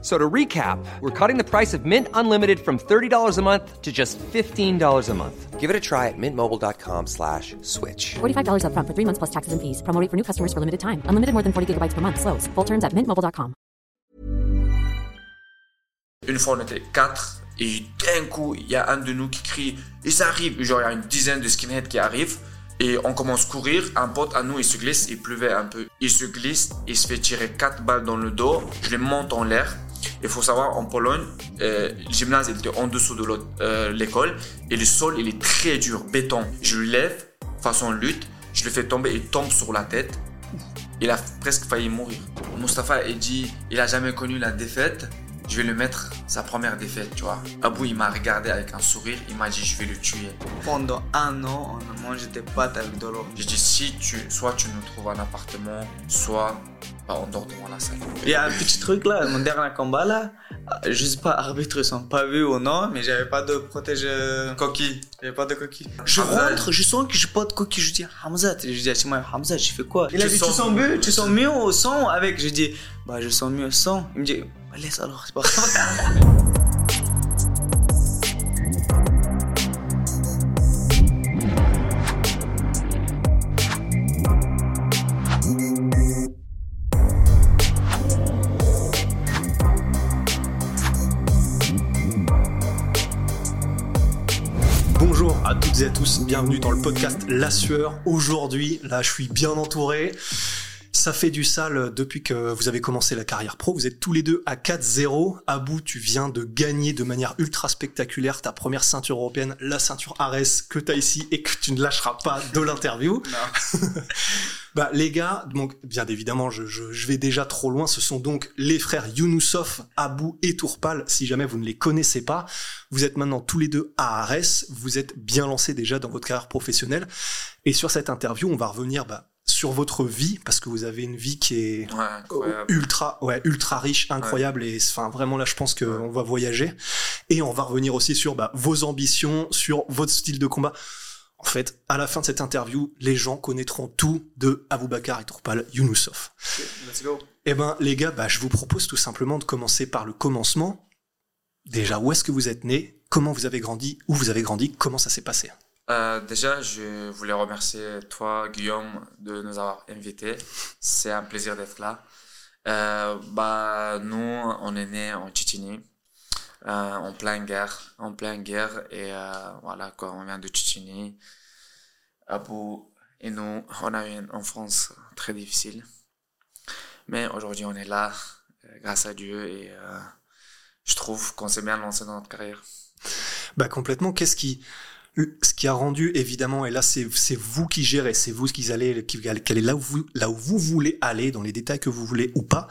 So to recap, we're cutting the price of Mint Unlimited from $30 a month to just $15 a month. Give it a try at mintmobile.com slash switch. $45 upfront for three months plus taxes and fees. Promo rate for new customers for limited time. Unlimited more than 40 gigabytes per month. Slows. Full terms at mintmobile.com. Une fois, on était quatre, et d'un coup, il y a un de nous qui crie, et ça arrive, genre, il y a une dizaine de skinheads qui arrivent, et on commence à courir, un pote à nous, il se glisse, il pleuvait un peu. Il se glisse, il se fait tirer quatre balles dans le dos, je les monte en l'air. Il faut savoir, en Pologne, euh, le gymnase il était en dessous de euh, l'école, et le sol, il est très dur, béton. Je le lève, façon lutte, je le fais tomber, il tombe sur la tête. Il a presque failli mourir. Mustapha, il dit, il a jamais connu la défaite. Je vais le mettre sa première défaite, tu vois. Abou, il m'a regardé avec un sourire. Il m'a dit, je vais le tuer. Pendant un an, on a mangé des pâtes avec de l'eau. J'ai dit, si tu, soit tu nous trouves un appartement, soit bah, on dort devant la salle. Il y a un petit truc là, mon dernier combat là, je sais pas, arbitre sont pas vus ou non, mais j'avais pas de protège euh, coquille. J'avais pas de coquille. Je Hamza. rentre, je sens que j'ai pas de coquille. Je dis Hamza, je dis à Chima, Hamza, j'ai fait quoi? Il a dit, sens- tu sens mieux, tu sens mieux au sang avec. Je dis, bah je sens mieux sans. Il me dit, bah, laisse alors, c'est pas grave. bienvenue dans le podcast La Sueur. Aujourd'hui, là, je suis bien entouré. Ça fait du sale depuis que vous avez commencé la carrière pro. Vous êtes tous les deux à 4-0. Abou, tu viens de gagner de manière ultra spectaculaire ta première ceinture européenne, la ceinture Ares que tu as ici et que tu ne lâcheras pas de l'interview. Bah, les gars, donc, bien évidemment, je, je, je vais déjà trop loin. Ce sont donc les frères Younoussov, Abou et Tourpal. Si jamais vous ne les connaissez pas, vous êtes maintenant tous les deux à Arès. Vous êtes bien lancés déjà dans votre carrière professionnelle. Et sur cette interview, on va revenir bah, sur votre vie, parce que vous avez une vie qui est Ouais, ultra, ouais, ultra riche, incroyable. Et enfin, vraiment, là, je pense qu'on va voyager. Et on va revenir aussi sur bah, vos ambitions, sur votre style de combat. En fait, à la fin de cette interview, les gens connaîtront tout de Aboubakar et Tourpal Younoussov. Let's go. Eh ben, les gars, bah, je vous propose tout simplement de commencer par le commencement. Déjà, où est-ce que vous êtes né? Comment vous avez grandi? Où vous avez grandi? Comment ça s'est passé? Euh, déjà, je voulais remercier toi, Guillaume, de nous avoir invités. C'est un plaisir d'être là. Euh, bah, nous, on est né en Tchétchénie, euh, en pleine guerre, en pleine guerre, et euh, voilà quoi, on vient de Tchétchénie. Abou et nous, on a eu une enfance très difficile, mais aujourd'hui, on est là, euh, grâce à Dieu, et euh, je trouve qu'on s'est bien lancé dans notre carrière. Bah complètement. Qu'est-ce qui, ce qui a rendu évidemment, et là c'est vous qui gérez, c'est vous qui allez, qui qui allez là où vous là où vous voulez aller, dans les détails que vous voulez ou pas.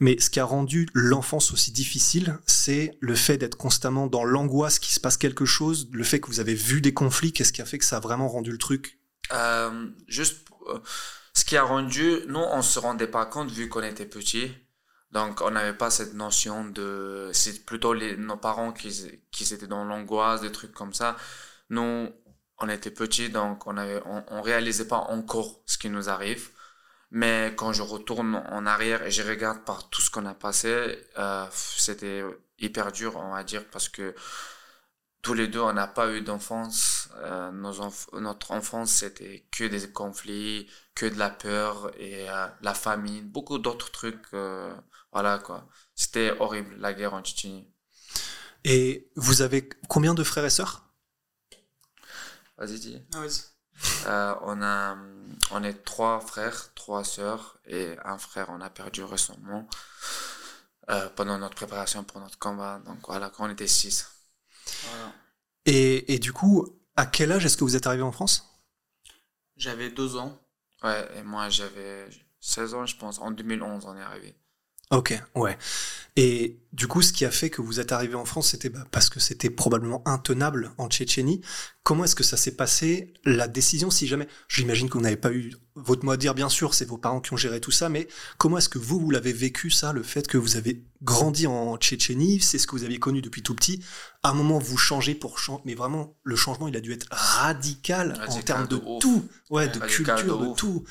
Mais ce qui a rendu l'enfance aussi difficile, c'est le fait d'être constamment dans l'angoisse qu'il se passe quelque chose, le fait que vous avez vu des conflits. Qu'est-ce qui a fait que ça a vraiment rendu le truc? Euh, juste, euh, ce qui a rendu, nous, on se rendait pas compte vu qu'on était petits. Donc, on n'avait pas cette notion de, c'est plutôt nos parents qui, qui étaient dans l'angoisse, des trucs comme ça. Nous, on était petits, donc on avait, on, réalisait pas encore ce qui nous arrive. Mais quand je retourne en arrière et je regarde par tout ce qu'on a passé, euh, c'était hyper dur, on va dire, parce que tous les deux, on n'a pas eu d'enfance. Euh, notre enfance, c'était que des conflits, que de la peur et euh, la famine, beaucoup d'autres trucs. voilà quoi. C'était horrible, la guerre en Tchétchénie. Et vous avez combien de frères et sœurs? Vas-y, dis. Ah, vas-y. Euh, on, a, on est trois frères, trois sœurs et un frère, on a perdu récemment euh, pendant notre préparation pour notre combat. Donc voilà, quand on était six. Voilà. et, et du coup, à quel âge est-ce que vous êtes arrivé en France? J'avais deux ans. Ouais, et moi j'avais 16 ans, je pense. En 2011, on est arrivé. Ok, ouais. Et du coup, ce qui a fait que vous êtes arrivé en France, c'était bah, parce que c'était probablement intenable en Tchétchénie. Comment est-ce que ça s'est passé La décision, si jamais, j'imagine que vous n'avez pas eu votre mot à dire, bien sûr, c'est vos parents qui ont géré tout ça, mais comment est-ce que vous, vous l'avez vécu, ça, le fait que vous avez grandi en Tchétchénie, c'est ce que vous aviez connu depuis tout petit. À un moment, vous changez pour changer, mais vraiment, le changement, il a dû être radical, en termes de, tout, ouais, de culture, de tout.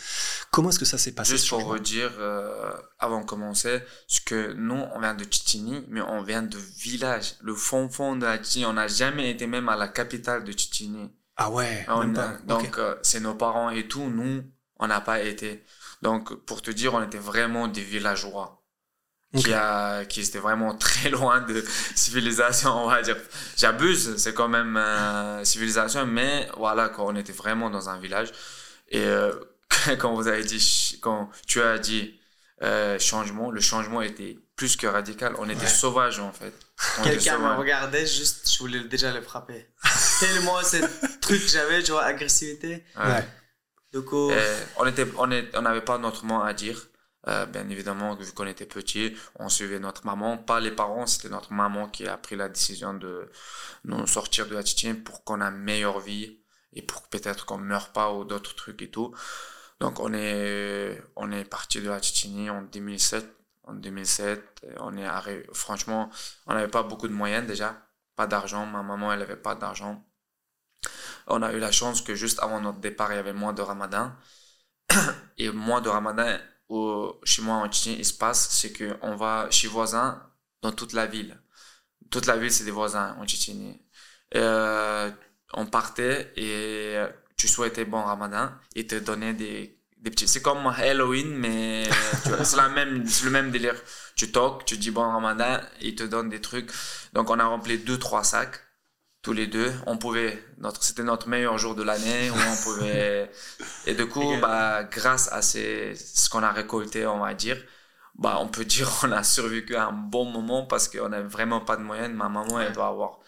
Comment est-ce que ça s'est passé Juste pour redire, euh, avant de commencer, ce que nous, on vient de Tchétchénie, mais on vient de village, le fond fond de la Tchétchénie. On n'a jamais été même à la capitale de Tchétchénie. Ah ouais, On même pas. donc, euh, c'est nos parents et tout. Nous, on n'a pas été. Donc, pour te dire, on était vraiment des villageois. Qui, a, qui étaient vraiment très loin de civilisation, on va dire. J'abuse, c'est quand même euh, civilisation, mais voilà, quand on était vraiment dans un village. Et euh, quand vous avez dit, quand tu as dit euh, changement, le changement était plus que radical. On était sauvages, en fait. Était Quelqu'un me regardait, juste, je voulais déjà le frapper. Tellement ce truc que j'avais, tu vois, agressivité. Ouais. Ouais. Du coup, on était, on est- on n'avait pas notre mot à dire. Euh, bien évidemment, vu qu'on était petit, on suivait notre maman, pas les parents, c'était notre maman qui a pris la décision de nous sortir de la Tchétchénie pour qu'on ait une meilleure vie et pour peut-être qu'on meure pas ou d'autres trucs et tout. Donc on est, on est parti de la Tchétchénie en 2007. En 2007, et on est arrivé, franchement, on n'avait pas beaucoup de moyens déjà, pas d'argent. Ma maman, elle avait pas d'argent. On a eu la chance que juste avant notre départ, il y avait moins de ramadan. Et mois de ramadan, chez moi en Tchétchénie, il se passe, c'est qu'on va chez voisins dans toute la ville. Toute la ville, c'est des voisins en Tchétchénie. Euh, on partait et tu souhaitais bon ramadan et te donnaient des, des petits. C'est comme Halloween, mais même, c'est le même délire. Tu toques, tu dis bon ramadan, ils te donnent des trucs. Donc on a rempli deux, trois sacs tous les deux. On pouvait, notre, c'était notre meilleur jour de l'année où on pouvait. Et du coup, bah, grâce à ces, ce qu'on a récolté, on va dire, bah, on peut dire on a survécu à un bon moment parce qu'on n'a vraiment pas de moyens. Ma maman, elle doit avoir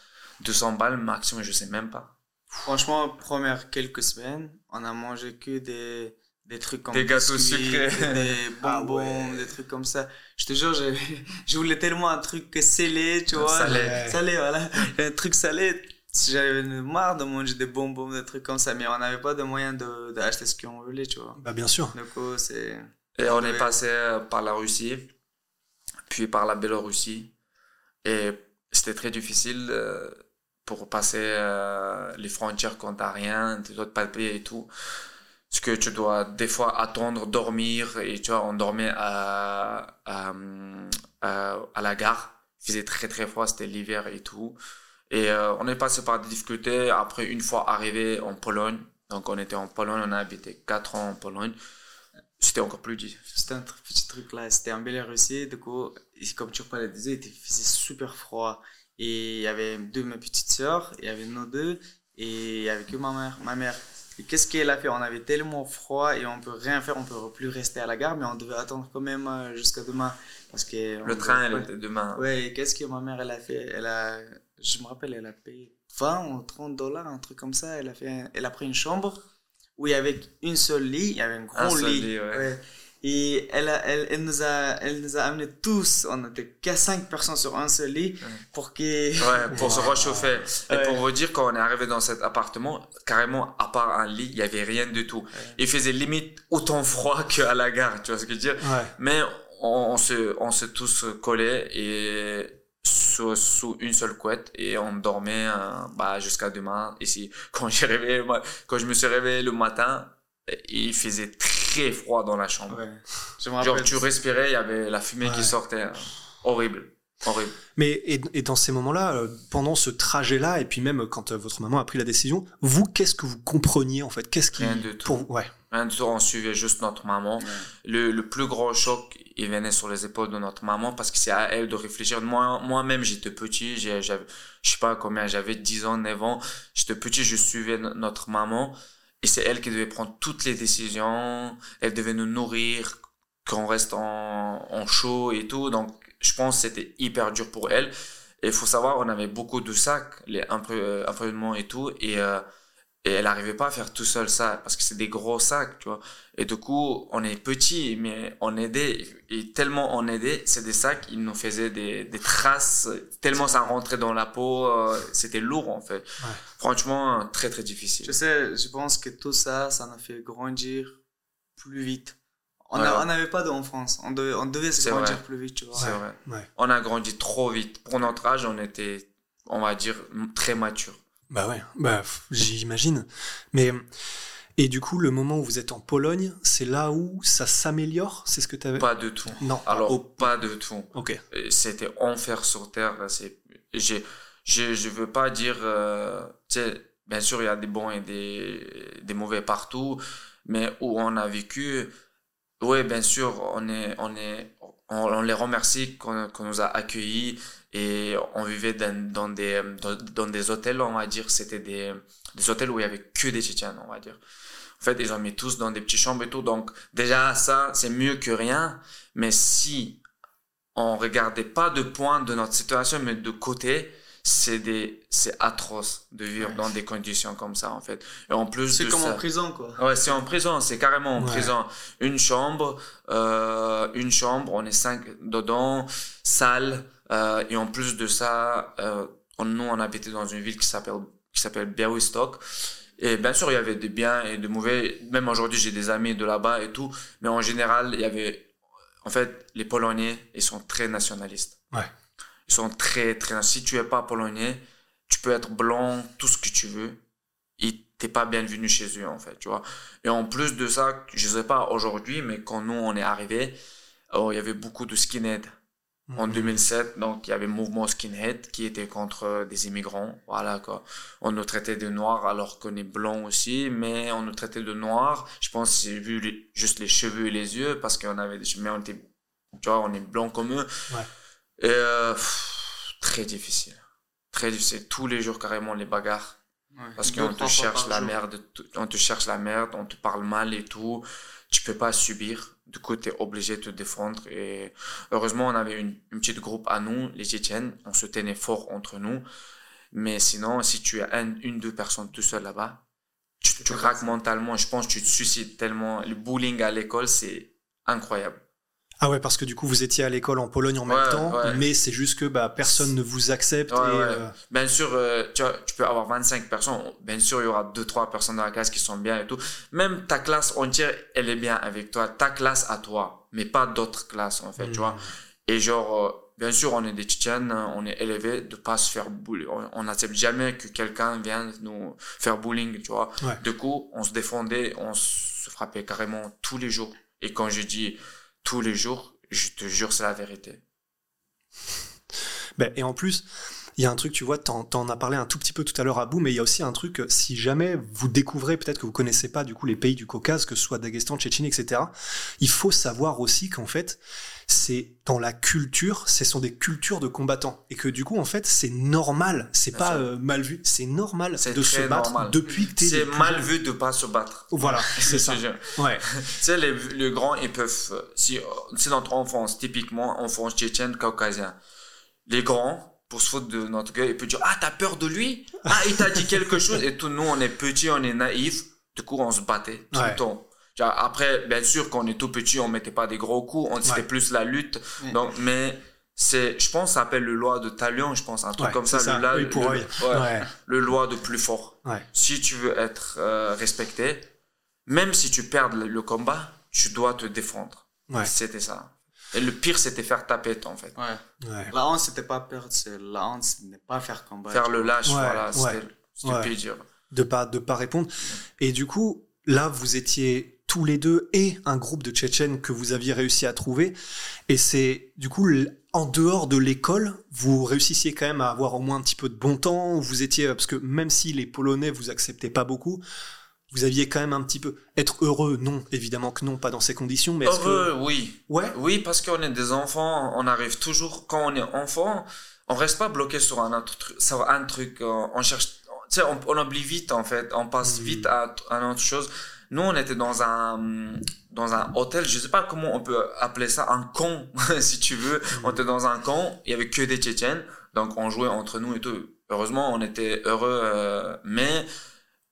200 balles maximum, je sais même pas. franchement, premières quelques semaines, on a mangé que des, des trucs comme Des gâteaux biscuits, sucrés. des Ah bonbons, ouais. des trucs comme ça. Je te jure, je, je voulais tellement un truc scellé, tu vois. Salé. Ouais. Salé, voilà. Un truc salé. J'avais marre de manger des bonbons, des trucs comme ça, mais on n'avait pas de moyen de- d'acheter ce qu'on voulait, tu vois. Bah bien sûr. Du coup, c'est. Et on est passé euh, par la Russie, puis par la Biélorussie. Et c'était très difficile euh, pour passer euh, les frontières quand t'as rien, tes autres papiers et tout. Parce que tu dois des fois attendre, dormir. Et tu vois, on dormait à, à, à, la gare. Il faisait très très froid, c'était l'hiver et tout. Et euh, on est passé par des difficultés. Après, une fois arrivé en Pologne, donc on était en Pologne, on a habité 4 ans en Pologne. C'était encore plus difficile. C'était un petit truc là, c'était en Biélorussie, du coup, comme tu parlais des œufs, il faisait super froid. Et il y avait deux de mes petites sœurs, il y avait nous deux, et il y avait que ma mère. Ma mère. Et qu'est-ce qu'elle a fait? On avait tellement froid et on peut rien faire, on peut plus rester à la gare, mais on devait attendre quand même euh, jusqu'à demain. Parce que Le devait- train, elle ouais. était demain. Ouais, qu'est-ce que ma mère, elle a fait? Elle a, je me rappelle, elle a payé 20 ou 30 dollars, un truc comme ça. Elle a, fait, elle a pris une chambre où il y avait une seule lit, il y avait un gros Un lit. ouais. Et elle, a, elle, elle, nous a, elle nous a amenés tous, on était qu'à 5 personnes sur un seul lit, pour que... Ouais, pour se réchauffer. Et Ouais. pour vous dire, quand on est arrivé dans cet appartement, carrément, à part un lit, il y avait rien du tout. Il faisait limite autant froid qu'à la gare, tu vois ce que je veux dire? Ouais. Mais on, on se, on se tous collés et sous, sous une seule couette et on dormait euh, bah, jusqu'à demain. Ici, quand j'ai réveillé, moi, quand je me suis réveillé le matin, il faisait très froid dans la chambre. Ouais. Je me Genre, tu respirais, il y avait la fumée Ouais. qui sortait. hein. Horrible. Horrible. Mais et, et dans ces moments-là, euh, pendant ce trajet-là, et puis même quand euh, votre maman a pris la décision, vous, qu'est-ce que vous compreniez en fait? Qu'est-ce qui Rien du tout. pour ouais. Rien du tout, on suivait juste notre maman. Le, le plus gros choc, il venait sur les épaules de notre maman parce que c'est à elle de réfléchir. Moi, moi-même, j'étais petit, j'ai- j'avais, je sais pas combien, j'avais 10 ans, 9 ans. J'étais petit, je suivais no- notre maman et c'est elle qui devait prendre toutes les décisions. Elle devait nous nourrir, qu'on reste en, en chaud et tout. Donc, je pense que c'était hyper dur pour elle. Et il faut savoir, on avait beaucoup de sacs, les impré- euh, et tout. Et, euh, Et elle n'arrivait pas à faire tout seul ça, parce que c'est des gros sacs, tu vois. Et du coup, on est petit, mais on aidait. Et tellement on aidait, c'est des sacs, ils nous faisaient des, des traces, tellement ça rentrait dans la peau, euh, c'était lourd en fait. Franchement, très très difficile. Je sais, je pense que tout ça, ça nous fait grandir plus vite. On Ouais. a- n'avait pas d'enfance. On devait, on devait se grandir vrai. plus vite, tu vois. C'est vrai. Ouais. On a grandi trop vite. Pour notre âge, on était, on va dire, très mature. Bah ouais, bah j'imagine. Mais et du coup, le moment où vous êtes en Pologne, c'est là où ça s'améliore, c'est ce que tu avais Pas du tout. Non. Alors, Oh. pas du tout. Ok. C'était enfer sur terre. C'est, je, je veux pas dire, euh, bien sûr, il y a des bons et des, des mauvais partout, mais où on a vécu, ouais, bien sûr, on est, on est, on, on les remercie qu'on, qu'on nous a accueillis et on vivait dans, dans des, dans, dans des hôtels, on va dire, c'était des, des hôtels où il y avait que des Tchétchènes, on va dire. En fait, ils ont mis tous dans des petites chambres et tout. Donc, déjà, ça, c'est mieux que rien. Mais si on regardait pas de point de notre situation, mais de côté, c'est des, c'est atroce de vivre dans des conditions comme ça, en fait. Et en plus C'est comme ça, en prison, quoi. Ouais, c'est en prison, c'est carrément en Ouais. prison. Une chambre, euh, une chambre, on est cinq dedans, salle, euh, et en plus de ça, euh, nous on habitait dans une ville qui s'appelle qui s'appelle Białystok. Et bien sûr, il y avait des biens et des mauvais. Même aujourd'hui, j'ai des amis de là-bas et tout. Mais en général, il y avait, en fait, les Polonais, ils sont très nationalistes. Ouais. Ils sont très, très, si tu es pas polonais, tu peux être blanc, tout ce que tu veux. Et t'es pas bienvenu chez eux, en fait, tu vois. Et en plus de ça, je sais pas aujourd'hui, mais quand nous, on est arrivés, oh, il y avait beaucoup de skinhead. En 2007, donc, il y avait le mouvement skinhead qui était contre des immigrants. Voilà, quoi. On nous traitait de noirs alors qu'on est blanc aussi, mais on nous traitait de noirs. Je pense c'est vu les- juste les cheveux et les yeux parce qu'on avait des mais on était, tu vois, on est blanc comme eux. Ouais. Et, euh, pff, très difficile. Très difficile. Tous les jours, carrément, les bagarres. Ouais. Parce qu'on te cherche la jour. merde, on te cherche la merde, on te parle mal et tout. Tu peux pas subir. Du coup, tu es obligé de te défendre. Et heureusement, on avait une, petite groupe à nous, les Tchétchènes. On se tenait fort entre nous. Mais sinon, si tu as un- une, deux personnes tout seul là-bas, tu, tu craques mentalement. Je pense que tu te suicides tellement. Le bullying à l'école, c'est incroyable. Ah ouais, parce que du coup, vous étiez à l'école en Pologne en même temps, ouais. mais c'est juste que bah, personne ne vous accepte. Ouais, et, euh, Bien sûr, euh, tu, vois, tu peux avoir 25 personnes. Bien sûr, il y aura deux, trois personnes dans la classe qui sont bien et tout. Même ta classe entière, elle est bien avec toi. Ta classe à toi, mais pas d'autres classes, en fait, tu vois. Et genre, euh, bien sûr, on est des Tchétchènes, on est élevés de pas se faire bully. On- n'accepte jamais que quelqu'un vienne nous faire bullying, tu vois. Du coup, on se défendait, on se frappait carrément tous les jours. Et quand je dis tous les jours, je te jure, c'est la vérité. Ben, et en plus, il y a un truc, tu vois, t'en, t'en as parlé un tout petit peu tout à l'heure à bout, mais il y a aussi un truc, euh, si jamais vous découvrez, peut-être que vous connaissez pas du coup les pays du Caucase, que ce soit Daghestan, Tchétchénie, etc., il faut savoir aussi qu'en fait, c'est dans la culture, ce sont des cultures de combattants. Et que du coup, en fait, c'est normal, c'est pas euh, mal vu, c'est normal C'est de se battre normal. depuis que t'es C'est plus mal vu de pas se battre. Voilà, c'est ça. Ouais. Tu sais, les, les grands, ils peuvent, si, c'est notre enfance, typiquement, enfance tchétchène, caucasien. Les grands, pour se foutre de notre gueule, ils peuvent dire, ah, t'as peur de lui? Ah, il t'a dit quelque chose? Et tout, nous, on est petits, on est naïfs. Du coup, on se battait tout Ouais. le temps. Après, bien sûr, quand on est tout petit, on mettait pas des gros coups, on, c'était Ouais. plus la lutte. Donc, mais, c'est, je pense, ça s'appelle le loi de talion, je pense, un truc Ouais, comme ça. ça, le, la- pour loi de plus fort si tu veux être euh, respecté, même si tu perds le, combat, tu dois te défendre. C'était ça. Et le pire, c'était faire taper, en fait. Ouais. Ouais. La honte, c'était pas perdre, c'est la honte, ce n'est pas faire combat. Faire le lâche, Ouais, voilà, ouais. c'était c'était Ouais. le pire. de pas de pas répondre. Et du coup, là, vous étiez tous les deux et un groupe de Tchétchènes que vous aviez réussi à trouver. Et c'est du coup en dehors de l'école, vous réussissiez quand même à avoir au moins un petit peu de bon temps. Vous étiez parce que même si les Polonais vous acceptaient pas beaucoup, vous aviez quand même un petit peu être heureux. Non, évidemment que non, pas dans ces conditions. Mais Heureux, que oui. ouais, Oui, parce qu'on est des enfants, on arrive toujours, quand on est enfant, on reste pas bloqué sur un autre truc, sur un truc, on cherche, tu sais, on, on oublie vite, en fait, on passe vite à, à une autre chose. Nous, on était dans un, dans un hôtel, je sais pas comment on peut appeler ça, un camp, si tu veux. On était dans un camp, il y avait que des Tchétchènes, donc on jouait entre nous et tout. Heureusement, on était heureux, euh, mais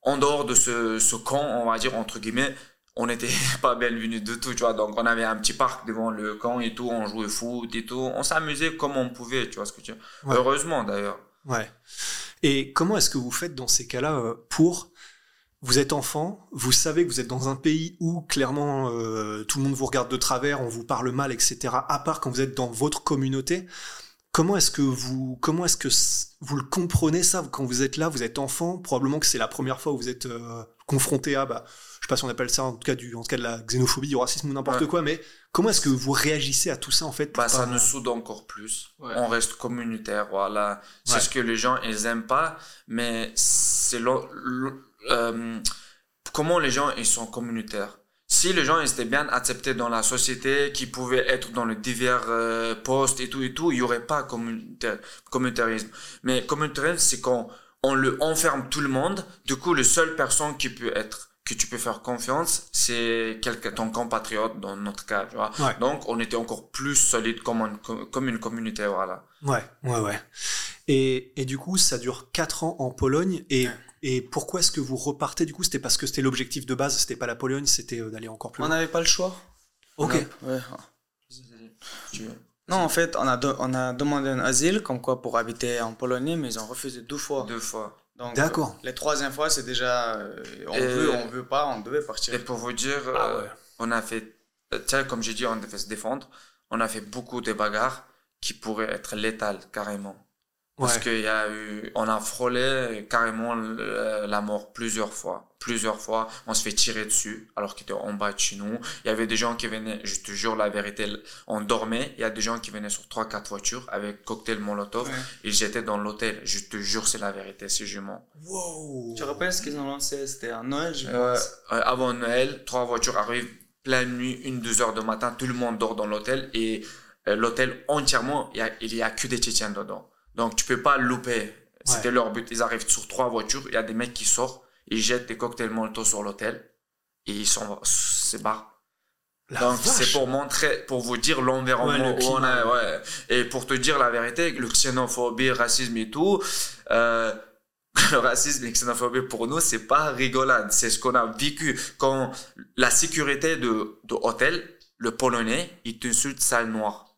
en dehors de ce, ce camp, on va dire, entre guillemets, on n'était pas bienvenus du tout, tu vois. Donc, on avait un petit parc devant le camp et tout, on jouait foot et tout. On s'amusait comme on pouvait, tu vois ce que tu veux. Ouais. Heureusement, d'ailleurs. Ouais. Et comment est-ce que vous faites dans ces cas-là euh, pour vous êtes enfant, vous savez que vous êtes dans un pays où clairement euh, tout le monde vous regarde de travers, on vous parle mal, etc. À part quand vous êtes dans votre communauté, comment est-ce que vous comment est-ce que vous le comprenez ça quand vous êtes là, vous êtes enfant, probablement que c'est la première fois où vous êtes euh, confronté à bah je sais pas si on appelle ça en tout cas du en tout cas de la xénophobie, du racisme ou n'importe Ouais. quoi, mais comment est-ce que vous réagissez à tout ça en fait Bah, ça nous soude encore plus. Ouais. On reste communautaire, voilà. C'est Ouais. ce que les gens, ils aiment pas, mais c'est euh, comment les gens, ils sont communautaires. Si les gens étaient bien acceptés dans la société, qui pouvaient être dans les divers euh, postes et tout et tout, il y aurait pas communautaire- communautarisme. Mais communautarisme, c'est quand on le enferme tout le monde. Du coup, le seule personne qui peut être que tu peux faire confiance, c'est quelqu'un, ton compatriote dans notre cas, tu vois. Ouais. Donc, on était encore plus solide comme, un- comme une communauté, voilà. Ouais, ouais, ouais. Et, et du coup, ça dure 4 ans en Pologne. Et, et pourquoi est-ce que vous repartez Du coup, c'était parce que c'était l'objectif de base, c'était pas la Pologne, c'était euh, d'aller encore plus On loin. n'avait pas le choix. Ok. Ouais. Tu- Non, en fait, on a, de- on a demandé un asile, comme quoi pour habiter en Pologne, mais ils ont refusé deux fois. Deux fois. D'accord. Les troisième fois, c'est déjà, euh, on Et- veut, on veut pas, on devait partir. Et pour vous dire, Ah euh, ouais. on a fait, tiens, comme j'ai dit, on devait se défendre. On a fait beaucoup de bagarres qui pourraient être létales, carrément. Parce Ouais. qu'il y a eu, on a frôlé carrément le- la mort plusieurs fois. Plusieurs fois, on se fait tirer dessus alors qu'il était en bas de chez nous. Il y avait des gens qui venaient, je te jure la vérité, on dormait. Il y a des gens qui venaient sur trois, quatre voitures avec cocktail Molotov. Ouais. Ils étaient dans l'hôtel. Je te jure, c'est la vérité, si je mens. Wow. Tu te rappelles ce qu'ils ont lancé? C'était à Noël, je Euh, pense. euh, avant Noël, trois voitures arrivent, pleine nuit, une, deux heures de matin, tout le monde dort dans l'hôtel et euh, l'hôtel entièrement, il y a, il y a que des Tchétchènes dedans. Donc tu peux pas louper. C'était leur but. Ils arrivent sur trois voitures, il y a des mecs qui sortent, ils jettent des cocktails Molotov sur l'hôtel et ils sont se barrent. La Donc c'est pour montrer, pour vous dire l'environnement le où on climat. ouais. Et pour te dire la vérité, le xénophobie, racisme et tout, euh, le racisme et la xénophobie pour nous, c'est pas rigolade. C'est ce qu'on a vécu quand la sécurité de, de hôtel, le polonais, il t'insulte sale noir.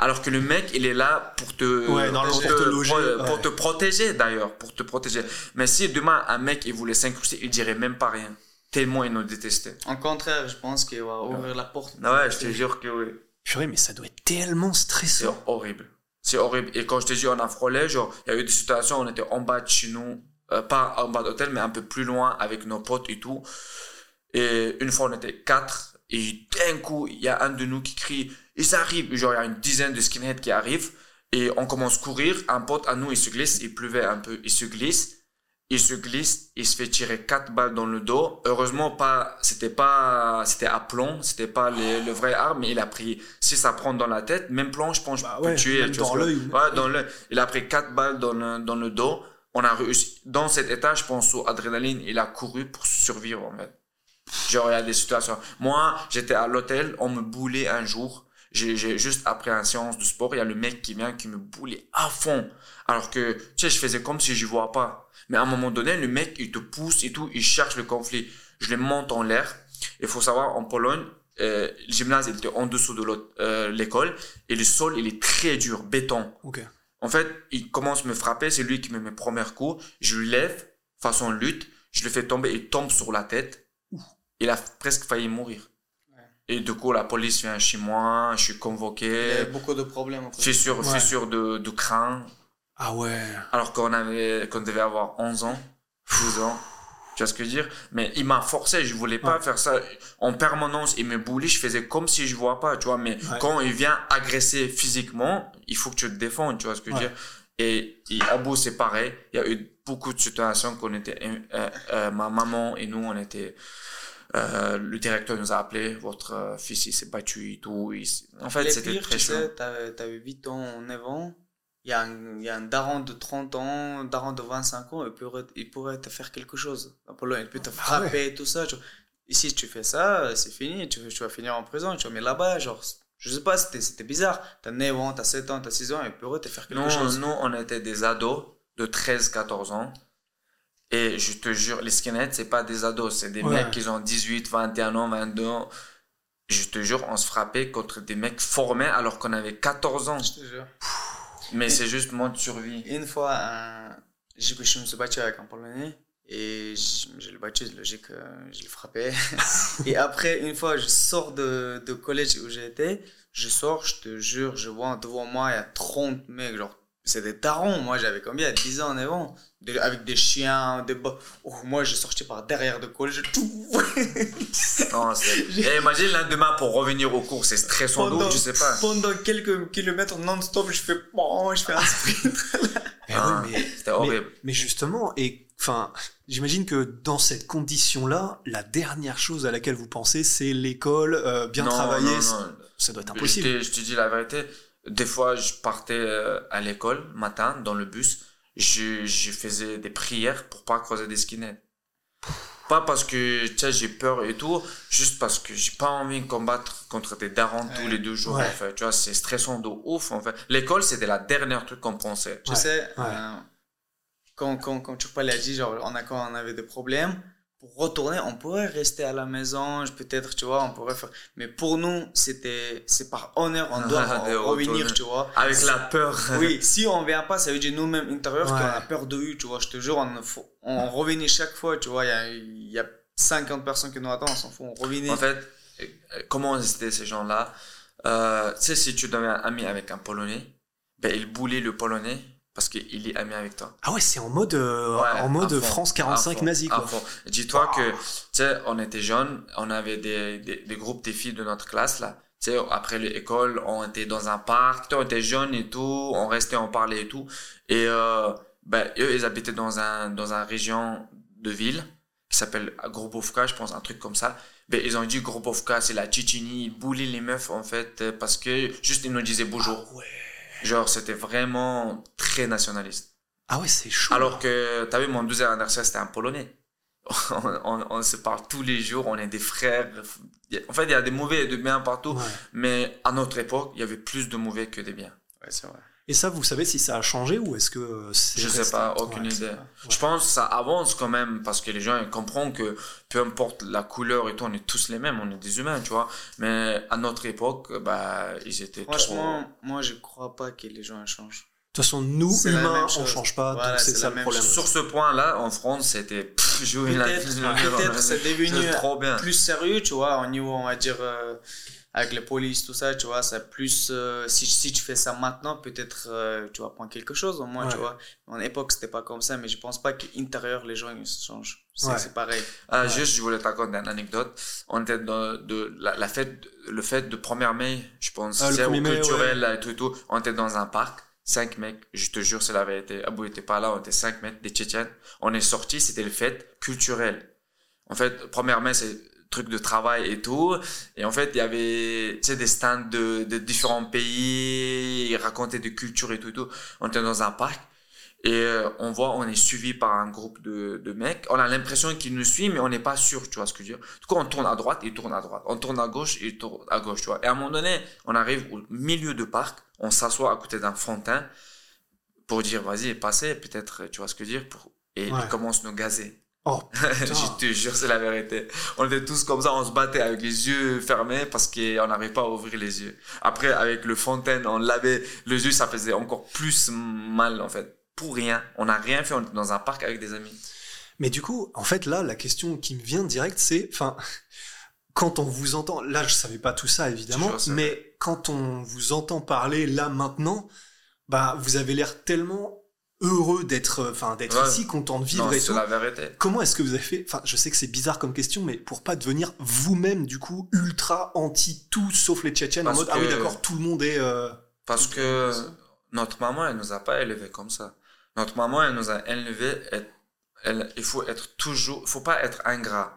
Alors que le mec, il est là pour te, Ouais, pour pour te loger, pour, pour ouais. te protéger d'ailleurs, pour te protéger. Mais si demain un mec il voulait s'incruster, il dirait même pas rien. Tellement il nous détestait. En contraire, je pense qu'il va ouvrir la porte. Ah ouais, je te jure que oui. Purée, mais ça doit être tellement C'est stressant. horrible. C'est horrible. Et quand je te dis on a frôlé, genre, il y a eu des situations où on était en bas de chez nous, euh, pas en bas d'hôtel, mais un peu plus loin avec nos potes et tout. Et une fois, on était quatre. Et d'un coup, il y a un de nous qui crie, ils arrivent. Genre, il y a une dizaine de skinheads qui arrivent. Et on commence à courir. Un pote à nous, il se glisse. Il pleuvait un peu. Il se glisse. Il se glisse. Il se fait tirer quatre balles dans le dos. Heureusement, pas, c'était pas, c'était à plomb. C'était pas les, le vrai arme. Mais il a pris, si ça prend dans la tête, même plomb, je pense, Bah ouais, tuer. même tu l'œil Ouais, dans l'œil. Il a pris quatre balles dans le, dans le dos. On a réussi. Dans cet état, je pense au adrénaline, il a couru pour survivre, en fait. Genre, il y a des situations. Moi, j'étais à l'hôtel, on me boulait un jour. J'ai, juste après une séance de sport, il y a le mec qui vient qui me boulait à fond. Alors que, tu sais, je faisais comme si je vois pas. Mais à un moment donné, le mec, il te pousse et tout, il cherche le conflit. Je le monte en l'air. Il faut savoir, en Pologne, euh, le gymnase, il était en dessous de euh, l'école. Et le sol, il est très dur, béton. Ok. En fait, il commence à me frapper, c'est lui qui me met premier coup. Je le lève, façon lutte, je le fais tomber, il tombe sur la tête. Il a presque failli mourir. Et du coup, la police vient chez moi, je suis Il y convoqué, a beaucoup de problèmes. après. fissure, Ouais. fissure de, de crâne, Ah ouais. alors qu'on avait, qu'on devait avoir 11 ans, 12 ans. Tu vois ce que je veux dire? Mais il m'a forcé, je voulais pas Ouais. faire ça. En permanence, il me boulait, je faisais comme si je vois pas, tu vois. Mais Ouais. quand il vient agresser physiquement, il faut que tu te défendes, tu vois ce que je veux Ouais. dire? Et, et Abou, c'est pareil. Il y a eu beaucoup de situations qu'on était, euh, euh, ma maman et nous, on était, euh, le directeur nous a appelé, votre euh, fils, il s'est battu et tout. il en fait, c'était très tu chaud. sais, t'avais t'avais 8 ans, 9 ans. Il y, a un, il y a un daron de 30 ans, un daron de 25 ans, il pourrait, il pourrait te faire quelque chose. En Pologne, il peut te Ah ouais. frapper et tout ça. genre. Ici, tu fais ça, c'est fini, tu, tu vas finir en prison, tu vas mais là-bas, genre, je sais pas, c'était bizarre. T'as 9 ans, t'as 7 ans, t'as 6 ans, il pourrait te faire quelque Nous, chose. nous, on était des ados de 13-14 ans. Et je te jure, les skinheads, c'est pas des ados, c'est des Ouais. mecs qui ont 18, 21 ans, 22 ans. Je te jure, on se frappait contre des mecs formés alors qu'on avait 14 ans. Je te jure. Mais c'est juste mode survie. Une fois, un- je, je me suis battu avec un Polonais et je, je l'ai battu, c'est logique, euh, je l'ai frappé. et après, une fois, je sors de, de collège où j'étais, je sors, je te jure, je vois devant moi, il y a 30 mecs, genre, c'est des tarons. Moi, j'avais combien 10 ans, 9 ans. De- avec des chiens, des bo- Oh, moi, j'ai sorti par derrière de collège. Tout. Non, Et imagine le lendemain pour revenir au cours, c'est stressant d'où, je sais pas. pendant quelques kilomètres non-stop, je fais bon, je fais un sprint. Eh Ah, oui, mais, C'était mais, horrible. mais justement, et enfin, j'imagine que dans cette condition-là, la dernière chose à laquelle vous pensez, c'est l'école, euh, bien Non, travailler. non, ça- non. Ça doit être Je impossible. te, je te dis la vérité. Des fois, je partais euh, à l'école, matin, dans le bus. Je, je faisais des prières pour pas croiser des skinheads. Pas parce que tu sais, j'ai peur et tout, juste parce que j'ai pas envie de combattre contre des darons tous les deux jours. Ouais. En fait. Tu vois, c'est stressant de ouf. En fait. L'école, c'était la dernière truc qu'on pensait. Tu Ouais, sais, ouais. euh, quand, quand, quand tu parlais, dit, genre, on a, quand on avait des problèmes, pour retourner, on pourrait rester à la maison, peut-être, tu vois, on pourrait faire. Mais pour nous, c'était, c'est par honneur, on doit revenir, tu vois. Avec la peur. Oui, si on vient pas, ça veut dire nous-mêmes intérieurs Ouais. qu'on a peur de eux, tu vois. Je te jure, on, faut- on revenait chaque fois, tu vois. Il y a, il y a 50 personnes qui nous attendent, on s'en fout, on revenait. En fait, euh, comment étaient ces gens-là? Euh, Tu sais, si tu deviens ami avec un Polonais, ben, il boulait le Polonais parce qu'il est ami avec toi. Ah ouais, c'est en mode, euh, Ouais, en mode fond, France à 45 fond, nazi, quoi. Dis-toi que, tu sais, on était jeunes, on avait des, des, des groupes des filles de notre classe, là. Tu sais, après l'école, on était dans un parc, on était jeunes et tout, on restait, on parlait et tout. Et, euh, ben, eux, ils habitaient dans un, dans un région de ville qui s'appelle Grobovka, je pense, un truc comme ça. Ben, ils ont dit Grobovka, c'est la Tchétchénie, ils boulaient les meufs, en fait, parce que juste ils nous disaient bonjour. Ah ouais. Genre, c'était vraiment très nationaliste. Ah ouais, c'est chaud. Alors que, t'as vu, mon deuxième anniversaire, c'était un Polonais. On, on- on se parle tous les jours, on est des frères. En fait, il y a des mauvais et des biens partout. Ouais. Mais à notre époque, il y avait plus de mauvais que des biens. Ouais, c'est vrai. Et ça, vous savez si ça a changé ou est-ce que euh, c'est Je sais resté pas, aucune Ouais. idée. Je pense que ça avance quand même parce que les gens ils comprennent que peu importe la couleur et tout, on est tous les mêmes, on est des humains, tu vois. Mais à notre époque, bah, ils étaient Franchement, moi, je crois pas que les gens changent. De toute façon, nous, humains, on chose. change pas, Voilà, donc c'est ça le problème. chose. Sur ce point-là, en France, c'était jouer la Peut-être, c'est devenu C'est trop bien. plus sérieux, tu vois, au niveau, on va dire, euh, avec les polices, tout ça, tu vois, c'est plus, euh, si, si tu fais ça maintenant, peut-être, euh, tu vas prendre quelque chose, au moins, Ouais. tu vois. En époque, c'était pas comme ça, mais je pense pas qu'intérieur, les gens, ils se changent. C'est Ouais. pareil. Ouais. Juste, je voulais te raconter une anecdote. On était dans de la, la fête, le fête de 1er mai, je pense, Ah, le c'est au 1er mai, culturel et tout et tout. On était dans un parc, cinq mecs, je te jure, c'est la vérité. Abou était pas là, on était cinq mecs, des Tchétchènes. On est sortis, c'était le fête culturel. En fait, 1er mai, c'est truc de travail et tout. Et en fait, il y avait, tu sais, des stands de, de différents pays, ils racontaient des cultures et tout et tout. On était dans un parc. Et euh, on voit, on est suivi par un groupe de, de mecs. On a l'impression qu'ils nous suivent, mais on n'est pas sûr, tu vois ce que je veux dire. Du coup, on tourne à droite, ils tournent à droite. On tourne à gauche, ils tournent à gauche, tu vois. Et à un moment donné, on arrive au milieu de parc, on s'assoit à côté d'un fontaine pour dire, vas-y, passez, peut-être, tu vois ce que je veux dire. Pour... Et Ouais. ils commencent à nous gazer. Oh, je te jure, c'est la vérité. On était tous comme ça, on se battait avec les yeux fermés parce qu'on n'arrivait pas à ouvrir les yeux. Après, avec le fontaine, on lavait les yeux, ça faisait encore plus mal, en fait. Pour rien. On n'a rien fait, on était dans un parc avec des amis. Mais du coup, en fait, là, la question qui me vient direct, c'est, enfin, quand on vous entend, là, je savais pas tout ça, évidemment, mais quand on vous entend parler là maintenant, bah, vous avez l'air tellement heureux d'être, enfin, d'être Ouais. ici, content de vivre Non, et tout. la vérité. Comment est-ce que vous avez fait Enfin, je sais que c'est bizarre comme question, mais pour pas devenir vous-même, du coup, ultra anti tout sauf les Tchétchènes, en Parce mode, ah oui, que- d'accord, tout le monde est. euh, Parce que notre maman, elle nous a pas élevés comme ça. Notre maman, elle nous a élevés. Elle, elle- il faut être toujours, faut pas être ingrat.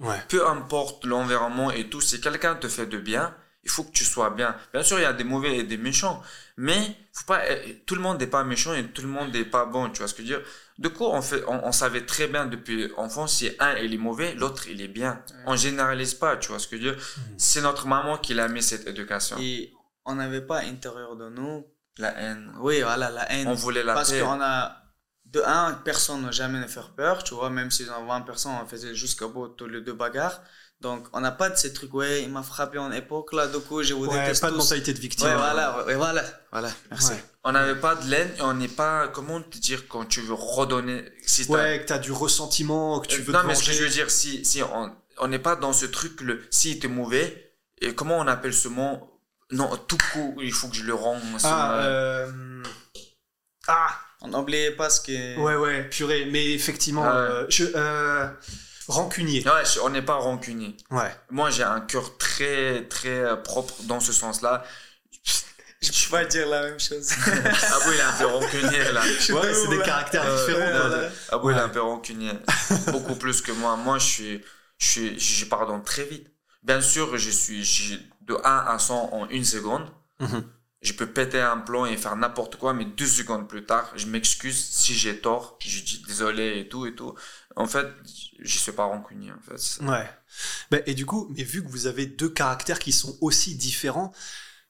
Ouais. Peu importe l'environnement et tout, si quelqu'un te fait de bien, il faut que tu sois bien. Bien sûr, il y a des mauvais et des méchants, mais faut pas, tout le monde n'est pas méchant et tout le monde n'est pas bon. Tu vois ce que je veux dire? Du coup, on fait, on, on savait très bien depuis enfant si un il est mauvais, l'autre il est bien. On généralise pas. Tu vois ce que je veux dire? C'est notre maman qui l'a mis cette éducation. Et on n'avait pas à l'intérieur de nous, La haine. oui, voilà, la haine. On voulait la Parce paix. qu'on a, de un, personne n'a jamais ne faire peur, tu vois, même si dans 20 personnes, on faisait jusqu'au bout tous les deux bagarres. Donc, on n'a pas de ces trucs, ouais, il m'a frappé en époque, là, du coup, je vous Ouais, déteste pas de tous. mentalité de victime. Ouais, voilà, ouais, voilà, voilà, merci. Ouais. On n'avait pas de laine et on n'est pas, comment te dire, quand tu veux redonner, si t'as- Ouais, que t'as du ressentiment, que tu veux non, te mais ce que je veux dire, si, si on on n'est pas dans ce truc, le si t'es mauvais, et comment on appelle ce mot? Non, tout coup, il faut que je le rende. Ah, euh... ah, On n'oubliait pas ce que. ouais, ouais, purée. Mais effectivement, Ouais. euh, je, euh, rancunier. Ouais, je- on n'est pas rancunier. Ouais. Moi, j'ai un cœur très, très euh, propre dans ce sens-là. Je peux pas dire la même chose. Ah oui, il est un peu rancunier, là. Ouais, c'est des caractères Euh, différents. ouais. Ah oui, il est un peu rancunier. Beaucoup plus que moi. Moi, je suis, je suis, je pardonne très vite. Bien sûr, je suis je- de 1 à 100 en une seconde. Mhm. Je peux péter un plomb et faire n'importe quoi, mais deux secondes plus tard, je m'excuse si j'ai tort. Je dis désolé et tout et tout. En fait, je suis pas rancunier, en fait. Ouais. Ben, et du coup, mais vu que vous avez deux caractères qui sont aussi différents,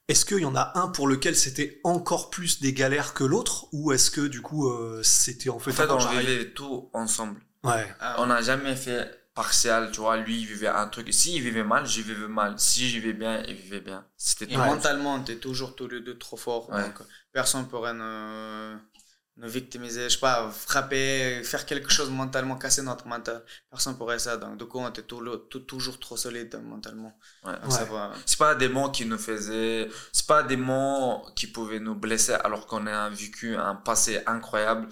est-ce qu'il y en a un pour lequel c'était encore plus des galères que l'autre? Ou est-ce que du coup euh, c'était en fait, En fait, on vivait tout ensemble. Ouais. Ah, On n'a jamais fait partial, tu vois. Lui, il vivait un truc. Si il vivait mal, j'y vivais mal. Si j'y vivais bien, il vivait bien. C'était Et tout. mentalement, on était toujours tous les deux trop forts. Ouais. Donc, personne pourrait nous, nous victimiser, je sais pas, frapper, faire quelque chose mentalement, casser notre mental. Personne pourrait ça. Donc, du coup, on était tout le- tout- toujours trop solide mentalement. Ouais. Ouais. C'est pas des mots qui nous faisaient, c'est pas des mots qui pouvaient nous blesser alors qu'on a vécu un passé incroyable.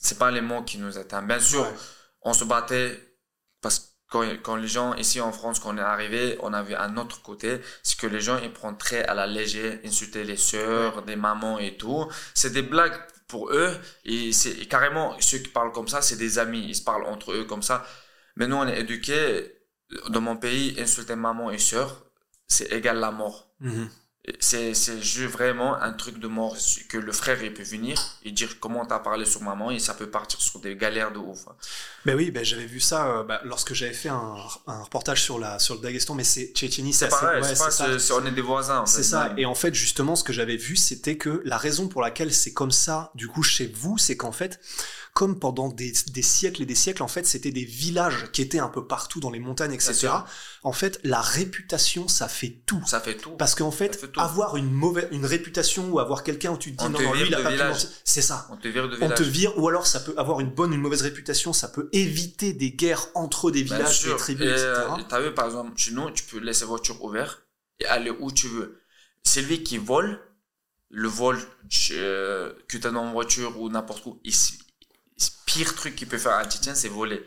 C'est pas les mots qui nous atteignent. Bien sûr, Ouais. on se battait parce que quand, quand les gens ici en France, quand on est arrivé, on avait un autre côté, c'est que les gens ils prennent très à la légère, insulter les sœurs, des mamans et tout. C'est des blagues pour eux et c'est carrément ceux qui parlent comme ça, c'est des amis, ils se parlent entre eux comme ça. Mais nous on est éduqués dans mon pays, insulter maman et sœur, c'est égal la mort. Mhm. C'est, c'est juste vraiment un truc de mort que le frère il peut venir et dire comment t'as parlé sur maman et ça peut partir sur des galères de ouf. Ben oui, ben j'avais vu ça euh, bah, lorsque j'avais fait un, un reportage sur la sur le Daghestan, mais c'est Tchétchénie, C'est assez- pareil, ouais, c'est pas, ça. c'est- c'est- on est des voisins. en C'est ça. même. Et en fait, justement, ce que j'avais vu, c'était que la raison pour laquelle c'est comme ça, du coup, chez vous, c'est qu'en fait, comme pendant des, des siècles et des siècles, en fait, c'était des villages qui étaient un peu partout dans les montagnes, etc. En fait, la réputation, ça fait tout. Ça fait tout. Parce qu'en fait, avoir une mauvaise, une réputation ou avoir quelqu'un où tu te dis On non, te non, lui, il a pas. C'est ça. On te vire de On village. te vire, ou alors ça peut avoir une bonne une mauvaise réputation, ça peut éviter des guerres entre des villages, des tribus, Et, etc. euh, T'as vu, par exemple, chez nous, tu peux laisser voiture ouverte et aller où tu veux. Celui qui vole, le vol euh, que t'as dans une voiture ou n'importe où, le pire truc qu'il peut faire à un Tchétchène, c'est voler.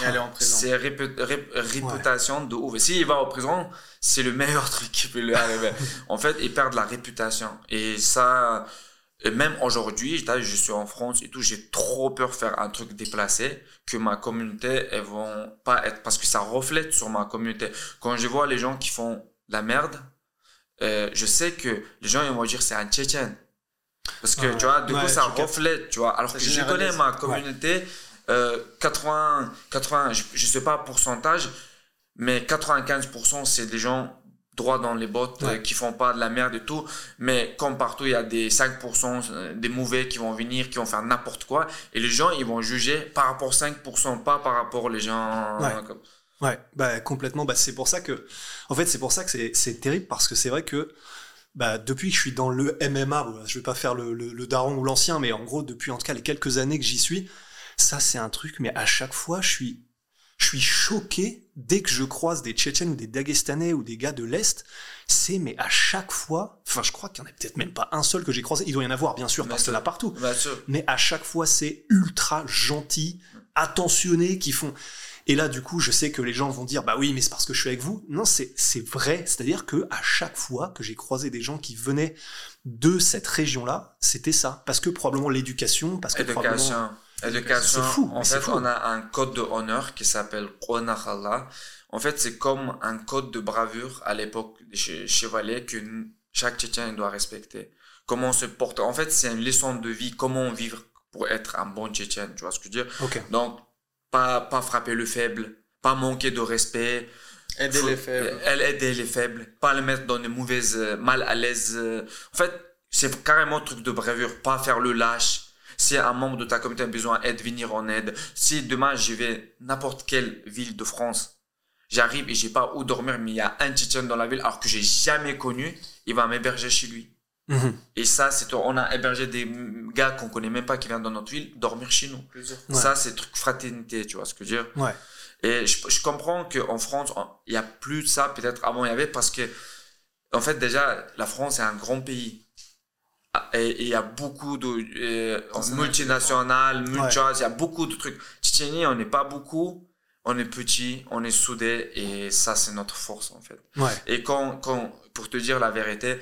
Et aller en prison. C'est répu- ré- réputation de ouf. S'il va en prison, c'est le meilleur truc qui peut lui arriver. en fait, il perd la réputation. Et ça, et même aujourd'hui, je suis en France et tout, j'ai trop peur de faire un truc déplacé, que ma communauté, elles vont pas être, parce que ça reflète sur ma communauté. Quand je vois les gens qui font la merde, euh, je sais que les gens, ils vont dire c'est un Tchétchène. Parce que, Ah ouais. tu vois, du Ouais, coup, ça reflète, tu vois. Alors que je connais ma communauté, euh, 80, 80, je, je sais pas pourcentage, mais 95% c'est des gens droits dans les bottes, Ouais. euh, qui font pas de la merde et tout. Mais comme partout, il y a des 5% euh, des mauvais qui vont venir, qui vont faire n'importe quoi. Et les gens, ils vont juger par rapport aux 5%, pas par rapport aux gens. Ouais. euh, comme- Ouais, bah complètement. Bah c'est pour ça que, en fait, c'est pour ça que c'est c'est terrible parce que c'est vrai que bah depuis que je suis dans le MMA, je vais pas faire le, le, le daron ou l'ancien, mais en gros depuis en tout cas les quelques années que j'y suis, ça c'est un truc. Mais à chaque fois, je suis je suis choqué dès que je croise des Tchétchènes ou des Dagestanais ou des gars de l'est. C'est mais à chaque fois, enfin je crois qu'il y en a peut-être même pas un seul que j'ai croisé. Il doit y en avoir bien sûr Bien parce qu'il y en a partout mais à chaque fois c'est ultra gentil, attentionné, qui font. Et là, du coup, je sais que les gens vont dire, bah oui, mais c'est parce que je suis avec vous. Non, c'est c'est vrai. C'est-à-dire que à chaque fois que j'ai croisé des gens qui venaient de cette région-là, c'était ça. Parce que probablement l'éducation, parce que probablement. Éducation. Éducation. C'est fou, En fait, fou. on a un code de honneur qui s'appelle Qonakhallah. En fait, c'est comme un code de bravure à l'époque des che- chevaliers que chaque Tchétchène doit respecter. Comment se porter. En fait, c'est une leçon de vie. Comment vivre pour être un bon Tchétchène. Tu vois ce que je veux dire? Ok. Donc, pas, pas frapper le faible, pas manquer de respect. Aider Faut- les faibles. Elle aider les faibles, pas les mettre dans des mauvaises, euh, mal à l'aise. euh. En fait, c'est carrément un truc de bravure, pas faire le lâche. Si un membre de ta communauté a besoin d'aide, venir en aide. Si demain je vais n'importe quelle ville de France, j'arrive et j'ai pas où dormir, mais il y a un Tchétchène dans la ville alors que j'ai jamais connu, il va m'héberger chez lui. Mhm. Et ça, c'est on a hébergé des gars qu'on connaît même pas qui viennent dans notre ville dormir chez nous. Ouais. Ça, c'est truc fraternité, tu vois ce que je veux dire? Ouais. Et je, je comprends qu'en France, il y a plus de ça. Peut-être avant il y avait parce que, en fait, déjà, la France est un grand pays. Ah, Et il y a beaucoup de euh, multinationales, il y a beaucoup de trucs. Tchétchénie, on n'est pas beaucoup, on est petit, on est soudés et ça, c'est notre force en fait. Ouais. Et quand, quand, pour te dire la vérité,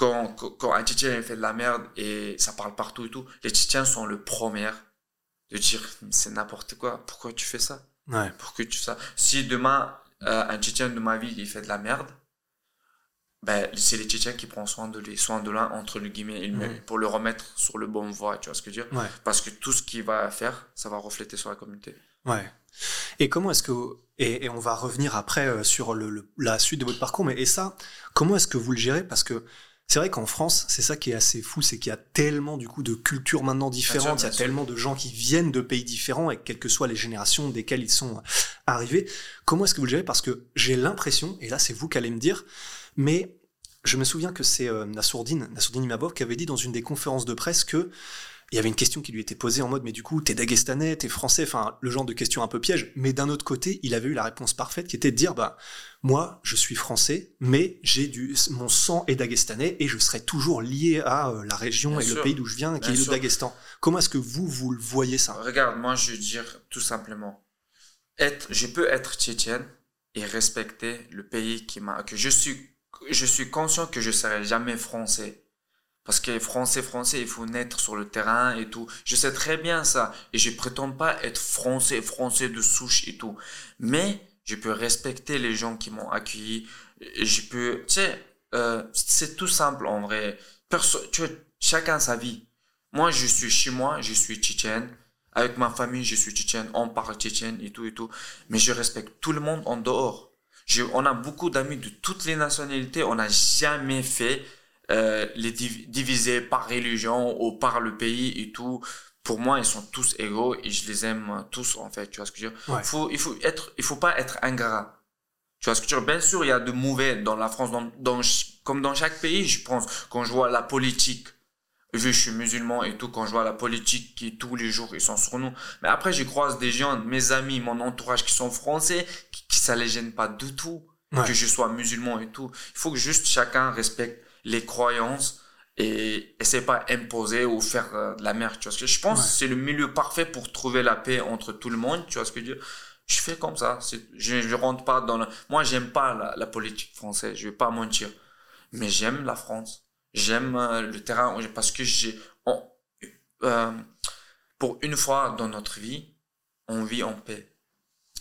quand, un Tchétchène fait de la merde et ça parle partout et tout, les Tchétchènes sont le premier de dire c'est n'importe quoi, pourquoi tu fais ça? Ouais. Pourquoi tu fais ça Si demain, euh, un Tchétchène de ma ville, il fait de la merde, ben, c'est les Tchétchènes qui prennent soin de lui, soin de l'un, entre le guillemets, il met- Mhm. pour le remettre sur le bon voie, tu vois ce que je veux dire? Ouais. Parce que tout ce qu'il va faire, ça va refléter sur la communauté. Ouais. Et comment est-ce que et, et on va revenir après euh, sur le, le- la suite de votre parcours, mais et ça, comment est-ce que vous le gérez? Parce que c'est vrai qu'en France, c'est ça qui est assez fou, c'est qu'il y a tellement du coup de cultures maintenant différentes, il y a tellement de gens qui viennent de pays différents et quelles que soient les générations desquelles ils sont arrivés. Comment est-ce que vous le gérez? Parce que j'ai l'impression, et là c'est vous qui allez me dire, mais je me souviens que c'est euh, Nassourdine, Nassourdine Imabov qui avait dit dans une des conférences de presse que il y avait une question qui lui était posée en mode mais du coup t'es dagestanais, t'es français, enfin le genre de question un peu piège. Mais d'un autre côté, il avait eu la réponse parfaite qui était de dire bah moi je suis français, mais j'ai du mon sang est dagestanais et je serai toujours lié à euh, la région Bien et le pays d'où je viens, qui Bien est le. Daghestan. Comment est-ce que vous vous le voyez ça? Regarde, moi je veux dire tout simplement, être, je peux être tchétchène et respecter le pays qui m'a, que je suis, je suis conscient que je serai jamais français. Parce que français, français, il faut naître sur le terrain et tout. Je sais très bien ça. Et je prétends pas être français, français de souche et tout. Mais je peux respecter les gens qui m'ont accueilli. Je peux, tu sais, euh, c'est tout simple en vrai. Perso tu vois, chacun sa vie. Moi, je suis chez moi, je suis tchétchène. Avec ma famille, je suis tchétchène. On parle tchétchène et tout et tout. Mais je respecte tout le monde en dehors. On a beaucoup d'amis de toutes les nationalités. On n'a jamais fait euh, les div- diviser par religion ou par le pays et tout. Pour moi, ils sont tous égaux et je les aime tous en fait. Tu vois ce que je veux dire? Ouais. faut, il faut être, il faut pas être ingrat. Tu vois ce que je veux dire? Bien sûr, il y a de mauvais dans la France, dans, dans, ch- comme dans chaque pays, je pense. Quand je vois la politique, vu que je suis musulman et tout, quand je vois la politique qui tous les jours ils sont sur nous. Mais après, je croise des gens, mes amis, mon entourage qui sont français, qui, qui ça les gêne pas du tout Ouais. que je sois musulman et tout. Il faut que juste chacun respecte les croyances et essaie pas imposer ou faire euh, de la merde. Tu vois ce que je pense Ouais. que c'est le milieu parfait pour trouver la paix entre tout le monde. Tu vois ce que je Je fais comme ça. Je, je rentre pas dans la... Moi, j'aime pas la, la politique française. Je vais pas mentir. Mais j'aime la France. J'aime euh, le terrain parce que j'ai... euh, pour une fois dans notre vie, on vit en paix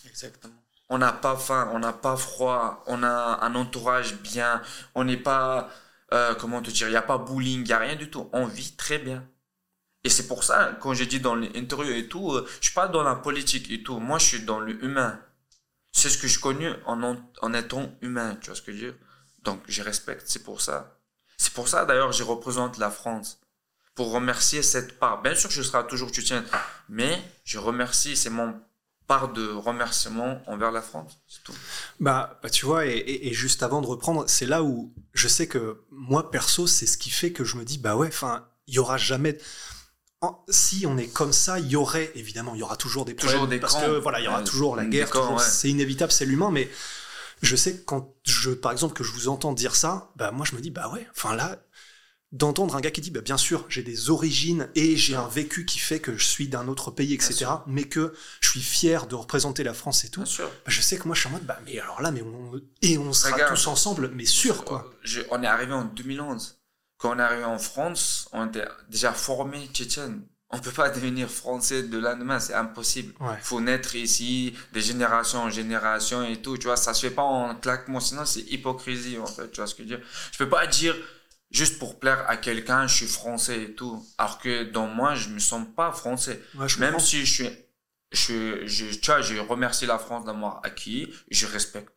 Exactement. on n'a pas faim, on n'a pas froid, on a un entourage bien, on n'est pas, euh, comment te dire, il n'y a pas bullying, il n'y a rien du tout. On vit très bien. Et c'est pour ça, quand j'ai dit dans l'interview et tout, euh, je suis pas dans la politique et tout. Moi, je suis dans le humain. C'est ce que je connais en, en, étant humain, tu vois ce que je veux dire? Donc, je respecte, c'est pour ça. C'est pour ça, d'ailleurs, je représente la France. Pour remercier cette part. Bien sûr, je serai toujours tchétchène. Mais je remercie, c'est mon part de remerciement envers la France. C'est tout. Bah, bah, tu vois, et, et- et juste avant de reprendre, c'est là où je sais que moi, perso, c'est ce qui fait que je me dis, bah ouais, enfin, il y aura jamais. en- si on est comme ça, il y aurait, évidemment, il y aura toujours des Toujours problèmes. des parce camps. que voilà, il y aura toujours la guerre, toujours- ouais. c'est inévitable, c'est l'humain, mais je sais que quand je, par exemple, que je vous entends dire ça, bah moi je me dis, bah ouais, enfin là, d'entendre un gars qui dit, bah bien sûr, j'ai des origines et j'ai un vécu qui fait que je suis d'un autre pays, etc., mais que je suis fier de représenter la France et tout. Bien sûr. Bah, je sais que moi je suis en mode bah mais alors là mais on et on sera Regarde. tous ensemble mais sûr quoi. Je- on est arrivé en 2011. Quand on est arrivé en France, on était déjà formé tchétchène. On peut pas devenir français de lendemain, c'est impossible. Ouais. faut naître ici, des générations en génération et tout, tu vois, ça se fait pas en claquement, sinon c'est hypocrisie, en fait, tu vois ce que je veux dire. Je peux pas dire, juste pour plaire à quelqu'un, je suis français et tout, alors que dans moi, je me sens pas français. Ouais, je Même comprends. si je suis, je, je, tu vois, je remercie la France d'avoir acquis, je respecte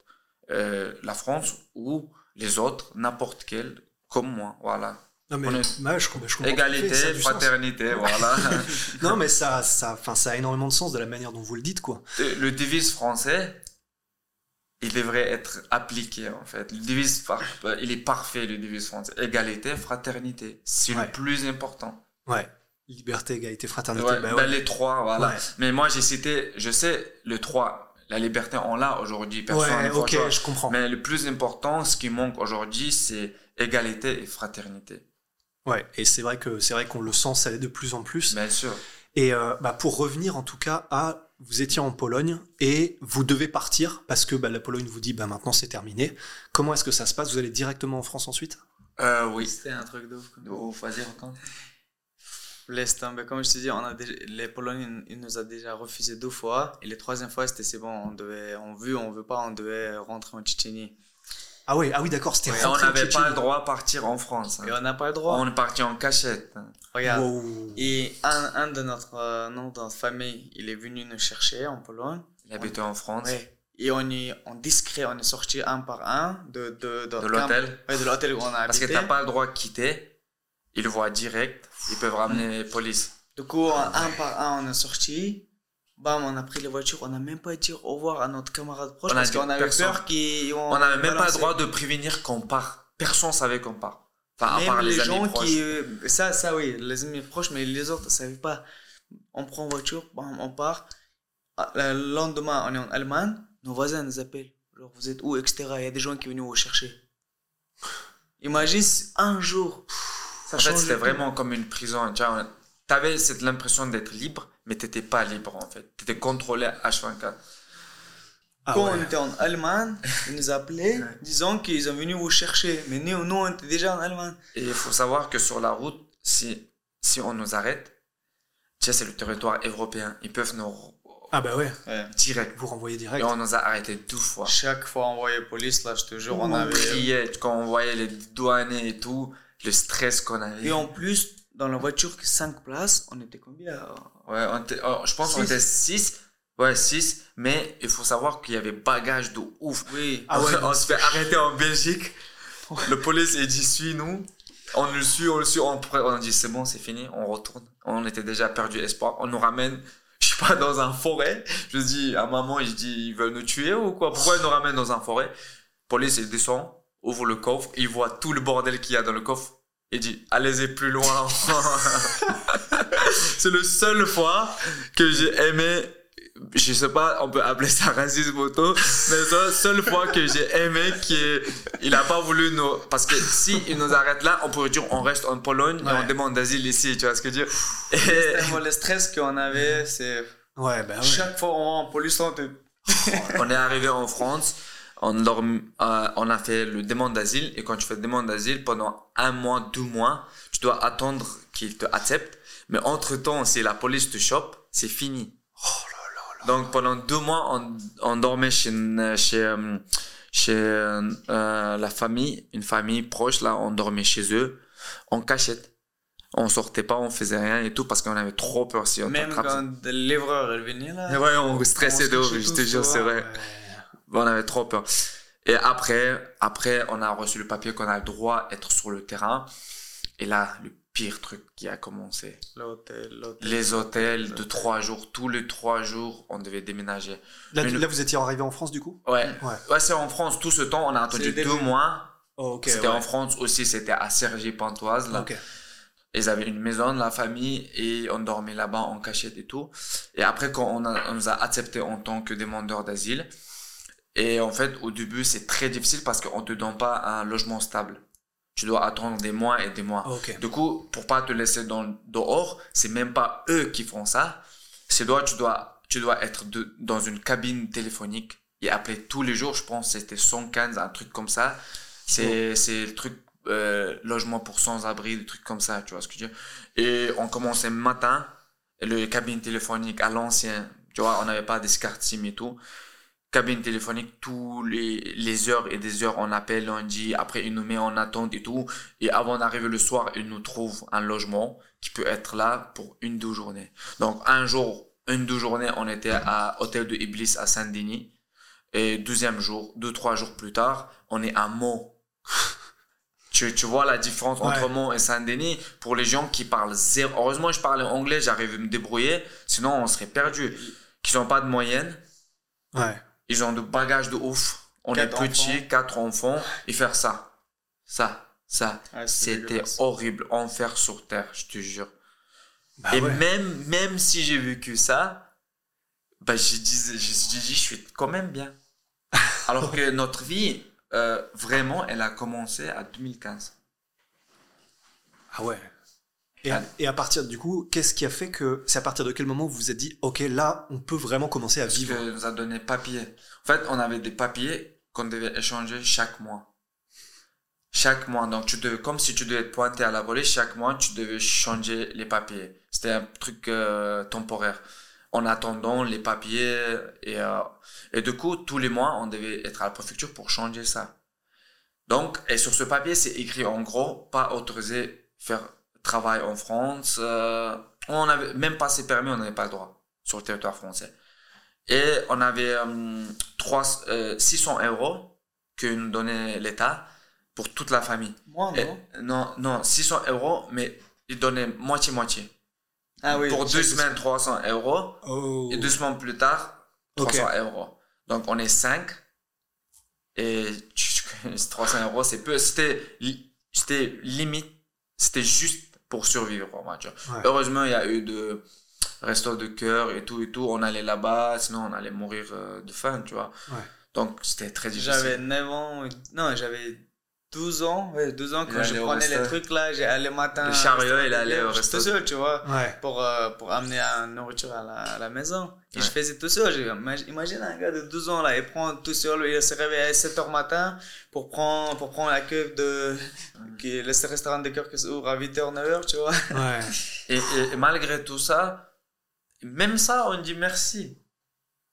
euh, la France ou les autres, n'importe quel, comme moi, voilà. Non, mais est- je, je comprends fait, Égalité, fraternité, voilà. Non, mais ça, ça, enfin, ça a énormément de sens de la manière dont vous le dites, quoi. le devise français, il devrait être appliqué en fait. Le devise, par- il est parfait le devise français. Égalité, fraternité, c'est Ouais. le plus important. Ouais. Liberté, égalité, fraternité. Ouais, bah ben, ouais. les trois, voilà. Mais moi j'ai cité, je sais, le 3, la liberté on l'a aujourd'hui, personne Ouais, ok, je comprends. Mais le plus important, ce qui manque aujourd'hui, c'est égalité et fraternité. Ouais, et c'est vrai que c'est vrai qu'on le sent, ça l'est de plus en plus. Bien sûr. Et euh, bah, pour revenir en tout cas à, vous étiez en Pologne et vous devez partir parce que bah, la Pologne vous dit bah maintenant c'est terminé. Comment est-ce que ça se passe? Vous allez directement en France ensuite? Euh, oui. C'était un truc de ouf. Oh, vas-y, raconte. Laisse tomber. Comme je te dis, on a déjà, les Polonais, ils nous a déjà refusé deux fois. Et la troisième fois, c'était c'est bon, on devait, on veut, on veut pas, on devait rentrer en Tchétchénie. Ah oui, ah oui d'accord, c'était Et on n'avait pas le droit de partir en France. hein. Et on n'a pas le droit. On est parti en cachette. Regarde. Wow. Et un, un de notre, euh, non, de notre famille, il est venu nous chercher en Pologne. Il habitait en France. Ouais. Et on est en discret, on est sorti un par un de, de, De l'hôtel. Ouais, de l'hôtel où on a Parce que habité. t'as pas le droit de quitter. Ils le voient direct. Ils peuvent ramener les police. Du coup, un par un, on est sorti. Bam, on a pris les voitures. On n'a même pas dit au revoir à notre camarade proche On parce qu'on avait peur qu'ils On n'avait même pas le droit de prévenir qu'on part. Personne savait qu'on part. Enfin, à Même part les, les, amis gens proches. qui. euh, Ça, ça, oui, les amis proches, mais les autres ne savaient pas. On prend voiture, bam, on part. Ah, Le lendemain, on est en Allemagne. Nos voisins nous appellent. Genre, vous êtes où, etc. Il y a des gens qui viennent vous chercher. Imagine un jour. Ça En fait, c'était vraiment comme une prison. Tu vois, T'avais cette l'impression d'être libre, mais t'étais pas libre en fait. T'étais contrôlé H24. Ah Quand ouais. on était en Allemagne, ils nous appelaient, disant qu'ils sont venus vous chercher. Mais nous, nous, on était déjà en Allemagne. Et il faut savoir que sur la route, si, si on nous arrête, tu sais, c'est le territoire européen. Ils peuvent nous Ah bah ouais, direct. vous renvoyez Et direct. on nous a arrêté deux fois. Chaque fois, on voyait police, là, je te jure, on On avait. criait quand on voyait les douaniers et tout, le stress qu'on avait. Et en plus, dans la voiture, 5 places, on était combien Ouais, on était- oh, je pense qu'on était 6. Ouais, 6. Mais il faut savoir qu'il y avait bagage de ouf. Oui. Ah ouais, on se fait arrêter en Belgique. Le police, il dit, suis-nous. On le suit, on le suit. On, on dit, c'est bon, c'est fini. On retourne. On était déjà perdu espoir. On nous ramène, je sais pas, dans un forêt. Je dis à maman, je dis, ils veulent nous tuer ou quoi? Pourquoi ils nous ramènent dans un forêt? Police, il descend, ouvre le coffre. Il voit tout le bordel qu'il y a dans le coffre. Il dit, allez-y plus loin. c'est le seul fois que j'ai aimé je sais pas, on peut appeler ça racisme auto, mais c'est la seule fois que j'ai aimé qu'il il a pas voulu nous, parce que si il nous arrête là, on pourrait dire on reste en Pologne et Ouais. on demande d'asile ici, tu vois ce que je veux dire? Et Tellement le stress qu'on avait, c'est. Ouais, ouais. Chaque fois, on en police, on te. on est arrivé en France, on, dorm- euh, on a fait le demande d'asile et quand tu fais demande d'asile pendant un mois, deux mois, tu dois attendre qu'il te accepte. Mais entre temps, si la police te chope, c'est fini. Donc pendant deux mois, on, on dormait chez, chez, euh, chez euh, la famille, une famille proche là, on dormait chez eux en cachette. On sortait pas, on faisait rien et tout parce qu'on avait trop peur si on Même quand le livreur est venu là. Et ouais, on stressait de ouf, je te jure, c'est vrai. On avait trop peur. Et après, après, on a reçu le papier qu'on a le droit d'être sur le terrain. Et là, le pire truc qui a commencé. L'hôtel, l'hôtel. Les hôtels de trois jours. Tous les trois jours, on devait déménager. Là, Une- là, vous étiez arrivé en France du coup? Ouais. Ouais. Ouais, c'est en France. Tout ce temps, on a attendu deux mois. Oh, c'était ouais. en France aussi, c'était à Cergy-Pontoise. Là. Ok. Ils avaient une maison, la famille, et on dormait là-bas en cachette et tout. Et après, quand on, a- on nous a acceptés en tant que demandeurs d'asile, et en fait, au début, c'est très difficile parce qu'on te donne pas un logement stable. Tu dois attendre des mois et des mois. Ok. Du coup, pour pas te laisser dans, dehors, c'est même pas eux qui font ça. C'est toi, tu dois, tu dois être de- dans une cabine téléphonique et appeler tous les jours. Je pense que c'était 115, un truc comme ça. C'est, c'est le truc, euh, logement pour sans-abri, des trucs comme ça, tu vois ce que je veux dire. Et on commençait matin, le cabine téléphonique à l'ancien, tu vois, on n'avait pas des cartes SIM et tout. Cabine téléphonique, tous les, les heures et des heures, on appelle, on dit, après il nous met en attente et tout. Et avant d'arriver le soir, il nous trouve un logement qui peut être là pour une, deux journées. Donc un jour, une, deux journées, on était à Hôtel de Iblis à Saint-Denis. Et deuxième jour, deux, trois jours plus tard, on est à Meaux. tu Tu, vois la différence Ouais. entre Mont et Saint-Denis? Pour les gens qui parlent zéro. Heureusement, je parlais anglais, j'arrive à me débrouiller. Sinon, on serait perdu. Qui n'ont pas de moyenne, Ouais. Ils ont de bagages de ouf. On Quatre est petits, enfants. quatre enfants, et faire ça, ça, ça, c'était horrible, enfer sur terre, je te jure. Bah et ouais. même, même si j'ai vécu ça, bah, je disais, je, je dis, je suis quand même bien. Alors que notre vie, euh, vraiment, elle a commencé à 2015. Ah ouais. Et à, et à partir du coup, qu'est-ce qui a fait que c'est à partir de quel moment vous vous êtes dit, ok, là, on peut vraiment commencer à Parce vivre. que nous a donné papier. En fait, on avait des papiers qu'on devait échanger chaque mois. Chaque mois. Donc, tu devais, comme si tu devais te pointer à la volée, chaque mois, tu devais changer les papiers. C'était un truc euh, temporaire. En attendant les papiers et, euh, et du coup, tous les mois, on devait être à la préfecture pour changer ça. Donc, et sur ce papier, c'est écrit en gros, pas autorisé faire travail en France. euh, on avait même pas ses permis, on n'avait pas le droit sur le territoire français. Et on avait euh, trois- euh, 600 euros que nous donnait l'État pour toute la famille. Moi, Et- non? non, non, 600 euros, mais il donnait moitié-moitié. Ah oui. pour deux semaines, 300 euros. Oh. Et deux semaines plus tard, Ok. 300 euros. Donc on est 5. Et tu- 300 euros, c'est peu. C'était limite. C'était juste pour survivre, va dire. Ouais. Heureusement, il y a eu de restos de cœur et tout et tout. On allait là-bas, sinon on allait mourir euh, de faim, tu vois. Ouais. Donc c'était très difficile. J'avais 9 ans. Non, j'avais 12 ans. Ouais, 12 ans Il quand je prenais les trucs là. J'ai allé le matin. Le chariot, il allait au resto. tout seul, tu vois. Ouais. Pour, euh, pour amener la nourriture à la, à la maison. Et Ouais. je faisais tout seul. Imagine- un gars de 12 ans là, il prend tout seul, il se réveille à 7h matin pour prendre, pour prendre la queue de. qui est le restaurant de cœur qui s'ouvre à 8h, 9h, tu vois. Ouais. Et, et- et malgré tout ça, même ça, on dit merci.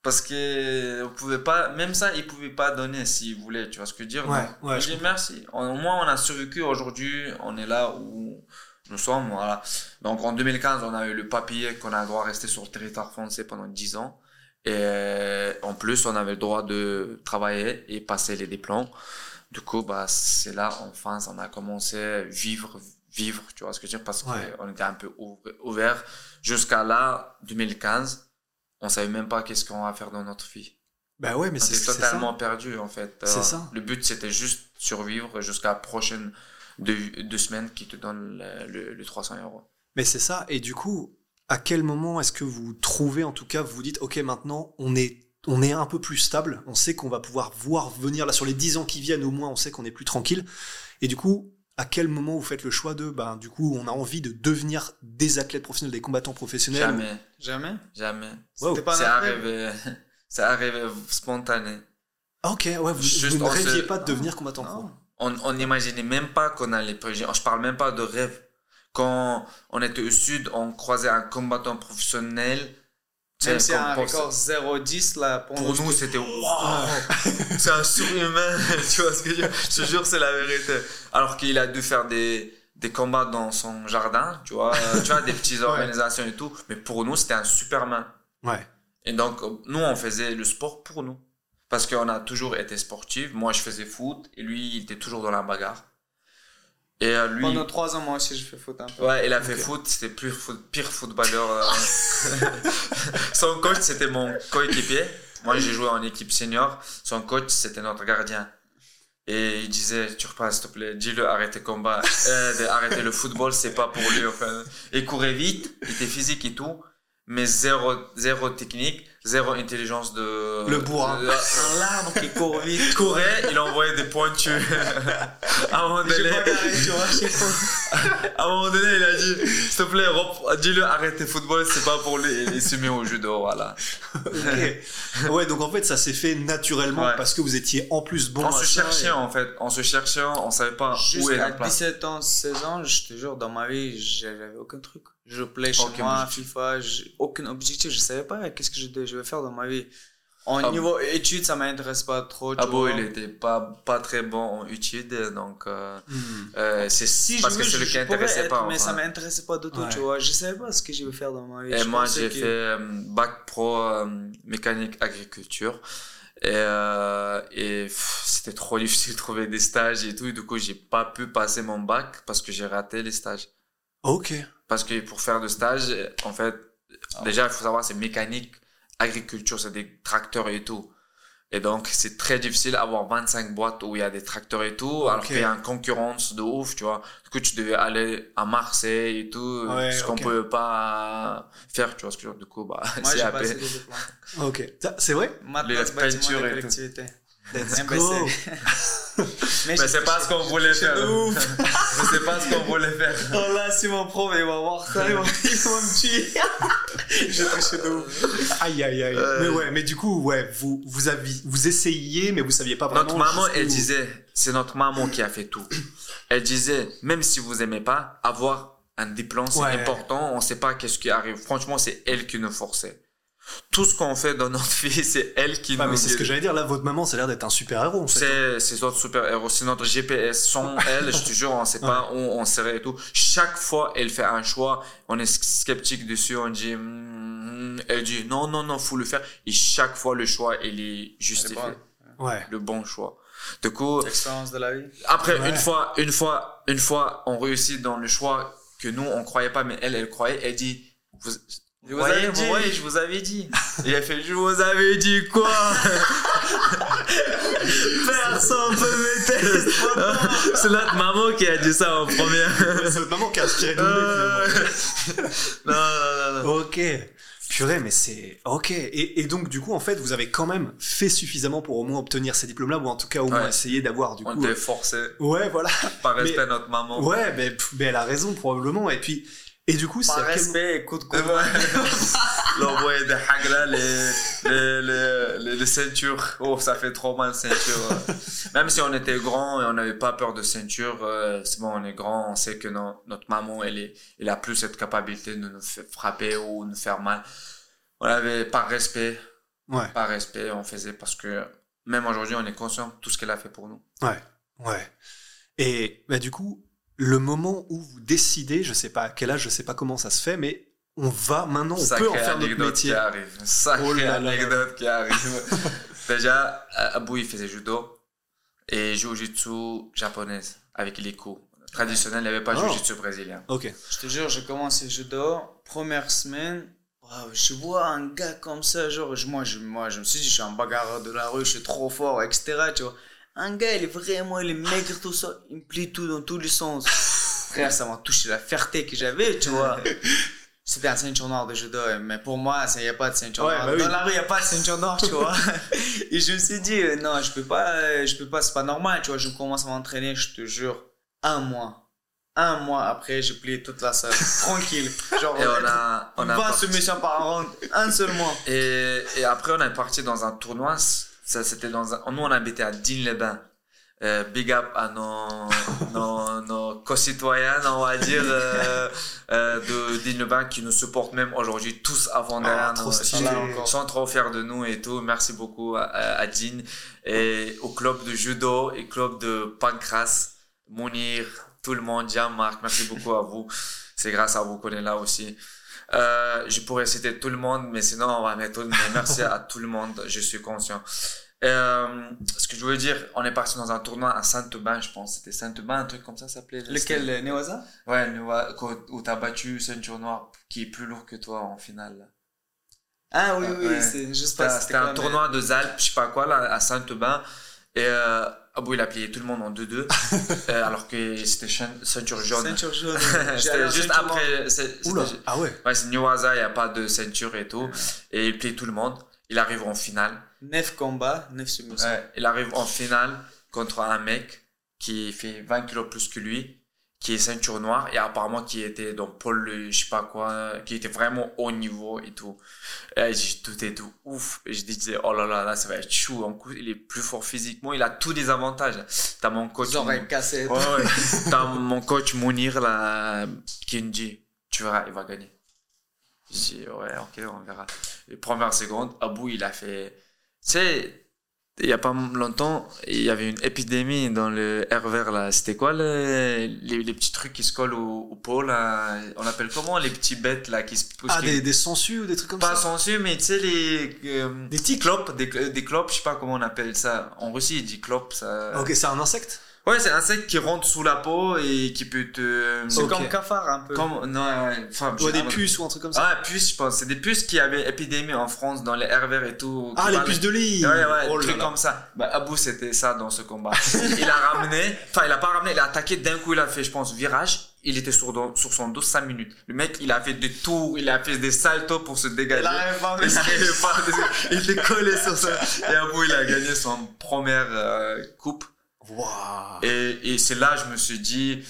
Parce que on pouvait pas, même ça, ils pouvaient pas donner s'ils voulaient, tu vois ce que je veux dire Ouais, ouais, je dit comprends. merci. Au moins, on a survécu aujourd'hui, on est là où nous sommes, voilà. Donc, en 2015, on a eu le papier qu'on a le droit de rester sur le territoire français pendant 10 ans. Et en plus, on avait le droit de travailler et passer les diplômes. Du coup, bah, c'est là, enfin, on a commencé à vivre, vivre, tu vois ce que je veux dire, parce Ouais. qu'on était un peu ouvert. Jusqu'à là, 2015, on savait même pas qu'est-ce qu'on va faire dans notre vie. Bah ouais, mais c'est totalement ça. perdu, en fait. C'est Euh, ça. Le but, c'était juste survivre jusqu'à la prochaine deux, deux semaines qui te donne le, le- le 300 euros. Mais c'est ça. Et du coup, à quel moment est-ce que vous trouvez, en tout cas, vous vous dites, ok, maintenant, on est, on est un peu plus stable. On sait qu'on va pouvoir voir venir là sur les 10 ans qui viennent. Au moins, on sait qu'on est plus tranquille. Et du coup, à quel moment vous faites le choix de, ben, du coup, on a envie de devenir des athlètes professionnels, des combattants professionnels? Jamais, Jamais? jamais. Wow. C'est un rêve. arrivé, c'est arrivé spontané. Ah, ok, ouais, vous, Juste vous ne se- rêviez pas de devenir combattant pro. Non. On on n'imaginait même pas qu'on allait projet. Je parle même pas de rêve. Quand on était au sud, on croisait un combattant professionnel. Même si un record 0-10 là, pour, Pour nous, c'était waouh, c'est un surhumain. tu vois ce que je veux dire? Je te jure, c'est la vérité. Alors qu'il a dû faire des, des combats dans son jardin, tu vois, tu vois, des petites organisations et tout. Mais pour nous, c'était un superman. Ouais. Et donc, nous, on faisait le sport pour nous. Parce qu'on a toujours été sportifs. Moi, je faisais foot et lui, il était toujours dans la bagarre. Et euh, lui, Pendant 3 ans, moi aussi, je fais foot un peu. ouais, il a fait foot, c'était plus foot- pire footballeur. euh. Son coach, c'était mon coéquipier. Moi, j'ai joué en équipe senior. Son coach, c'était notre gardien. Et il disait, tu repasses, s'il te plaît, dis-le, arrêtez le combat, euh, arrêtez le football, c'est pas pour lui. Enfin, il courait vite, il était physique et tout, mais zéro, zéro technique, zéro intelligence de. Le bourrin. de- Un larme qui court vite. il courait, il envoyait des pointus. à un moment donné, à un moment donné, il a dit, s'il te plaît, dis-le, arrêtez le football, c'est pas pour lui. Il s'est mis au judo, voilà. Ok. ouais, donc en fait, ça s'est fait naturellement Ouais. parce que vous étiez en plus bon on à se cherchait, et- en fait. On se cherchait, on savait pas où est la place. 17 ans, 16 ans, je te jure, dans ma vie, j'avais aucun truc. Je play chez Aucun moi, objectif. FIFA, j'ai aucun objectif. Je savais pas qu'est-ce que je, vais faire dans ma vie. En Ah niveau études, ça m'intéresse pas trop. Abo, vois. il était pas, pas très bon en études, donc euh, Hmm. euh, c'est Si parce que c'est le qui intéressait être, pas. mais enfin. ça m'intéressait pas du tout, Ouais. tu vois. Je savais pas ce que je vais faire dans ma vie. Et Je moi, j'ai que- fait euh, bac pro euh, mécanique agriculture. Et, euh, et c'était trop difficile de trouver des stages et tout. Et du coup, j'ai pas pu passer mon bac parce que j'ai raté les stages. Ok. Parce que pour faire de stage, en fait, déjà, il faut savoir, c'est mécanique, agriculture, c'est des tracteurs et tout. Et donc, c'est très difficile d'avoir 25 boîtes où il y a des tracteurs et tout, alors qu'il y a une concurrence de ouf, tu vois. Du coup, tu devais aller à Marseille et tout, Ouais, ce qu'on ok. peut pas faire, tu vois ce que. Du coup, bah, c'est diplômes. Ok. C'est vrai? Maths, Les peintures et tout. Let's go. Mais c'est pas ce qu'on voulait faire. de ouf. Mais c'est pas ce qu'on voulait faire. Oh là, si mon prof il va voir ça, il va, il va me tuer. J'ai triché de ouf. Aïe, aïe, aïe. Euh. Mais ouais, mais du coup, ouais, vous, vous aviez, vous essayiez, mais vous saviez pas vraiment. Notre maman, elle disait, c'est notre maman qui a fait tout. Elle disait, même si vous aimez pas, avoir un diplôme, c'est Ouais. important. On sait pas qu'est-ce qui arrive. Franchement, c'est elle qui nous forçait. Tout ce qu'on fait dans notre vie, c'est elle qui Ah, nous mais c'est ce que j'allais dire. Là, votre maman, ça a l'air d'être un super héros. En fait. C'est, c'est notre super héros, c'est notre GPS. Sans elle, je te jure, on sait pas où on serait et tout. Chaque fois, elle fait un choix, on est sceptique dessus, on dit, hmm, elle dit, non, non, non, faut le faire. Et chaque fois, le choix, il est justifié. bonne. Ouais. Le bon choix. Du coup, L'expérience de la vie. après, Ouais. une fois, une fois, une fois, on réussit dans le choix que nous, on croyait pas, mais elle, elle croyait, elle dit, vous, Je vous avais dit. je vous avais dit. Et elle fait, je vous avais dit quoi? Personne peut me tester. C'est notre maman qui a dit ça en première. C'est votre maman qui a inspiré de Euh, non, non, non. Ok. Purée, mais c'est ok. Et, et donc, du coup, en fait, vous avez quand même fait suffisamment pour au moins obtenir ces diplômes-là, ou en tout cas au moins Ouais. essayer d'avoir du On coup. était forcé euh, Ouais, voilà. par respect à notre maman. Ouais, mais, mais elle a raison probablement. Et puis, et du coup, c'est Par quel respect, écoute, ouais. L'envoyer des hagla, les, les, les, ceintures. Oh, ça fait trop mal, ceinture. Même si on était grand et on n'avait pas peur de ceinture, euh, c'est bon, on est grand, on sait que no- notre maman, elle, est, elle a plus cette capacité de nous frapper ou nous faire mal. On avait par respect, Ouais, par respect, on faisait parce que même aujourd'hui, on est conscient de tout ce qu'elle a fait pour nous. ouais, ouais. Et bah, du coup, le moment où vous décidez, je sais pas à quel âge, je sais pas comment ça se fait, mais on va maintenant, on Sacrée peut en faire notre anecdote métier. qui arrive. Sacrée Oh là là là. anecdote qui arrive. Déjà, Abou, il faisait judo et jiu-jitsu japonaise avec les coups. Traditionnel, il n'y avait pas Oh. jiu-jitsu brésilien. Ok. Je te jure, j'ai commencé le judo. Première semaine, je vois un gars comme ça, genre, je- moi, je, moi, je me suis dit, je suis un bagarreur de la rue, je suis trop fort, etc. Tu vois. Un gars, il est vraiment, il est maigre, tout ça, il me plie tout dans tous les sens. Frère, ça m'a touché la fierté que j'avais, tu vois. C'était un ceinture noire de judo, mais pour moi, il n'y a pas de ceinture Ouais, noire. bah oui. Dans la rue, il n'y a pas de ceinture noire, tu vois. Et je me suis dit, non, je peux pas, je peux pas, c'est pas normal, tu vois. Je commence à m'entraîner, je te jure, un mois. Un mois après, j'ai plié toute la salle. Tranquille. Genre, Et on a, on a 20 parti- par round. Un seul mois. et, et après, on est parti dans un tournoi. Ça, c'était dans un, nous, on habitait à Digne-les-Bains. Euh, big up à nos, nos, nos concitoyens, on va dire, euh, euh, de Digne-les-Bains qui nous supportent même aujourd'hui tous avant derrière Ah, stylé. Ils sont- trop fiers de nous et tout. Merci beaucoup à, à, à Digne et au club de judo et club de pancras, Mounir, tout le monde, Jean-Marc, merci beaucoup à vous. C'est grâce à vous qu'on est là aussi. Euh, je pourrais citer tout le monde, mais sinon on va mettre. Mais merci à tout le monde, je suis conscient. Euh, ce que je veux dire, on est parti dans un tournoi à Saint-Aubin, je pense. C'était Saint-Aubin, un truc comme ça s'appelait. Lequel, le Newaza? Ouais, quand- où t'as battu ceinture noire, qui est plus lourd que toi en finale. Ah oui, Ah, oui, ouais. c'est juste pas. c'était un tournoi de Alpes, je sais pas quoi, là, à Saint-Aubin. Et euh, Abou, il a plié tout le monde en 2-2, euh, alors que c'était ceinture jaune. Ceinture jaune. C'était juste après. Oula. Ah ouais. Ouais, c'est Niwaza, il n'y a pas de ceinture et tout. Et il plie tout le monde. Il arrive en finale. 9 combats, 9 soumissions. Ouais, il arrive en finale contre un mec qui fait 20 kilos plus que lui, qui est ceinture noire et apparemment qui était dans Paul, je sais pas quoi, qui était vraiment haut niveau et tout. Et j'ai tout est tout ouf. Et je disais, oh là là, là, ça va être chou. En coup, il est plus fort physiquement, il a tous les avantages. T'as mon coach. Les oreilles cassées. Ouais, ouais. T'as mon coach Mounir là, qui me dit, tu verras, il va gagner. Je dis, ouais, ok, on verra. Les premières secondes, Abou, il a fait, tu sais, il y a pas longtemps, il y avait une épidémie dans le air vert là. C'était quoi le- les, les petits trucs qui se collent au, au pot là? On appelle comment les petits bêtes là qui se Ah, qui- des, des sangsues ou des trucs comme pas ça? sensu, mais tu sais les euh, Des tiques. clopes, des, des clopes, je sais pas comment on appelle ça. En Russie, il dit clope. Ça... Ok, c'est un insecte? Ouais, c'est un insecte qui rentre sous la peau et qui peut te. C'est Ok. comme cafard un peu. Comme non, ouais, enfin, Ou des puces ou un truc comme ça Ah, puces, je pense. C'est des puces qui avaient épidémie en France dans les RVR et tout. Ah, les parlaient- puces de lit Ouais, ouais, Oh des là trucs là. comme ça. Bah, Abou, c'était ça dans ce combat. il a ramené, enfin, il a pas ramené, il a attaqué d'un coup, il a fait, je pense, virage. Il était sur, son dos 5 minutes. Le mec, il a fait des tours, il a fait des saltos pour se dégager. Il arrive pas à Il arrive pas il était collé sur ça. Et Abou, il a gagné son première euh, coupe. Et, et c'est là, je me suis dit,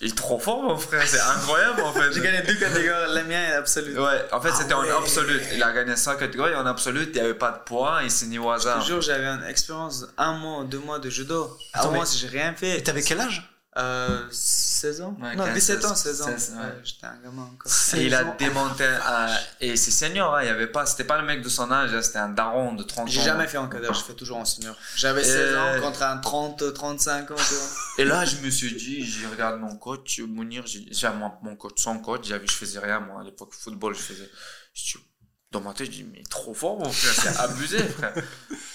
il est trop fort, mon frère. C'est incroyable, en fait. J'ai gagné deux catégories, la mienne est absolue. Ouais, en fait, Ah c'était ouais. en absolu. Il a gagné 100 catégories. En absolu, il n'y avait pas de poids. Il s'est mis au hasard. Toujours, j'avais une expérience un mois, deux mois de judo. Attends, un mois, mais- si j'ai rien Et fait. t'avais quel âge? Euh, 16 ans? Ouais, Non, 15, 17 ans, 16, 16 ans. 16, ouais. J'étais un gamin encore. Et il a 16 ans. démonté un- et c'est senior, hein, il y avait pas, c'était pas le mec de son âge, hein, c'était un daron de 30 ans. J'ai jamais fait en cadre, je fais toujours en senior. J'avais Et- 16 ans contre un 30, 35 ans. Et là, je me suis dit, je regarde mon coach, Mounir, j'ai j'ai mon, mon coach, son coach, j'avais, je faisais rien, moi, à l'époque, football, je faisais, je dis- dans ma tête, je dis, mais trop fort, mon frère, c'est abusé, frère.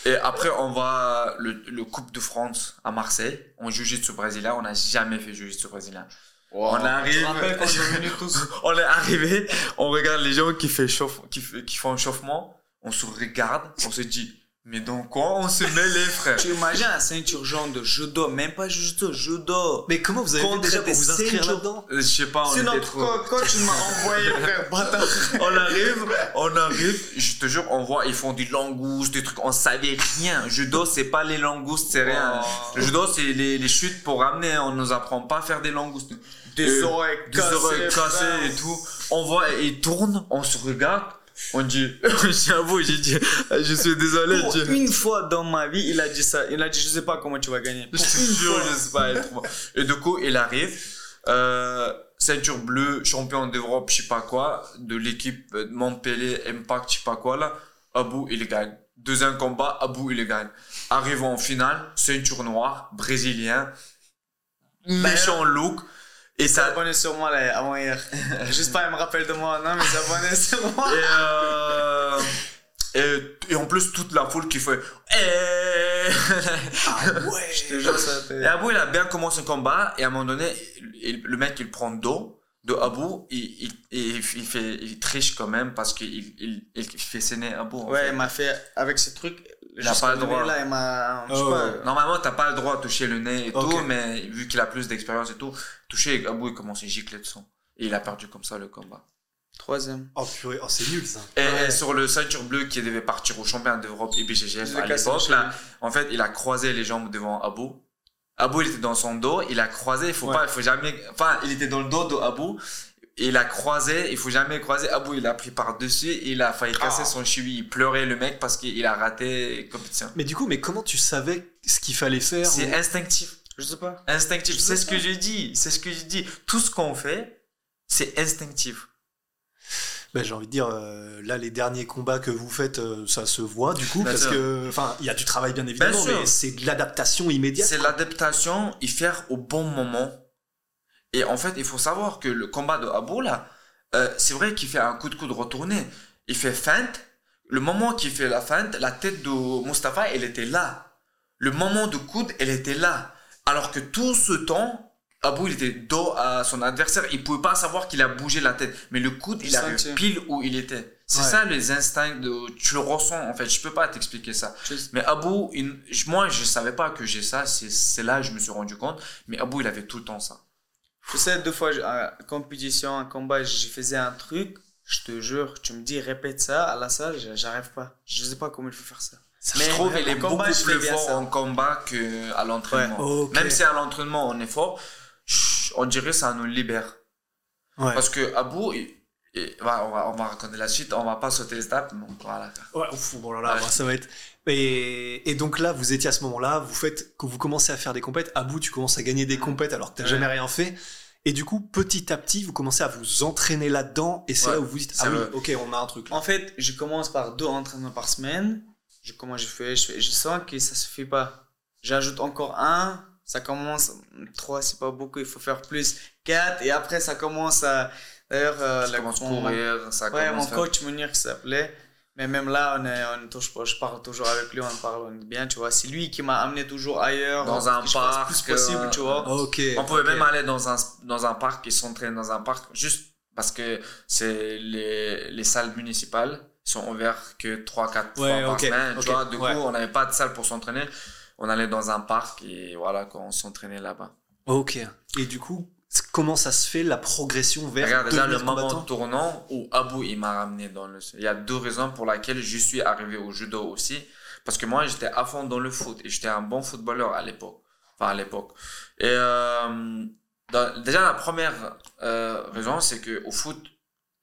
Et après, on va, le, le Coupe de France à Marseille, on joue jiu-jitsu brésilien, on n'a jamais fait jiu-jitsu brésilien. On arrive. On est on arrivé, on regarde les gens qui, fait chauffe, qui, fait- qui font un chauffement, on se regarde, on se dit, mais dans quoi on se met les frères? Tu imagines un ceinture jaune de judo, même pas judo, judo. Mais comment vous avez fait déjà pour des vous inscrire là-dedans? Euh, Je sais pas, on C'est notre coach qui m'a envoyé, frère, bâtard. On arrive, on arrive, je te jure, on voit, ils font des langoustes, des trucs, on savait rien. Judo, c'est pas les langoustes, c'est rien. Oh. Le judo, c'est les, les chutes pour ramener, on nous apprend pas à faire des langoustes. Des Euh, oreilles des cassées, oreilles frère. cassées et tout. On voit, ils tournent, on se regarde, on dit, j'avoue, j'ai dit, je suis désolé, Pour Dieu. une fois dans ma vie, il a dit ça. Il a dit, je sais pas comment tu vas gagner. Je te jure, je sais pas. Et du coup, il arrive, euh, ceinture bleue, champion d'Europe, je sais pas quoi, de l'équipe de Montpellier, Impact, je sais pas quoi, là. Abou, il gagne. Deuxième combat, Abou, il gagne. Arrive en finale, ceinture noire, brésilien, méchant look. Et ça, Abonné sur moi là, avant hier. Juste pas, il me rappelle de moi, non, mais s'abonner sur moi. et, euh, et, et en plus, toute la foule qui fait, Eh Ah ouais Je te jure, ça. Et Abou, il a bien commencé le combat, et à un moment donné, il- le mec, il prend dos de Abou, il, il, il, fait, il triche quand même parce qu'il il, il fait saigner Abou. Ouais, il m'a fait, avec ce truc, Il a pas le droit. Là, il m'a, sais Oh. pas. Normalement, t'as pas le droit de toucher le nez et tout, mais vu qu'il a plus d'expérience et tout, toucher Abou, il commence à gicler de son. Et il a perdu comme ça le combat. Troisième. Oh purée, oh, c'est nul ça. Et, Ouais. et sur le ceinture bleue qui devait partir au championnat d'Europe IBGGF à l'époque, là, en fait, il a croisé les jambes devant Abou. Abou, il était dans son dos, il a croisé, il faut Ouais. pas, il faut jamais, enfin, il était dans le dos de Abou, et il a croisé, il faut jamais croiser. Abou, il a pris par-dessus, et il a failli casser Ah. son cheville, il pleurait le mec parce qu'il a raté compétition. Mais du coup, mais comment tu savais ce qu'il fallait faire C'est ou- instinctif. Je sais pas. Instinctif. C'est ce que je dis. C'est ce que je dis. Tout ce qu'on fait, c'est instinctif. Ben, j'ai envie de dire, euh, là, les derniers combats que vous faites, euh, ça se voit du coup, Bien parce sûr. que, enfin, il y a du travail bien évidemment, mais c'est de l'adaptation immédiate. C'est l'adaptation, y faire au bon moment. Et en fait, il faut savoir que le combat de Abou, là, euh, c'est vrai qu'il fait un coup de coude retourné. Il fait feinte. Le moment qu'il fait la feinte, la tête de Mustapha, elle était là. Le moment de coude, elle était là. Alors que tout ce temps, Abou, il était dos à son adversaire. Il pouvait pas savoir qu'il a bougé la tête. Mais le coude, il sentais. pile où il était. C'est Ouais. ça les instincts de, tu le ressens, en fait. Je peux pas t'expliquer ça. Mais Abou, il- moi, je savais pas que j'ai ça. C'est là que je me suis rendu compte. Mais Abou, il avait tout le temps ça. Je sais, deux fois, en compétition, un combat, je faisais un truc, je te jure, tu me dis, répète ça à la salle, j'arrive pas. Je sais pas comment il faut faire ça. je trouve qu'il est beaucoup plus fort ça. en combat qu'à l'entraînement. Ouais. Même si à l'entraînement, on est fort, on dirait que ça nous libère. Ouais. Parce que il- va- on, va, on va raconter la suite. On va pas sauter les étapes. Donc voilà. Ouais, ouf, bon là, là, Ouais. bah, ça va être. Et, et donc là, vous étiez à ce moment-là, vous faites, que vous commencez à faire des compètes. À bout, tu commences à gagner des compètes alors que t'as Ouais. jamais rien fait. Et du coup, petit à petit, vous commencez à vous entraîner là-dedans. Et c'est Ouais. là où vous dites, ah oui, ok, on a un truc. là. En fait, je commence par deux entraînements par semaine. je, comment je fais, je fais, je sens que ça se fait pas. J'ajoute encore un, ça commence, trois c'est pas beaucoup, il faut faire plus, quatre, et après ça commence à, d'ailleurs, euh, Ça la- commence à mon- courir, ça Ouais, commence mon à- coach Mounir qui s'appelait. Mais même là, on est, on je parle toujours avec lui, on parle on est bien, tu vois. C'est lui qui m'a amené toujours ailleurs. Dans un parc, plus possible, euh, tu vois. Ok. On pouvait même aller dans un, dans un parc et s'entraîner dans un parc juste parce que c'est les, les salles municipales sont ouvertes que 3-4 Ouais, fois par semaine. Tu vois, du ouais. coup, on n'avait pas de salle pour s'entraîner. On allait dans un parc et voilà, quand on s'entraînait là-bas. Ok. Et du coup, comment ça se fait la progression vers Regarde déjà le moment tournant où Abou il m'a ramené dans le. Il y a deux raisons pour lesquelles je suis arrivé au judo aussi. Parce que moi j'étais à fond dans le foot et j'étais un bon footballeur à l'époque. Enfin à l'époque. Et euh, dans- déjà la première euh, raison c'est que au foot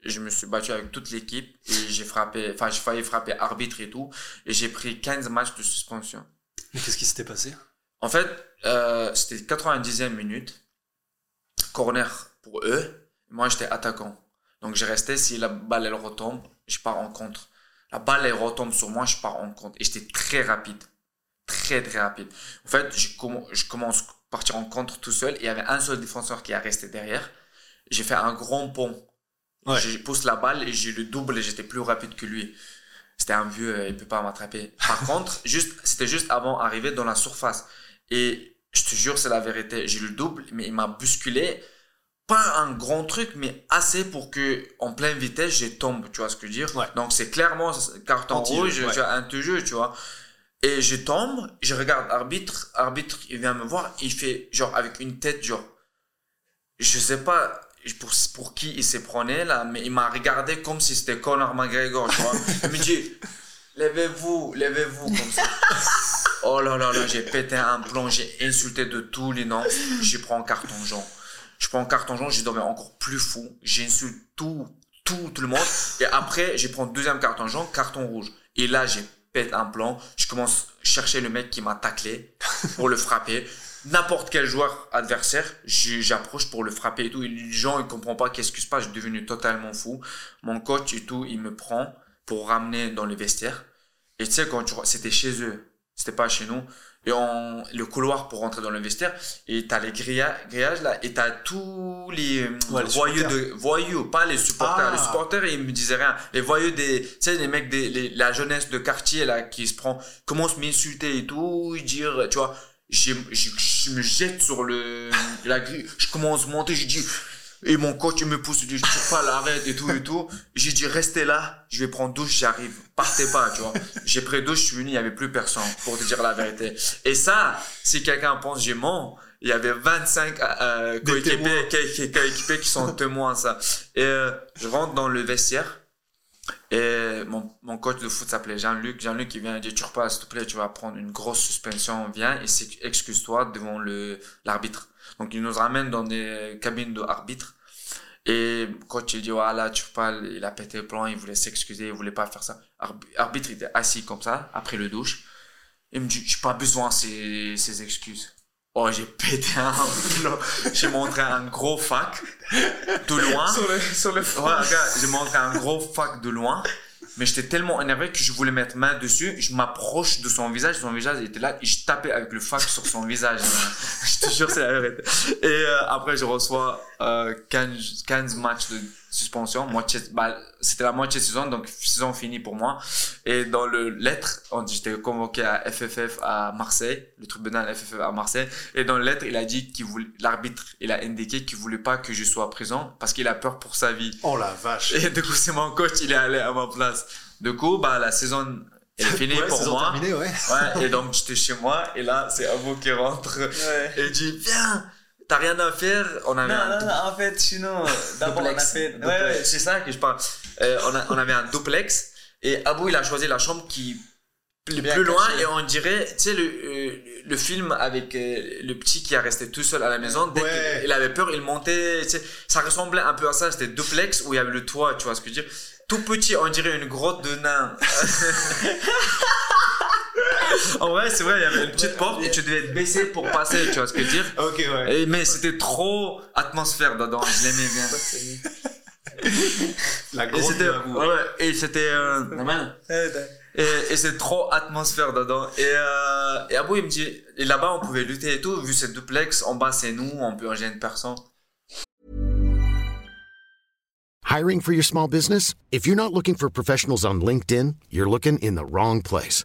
je me suis battu avec toute l'équipe et j'ai frappé, enfin j'ai failli frapper arbitre et tout et j'ai pris 15 matchs de suspension. Mais qu'est-ce qui s'était passé? En fait, euh, c'était 90e minute, corner pour eux. Moi, j'étais attaquant. Donc, j'ai resté. Si la balle, elle retombe, je pars en contre. La balle, elle retombe sur moi, je pars en contre. Et j'étais très rapide. Très, très rapide. En fait, je, comm- je commence à partir en contre tout seul. Et il y avait un seul défenseur qui est resté derrière. J'ai fait un grand pont. Ouais. Je pousse la balle et j'ai le double et j'étais plus rapide que lui. C'était un vieux, euh, il peut pas m'attraper. Par contre, juste, c'était juste avant d'arriver dans la surface. Et je te jure, c'est la vérité. J'ai le double, mais il m'a bousculé. Pas un grand truc, mais assez pour que, en pleine vitesse, je tombe. Tu vois ce que je veux dire? Ouais. Donc, c'est clairement carton Anti-jeu, rouge, ouais. tu vois, un jeu, tu vois. Et je tombe, je regarde arbitre, arbitre, il vient me voir, il fait, genre, avec une tête, genre, je sais pas pour, pour qui il s'est prenait là, mais il m'a regardé comme si c'était Conor McGregor, tu vois. Il me dit, levez-vous, levez-vous, comme ça. Oh là là là, j'ai pété un plomb, j'ai insulté de tous les noms, je prends un carton jaune. Je prends un carton jaune, je deviens encore plus fou, j'insulte tout, tout, tout le monde. Et après, je prends deuxième carton jaune, carton rouge. Et là, j'ai pète un plomb, je commence à chercher le mec qui m'a taclé pour le frapper n'importe quel joueur adversaire, j'approche pour le frapper et tout. Et les gens, ils comprennent pas qu'est-ce qui se passe. Je suis devenu totalement fou. Mon coach et tout, il me prend pour ramener dans le vestiaire. Et tu sais, quand tu, c'était chez eux. C'était pas chez nous. Et on, le couloir pour rentrer dans le vestiaire. Et t'as les grilla- grillages là. Et t'as tous les, euh, Ouais, les voyous de, voyous, pas les supporters. Ah. Les supporters, ils me disaient rien. Les voyous des, tu sais, les mecs des, les- la jeunesse de quartier là, qui se prend, commence à m'insulter et tout, dire, tu vois, je, je, je me jette sur le, la grille, je commence à monter, je dis, et mon coach il me pousse, il dit, je tire pas l'arrête et tout et tout. J'ai dit, restez là, je vais prendre douche, j'arrive. Partez pas, tu vois. J'ai pris douche, je suis venu, il y avait plus personne, pour te dire la vérité. Et ça, si quelqu'un pense j'ai menti, il y avait 25 euh, témoins. coéquipiers qui, qui- qui sont témoins ça. Et euh, je rentre dans le vestiaire. Et mon, mon coach de foot s'appelait Jean-Luc. Jean-Luc, il vient dire, tu repars, s'il te plaît, tu vas prendre une grosse suspension, viens et excuse-toi devant le, l'arbitre. Donc, il nous ramène dans des cabines d'arbitre. Et coach, il dit, voilà, tu pas, il a pété le plan, il voulait s'excuser, il voulait pas faire ça. Arbi- Arbitre, il était assis comme ça, après le douche. Il me dit, j'ai pas besoin de ces, ces excuses. Oh, j'ai pété un. J'ai montré un gros fac, tout loin. Sur le, sur le Ouais, j'ai montré un gros fac de loin, mais j'étais tellement énervé que je voulais mettre main dessus. Je m'approche de son visage, son visage était là, et je tapais avec le fac sur son visage. je te jure, c'est la vérité. Et euh, après, je reçois euh, 15, 15 matchs de suspension. Moitié, bah, c'était la moitié de saison, donc saison finie pour moi. Et dans le lettre, j'étais convoqué à FFF à Marseille, le tribunal FFF à Marseille. Et dans le lettre, il a dit qu'il voulait, l'arbitre, il a indiqué qu'il voulait pas que je sois présent parce qu'il a peur pour sa vie. Oh la vache. Et du coup, c'est mon coach, il est allé à ma place. Du coup, bah, la saison est finie Ouais, pour moi. terminée, ouais. Ouais, et donc, j'étais chez moi, et là, c'est Abo qui rentre. Ouais. Et dit, viens, t'as rien à faire. On avait Non, un non, non, en fait, sinon, d'abord on a fait. Ouais, Ouais, c'est ça que je parle. Euh, on, a- on avait un duplex, et Abou, il a choisi la chambre qui le Bien plus loin et on dirait tu sais le euh, le film avec euh, le petit qui a resté tout seul à la maison dès Ouais. qu'il il avait peur il montait tu sais ça ressemblait un peu à ça c'était duplex où il y avait le toit tu vois ce que je veux dire tout petit on dirait une grotte de nains en vrai c'est vrai il y avait une petite porte et tu devais te baisser pour passer tu vois ce que je veux dire Ok, ouais. et, mais c'était trop atmosphère dedans je l'aimais bien La et grosse c'était la boue. ouais, et c'était euh, Et, et c'est trop atmosphère dedans. Et, euh, et Abou, il me dit, et là-bas, on pouvait lutter et tout, vu c'est duplex, en bas, c'est nous, on peut en gêner personne. Hiring for your small business? If you're not looking for professionals on LinkedIn, you're looking in the wrong place.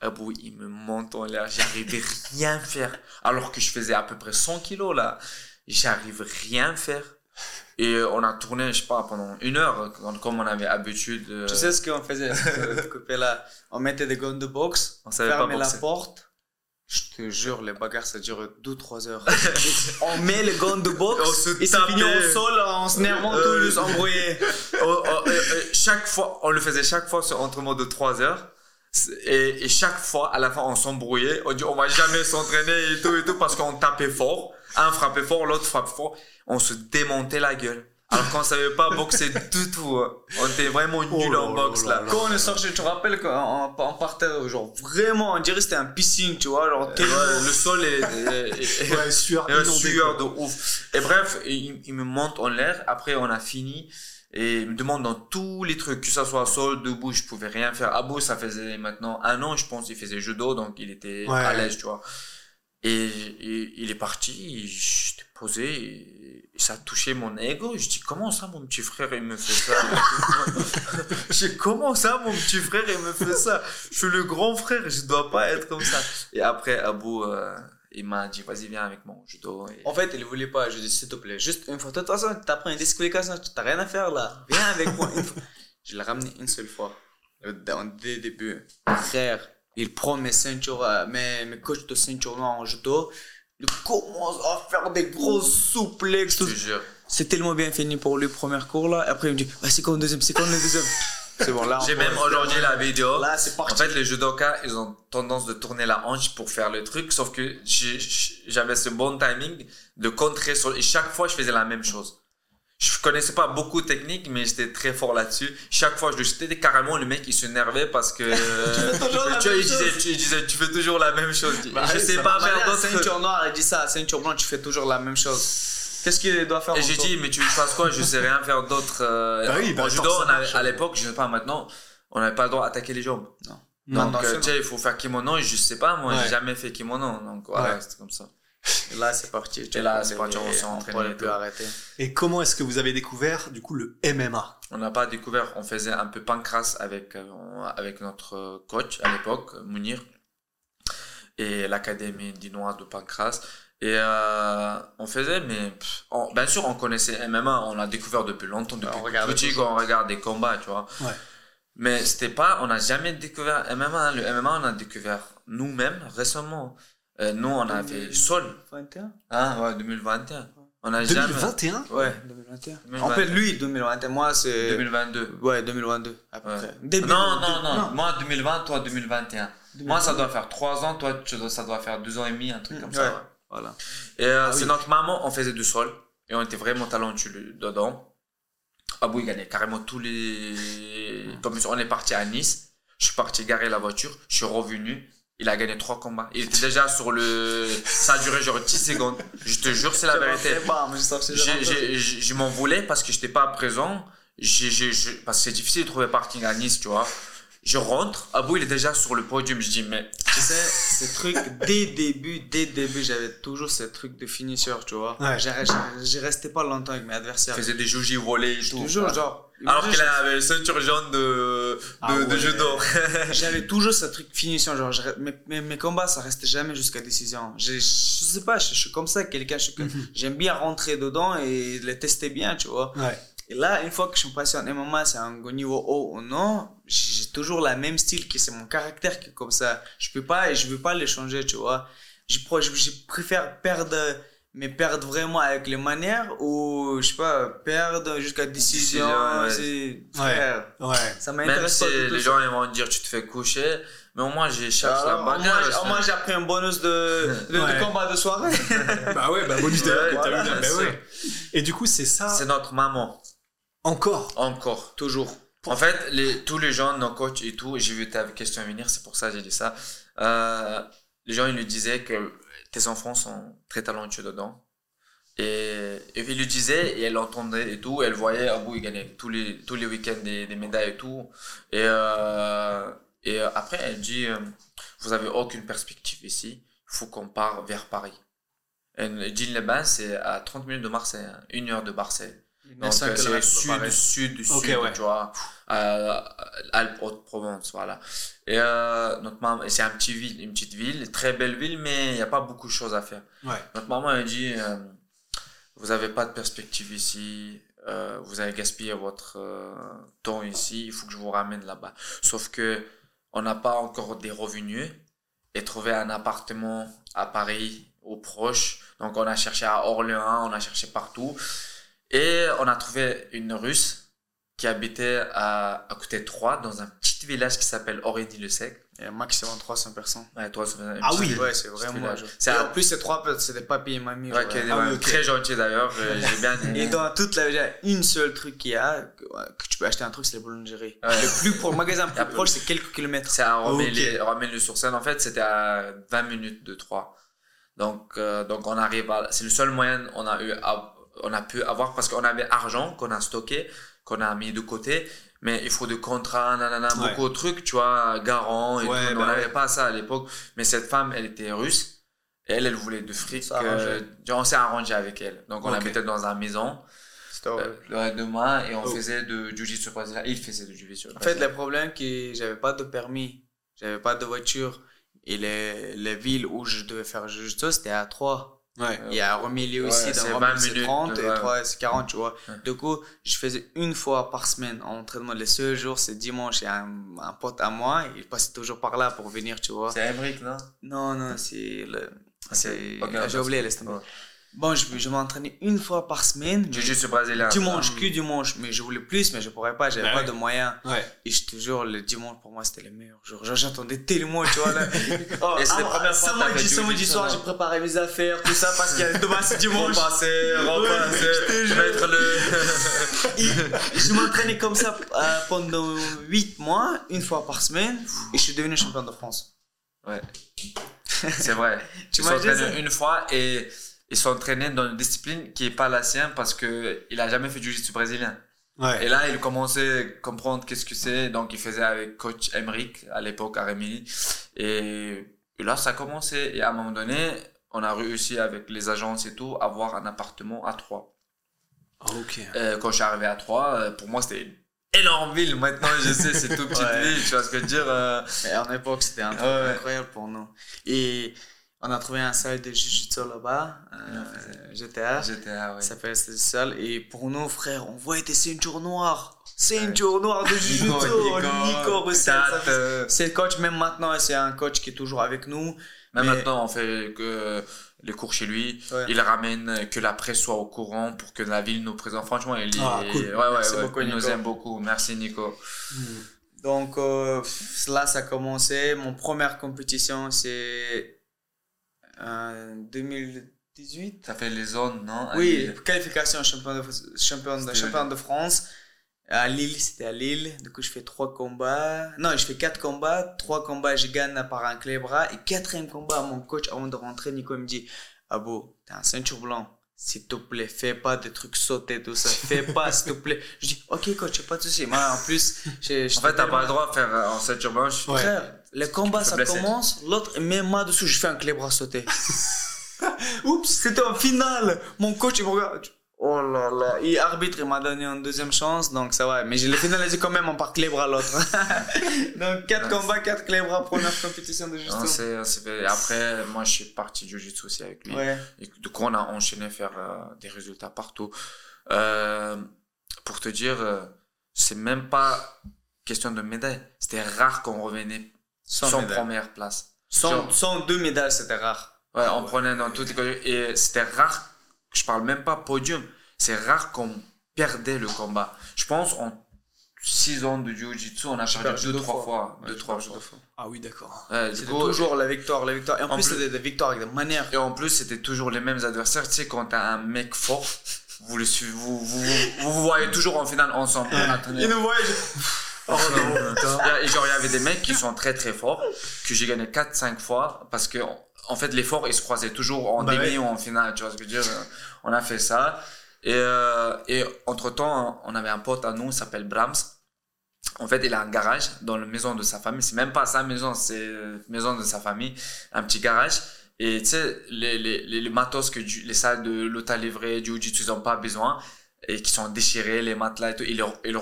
Abou, il me monte en l'air, j'arrivais rien faire. Alors que je faisais à peu près 100 kilos là, j'arrive rien faire. Et euh, on a tourné, je sais pas, pendant une heure, comme on avait habitude. euh, Tu sais ce qu'on faisait ce là On mettait des gants de boxe, On savait pas fermait la boxer. porte. Je te jure, les bagarres ça dure 2-3 heures. on met les gants de boxe On se et c'est fini au sol en se nervant Euh, tous, juste embrouillés. on- on- euh, chaque fois, on le faisait chaque fois sur entraînement de 3 heures. Et, et chaque fois, à la fin, on s'embrouillait. On dit, on va jamais s'entraîner et tout et tout parce qu'on tapait fort. Un frappait fort, l'autre frappe fort. On se démontait la gueule. Alors qu'on savait pas boxer du tout. hein. On était vraiment nuls en boxe là. Quand on est sorti, tu te rappelles quand on, on partait, genre vraiment, on dirait que c'était un piscine, tu vois, genre ouais, le sol est, est- est- Ouais, sueur inondée, sueur de ouf. Et bref, il, il me monte en l'air. Après, on a fini. Et il me demande dans tous les trucs, que ça soit sol, debout, je pouvais rien faire. Abou, ça faisait maintenant un an, je pense, il faisait judo, donc il était Ouais. à l'aise, tu vois. Et, et il est parti, j'étais posé, et, et ça a touché mon ego. Je dis, comment ça, mon petit frère, il me fait ça? Je dis, comment ça, mon petit frère, il me fait ça? Je suis le grand frère, je dois pas être comme ça. Et après, Abou, euh, il m'a dit, vas-y, viens avec mon judo. Et- En fait, il voulait pas. Je dis, s'il te plaît, juste une fois. De toute façon, tu t'apprends une disqualification, tu t'as rien à faire là. Viens avec moi une fois. Je l'ai ramené une seule fois. Dès le début. Frère, il prend mes ceintures, euh, mes, mes coachs de ceinture noire en judo. Il commence à faire des grosses souplexes. C'est tellement bien fini pour le premier cours là. Après, il me dit, ah, c'est quand le deuxième, c'est quand le deuxième? C'est bon, là. on J'ai même aujourd'hui la vidéo. Là, c'est En fait, les judokas, ils ont tendance de tourner la hanche pour faire le truc, sauf que j'avais ce bon timing de contrer sur, et chaque fois, je faisais la même chose. Je connaissais pas beaucoup de techniques, mais j'étais très fort là-dessus. Chaque fois, je le jetais carrément, le mec, il s'énervait parce que, tu vois, il disait, tu, il disait, tu fais toujours la même chose. Bah, je sais pas faire Maria, d'autres Ceinture noire, elle dit ça. Ceinture blanche, tu fais toujours la même chose. Qu'est-ce qu'il doit faire Et j'ai dit, mais tu veux que je fasse quoi? Je sais rien faire d'autre. Euh, Bah oui, bah, en judo, ça on à l'époque, je ne sais pas maintenant, on n'avait pas le droit d'attaquer les jambes. Non. Donc, Non, euh, non, tu sais, il faut faire kimono et je sais pas, moi, Ouais. j'ai jamais fait kimono. Donc, voilà, Ouais. c'était comme ça. Et là, c'est parti. Et là, c'est parti, on s'est entraîné plus arrêter. Et comment est-ce que vous avez découvert, du coup, le MMA On n'a pas découvert, on faisait un peu pancras avec, euh, avec notre coach à l'époque, Mounir, et l'académie dinoise de pancras. Et euh, on faisait, mais pff, on- bien sûr, on connaissait MMA, on l'a découvert depuis longtemps, depuis on petit quand on regarde des combats, tu vois. Ouais. Mais c'était pas, on n'a jamais découvert MMA. hein. Le MMA, on a découvert nous-mêmes récemment. Euh, nous, on a fait Sol. 21 Hein, ouais, 2021. On a jamais. 2021 Ouais, 2021. 2021. En fait, lui, 2021. Moi, c'est. 2022. Ouais, 2022. À peu Ouais. près. Début non, non, non, non. Moi, 2020, toi, 2021. Moi, ça doit faire 3 ans, toi, ça doit faire 2 ans et demi, un truc comme ça. Ouais. Voilà. Et euh, Ah c'est oui. notre maman, on faisait du sol. Et on était vraiment talentueux dedans. Abou, il gagnait carrément tous les. Comme on est parti à Nice. Je suis parti garer la voiture. Je suis revenu. Il a gagné 3 combats. Il était déjà sur le. Ça a duré genre 10 secondes. Je te jure, c'est la vérité. Je m'en voulais parce que j'étais pas présent. Parce que c'est difficile de trouver parking à Nice, tu vois. Je rentre, Abou il est déjà sur le podium. Je dis, mais Tu sais, ce truc, dès le début, dès le début, j'avais toujours ce truc de finisseur, tu vois. Ouais. J'ai resté pas longtemps avec mes adversaires. il faisait des joujis volés et tout. jure, genre. Alors qu'il avait ceinture jaune de, de, Ah de ouais. judo. J'avais toujours ce truc finition, genre, je- mes, mes, mes combats, ça restait jamais jusqu'à décision. Je, je sais pas, je, je suis comme ça, quelqu'un, Mhm. j'aime bien rentrer dedans et les tester bien, tu vois. Ouais. Et là, une fois que je suis passé en MMA, c'est un niveau haut ou non, j'ai toujours la même style, qui c'est mon caractère qui est comme ça. Je peux pas, et je veux pas les changer, tu vois. Je, pro- je, je préfère perdre mais perdre vraiment avec les manières ou, je sais pas, perdre jusqu'à décision, Décision, ouais. c'est. Ouais. Frère, Ouais. ça Même m'intéresse si pas tout, les gens ils vont dire tu te fais coucher, mais au moins j'ai cherché la au bagarre. au moins, j'ai appris un bonus de, de, de combat de soirée. Bah ouais, bah bonus d'ailleurs Ouais, que voilà. Bah ouais. Et du coup, c'est ça C'est notre maman, encore. encore. Toujours. En fait, les, tous les gens, nos coachs et tout, j'ai vu ta question venir, c'est pour ça que j'ai dit ça. Euh, les gens, ils lui disaient que tes enfants sont très talentueux dedans. Et, et il lui disait, et elle entendait et tout, elle voyait, ah bon, il gagnait tous les, tous les week-ends des, des médailles et tout. Et, euh, et après, elle dit, euh, vous avez aucune perspective ici, il faut qu'on part vers Paris. Et Jean-les-Bains, c'est à 30 minutes de Marseille, hein, une heure de Marseille. Donc, c'est sud, sud, sud, ouais. tu vois, euh, Alpes, Haute-Provence, voilà. Et euh, notre maman, c'est un petit ville, une petite ville, très belle ville, mais il n'y a pas beaucoup de choses à faire. Ouais. Notre maman, elle dit, euh, vous n'avez pas de perspective ici, euh, vous avez gaspillé votre temps ici, il faut que je vous ramène là-bas. Sauf que on n'a pas encore des revenus et trouver un appartement à Paris ou proche. Donc on a cherché à Orléans, on a cherché partout. Et on a trouvé une russe qui habitait à, à côté de Troyes, dans un petit village qui s'appelle Origny-le-Sec. Il y a maximum 300 personnes. Ouais, toi, c'est un Ah oui. Ouais, c'est vraiment. un- en plus, ces trois, c'est des papiers et mamies. Ouais, genre. qui est Ah oui, ouais, ok. très gentil d'ailleurs, euh, j'ai bien aimé. Et dans toute la ville, il y a une seule truc qu'il y a, que, ouais, que tu peux acheter un truc, c'est les boulangeries. Ouais. Le plus pour le magasin plus proche, c'est quelques kilomètres. C'est à Ok. Romaine-le-sur-Seine. En fait, c'était à 20 minutes de Troyes. Donc, euh, donc on arrive à, c'est le seul moyen on a eu, à- on a pu avoir parce qu'on avait argent qu'on a stocké, qu'on a mis de côté. Mais il faut de contrats, nanana, Ouais. beaucoup de trucs, tu vois, garant et Ouais, tout. bah on n'avait ouais. pas ça à l'époque. Mais cette femme, elle était russe. Et elle, elle voulait de fric. euh, on s'est arrangé avec elle. Donc, on Ok. habitait dans une maison, euh, horrible. le de moi, et on Oh. faisait de jiu-jitsu brésilien. Il faisait de jiu-jitsu En fait, le problème, c'est que j'avais pas de permis, j'avais pas de voiture. Et les, les villes où je devais faire juste ça, c'était à 3. Ouais. Il y a Romilly aussi, Ouais, dans c'est Romilly 20 c'est minutes, 30 et. 3 c'est 40, tu vois. Du coup, je faisais une fois par semaine en entraînement. Les seuls jours, c'est dimanche. Il y a un, un pote à moi, il passait toujours par là pour venir, tu vois. C'est Emmerich, non? Non, non, c'est le. C'est. Ok, ah, J'ai oublié. Ouais. Bon, je, je m'entraînais une fois par semaine. mais Jiu-jitsu brésilien. Dimanche, que dimanche. Mais je voulais plus, mais je pourrais pas, j'avais Bah pas de moyens. Ouais. Et je te jure, le dimanche pour moi c'était le meilleur jour. Genre, j'attendais tellement, tu vois. Là. Oh, Et c'est la ah, première fois que t'as samedi, fait samedi soir, j'ai préparé mes affaires, tout ça, parce que demain c'est dimanche. Repasser, repasser, je te jure. mettre le. Et je m'entraînais comme ça euh, pendant 8 mois, une fois par semaine, et je suis devenu champion de France. Ouais. C'est vrai. Tu ça? une fois et ils s'entraînaient dans une discipline qui est pas la sienne parce que il a jamais fait du jiu-jitsu brésilien. Ouais. Et là, il commençait à comprendre qu'est-ce que c'est. Donc, il faisait avec coach Emmerich à l'époque à Rémilly. Et, et là, ça a commencé. Et à un moment donné, on a réussi avec les agences et tout à avoir un appartement à Troyes. Ah, ok. Euh, quand je suis arrivé à Troyes, euh, pour moi, c'était une énorme ville. Maintenant, je sais, c'est toute petite Ouais. ville. Tu vois ce que je veux dire euh, Mais en époque, c'était un truc Ouais. incroyable pour nous. Et on a trouvé un salle de jiu-jitsu là-bas, euh, GTA. Là, ouais. Ça s'appelle cette salle. Et pour nous, frère, on voit des ceintures noires. Ceintures noires de jiu-jitsu. Nico, Tat, fait- euh, C'est le coach, même maintenant, c'est un coach qui est toujours avec nous. Même Mais- maintenant, on fait que les cours chez lui. Ouais. Il ramène que la presse soit au courant pour que la ville nous présente. Franchement, il, Ah, cool. ouais, ouais, ouais, beaucoup, il nous Nico. aime beaucoup. Merci, Nico. Donc euh, là, ça a commencé. Mon première compétition, c'est euh, 2018. Ça fait les zones, non? Oui, Allez. qualification champion de, champion de, champion de France. À Lille, c'était à Lille. Du coup, je fais trois combats. Non, je fais quatre combats. Trois combats, je gagne par un clé bras. Et quatrième combat, mon coach, avant de rentrer, Nico me dit Abo, t'es un ceinture blanc. S'il te plaît, fais pas des trucs sautés, tout ça. Fais pas, s'il te plaît. Je dis Ok, coach, pas de souci. Moi, en plus, j'ai. En fait, t'as pas le droit de faire euh, en ceinture blanche. Ouais. Frère, le combat, ça blesser. commence. L'autre, met moi dessus, je fais un clé bras sauté. Oups, c'était en finale. Mon coach, il me regarde. Oh là là. Et arbitre, il m'a donné une deuxième chance, donc ça va. Mais je l'ai finalisé quand même en par clé bras l'autre. donc, quatre combats, quatre clé bras, première compétition de fait- Après, moi, je suis parti du jiu-jitsu aussi avec lui. Ouais. Et du coup, on a enchaîné faire euh, des résultats partout. Euh, pour te dire, euh, c'est même pas question de médaille. C'était rare qu'on revenait Sans sans, médaille. première place. Sans, Genre- sans deux médailles, c'était rare. Ouais, on prenait dans toutes les catégories. Et c'était rare, je parle même pas podium, c'est rare qu'on perdait le combat. Je pense en 6 ans de Jiu-Jitsu, on a perdu perdu deux, deux trois fois. fois. Ouais, deux, trois fois. Ah oui, d'accord. Ouais, C'était coup, toujours la victoire, la victoire. Et en, En plus, plus- c'était des victoires avec des manières. Et en plus, c'était toujours les mêmes adversaires. Tu sais, quand t'as un mec fort, vous le suivez, vous, vous, vous, vous voyez toujours en finale ensemble. Tenu- nous voyaient. Oh non, putain. Et genre, il y avait des mecs qui sont très très forts, que j'ai gagné 4-5 fois, parce que, en fait, les forts, ils se croisaient toujours en Bah demi ouais. ou en finale, tu vois ce que je veux dire? On a fait ça. Et, euh, et entre temps, on avait un pote à nous, il s'appelle Brahms. En fait, il a un garage dans la maison de sa famille. C'est même pas sa maison, c'est la maison de sa famille. Un petit garage. Et tu sais, les, les, les, les matos que du- les salles de l'hôtel livré, du Jiu-Jitsu, ils ont pas besoin. Et qui sont déchirés, les matelas et tout. Il le, il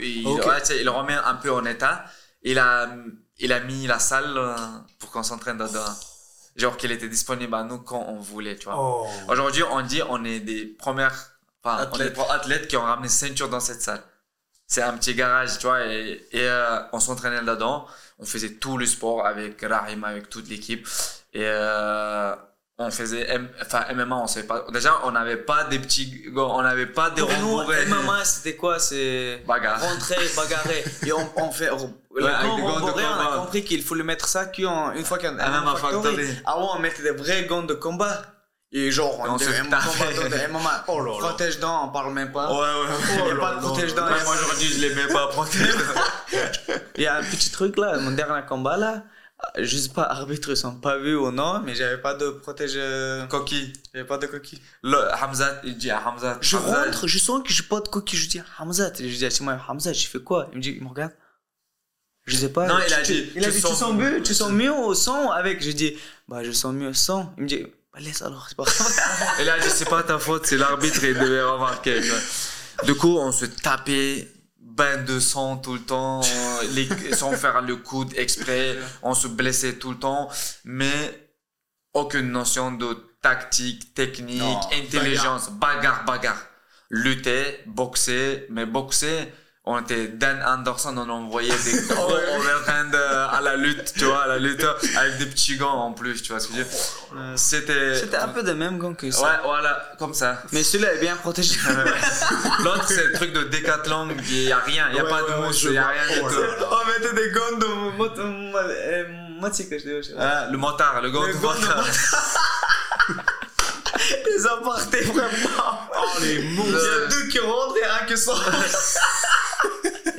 et il, Ok. ouais, tu sais, il le remet un peu en état. Il a, il a mis la salle euh, pour qu'on s'entraîne dedans. Genre qu'il était disponible à nous quand on voulait, tu vois. Oh. Aujourd'hui, on dit on est des premières enfin, on est athlètes qui ont ramené ceinture dans cette salle. C'est un petit garage, tu vois, et, et euh, on s'entraînait là-dedans. On faisait tout le sport avec Rahim, avec toute l'équipe. Et euh, on faisait M- enfin, MMA, on savait pas. Déjà, on n'avait pas des petits on n'avait pas des nous. MMA, c'était quoi? C'est Bagarre. rentrer, bagarrer. Et on, on fait. le Ouais, avec gant des gants de rembourré, on a compris qu'il faut le mettre ça qu'une une fois qu'il y a un MMA Factory. Avant, on mettait des vrais gants de combat. Et genre, on, on se combat, de MMA. Oh là là. Protège-dents, on parle même pas. Ouais, ouais, Il n'y a Oh pas là de là protège-dents. là Moi, aujourd'hui, je les mets pas à protéger. Il y a un petit truc là, mon dernier combat là. Je sais pas, arbitre, ils sont pas vus ou non, mais j'avais pas de protège. euh, Coquille. J'avais pas de coquille. Le, Hamza, il dit à Hamza. Je rentre, je sens que j'ai pas de coquille. Je dis Hamza, je dis à Timon, Hamza, j'ai fait quoi? Il me dit, il me regarde. Je sais pas. Non, il a tu- dit, il a tu dit, sens- tu sens mieux, tu sens mieux au son avec. Je dis, bah, je sens mieux sans. Il me dit, bah, laisse alors, c'est pas grave. Et là, dit, c'est pas ta faute, c'est l'arbitre, il devait remarquer. Du coup, on se tapait bain de sang tout le temps, les, sans faire le coude exprès, on se blessait tout le temps, mais aucune notion de tactique, technique, Non, intelligence, bagarre, bagarre. Lutter, boxer, mais boxer, on était Dan Anderson, on envoyait des gros overhand euh, à la lutte, tu vois, à la lutte, avec des petits gants en plus, tu vois ce que je veux dire. C'était... C'était un peu de même gant que ça. Ouais, voilà, comme ça. Mais celui-là est bien protégé. L'autre, c'est le truc de décathlon, il n'y a rien, il n'y a Ouais, pas ouais, de ouais, mousse, il n'y a rien du Oh tout. on mettait des gants de moto. euh, je dis. Ah, le motard, le gant de motard. Les apartés, vraiment. Oh, les Il y monstres. a deux qui rentrent et un qui sort.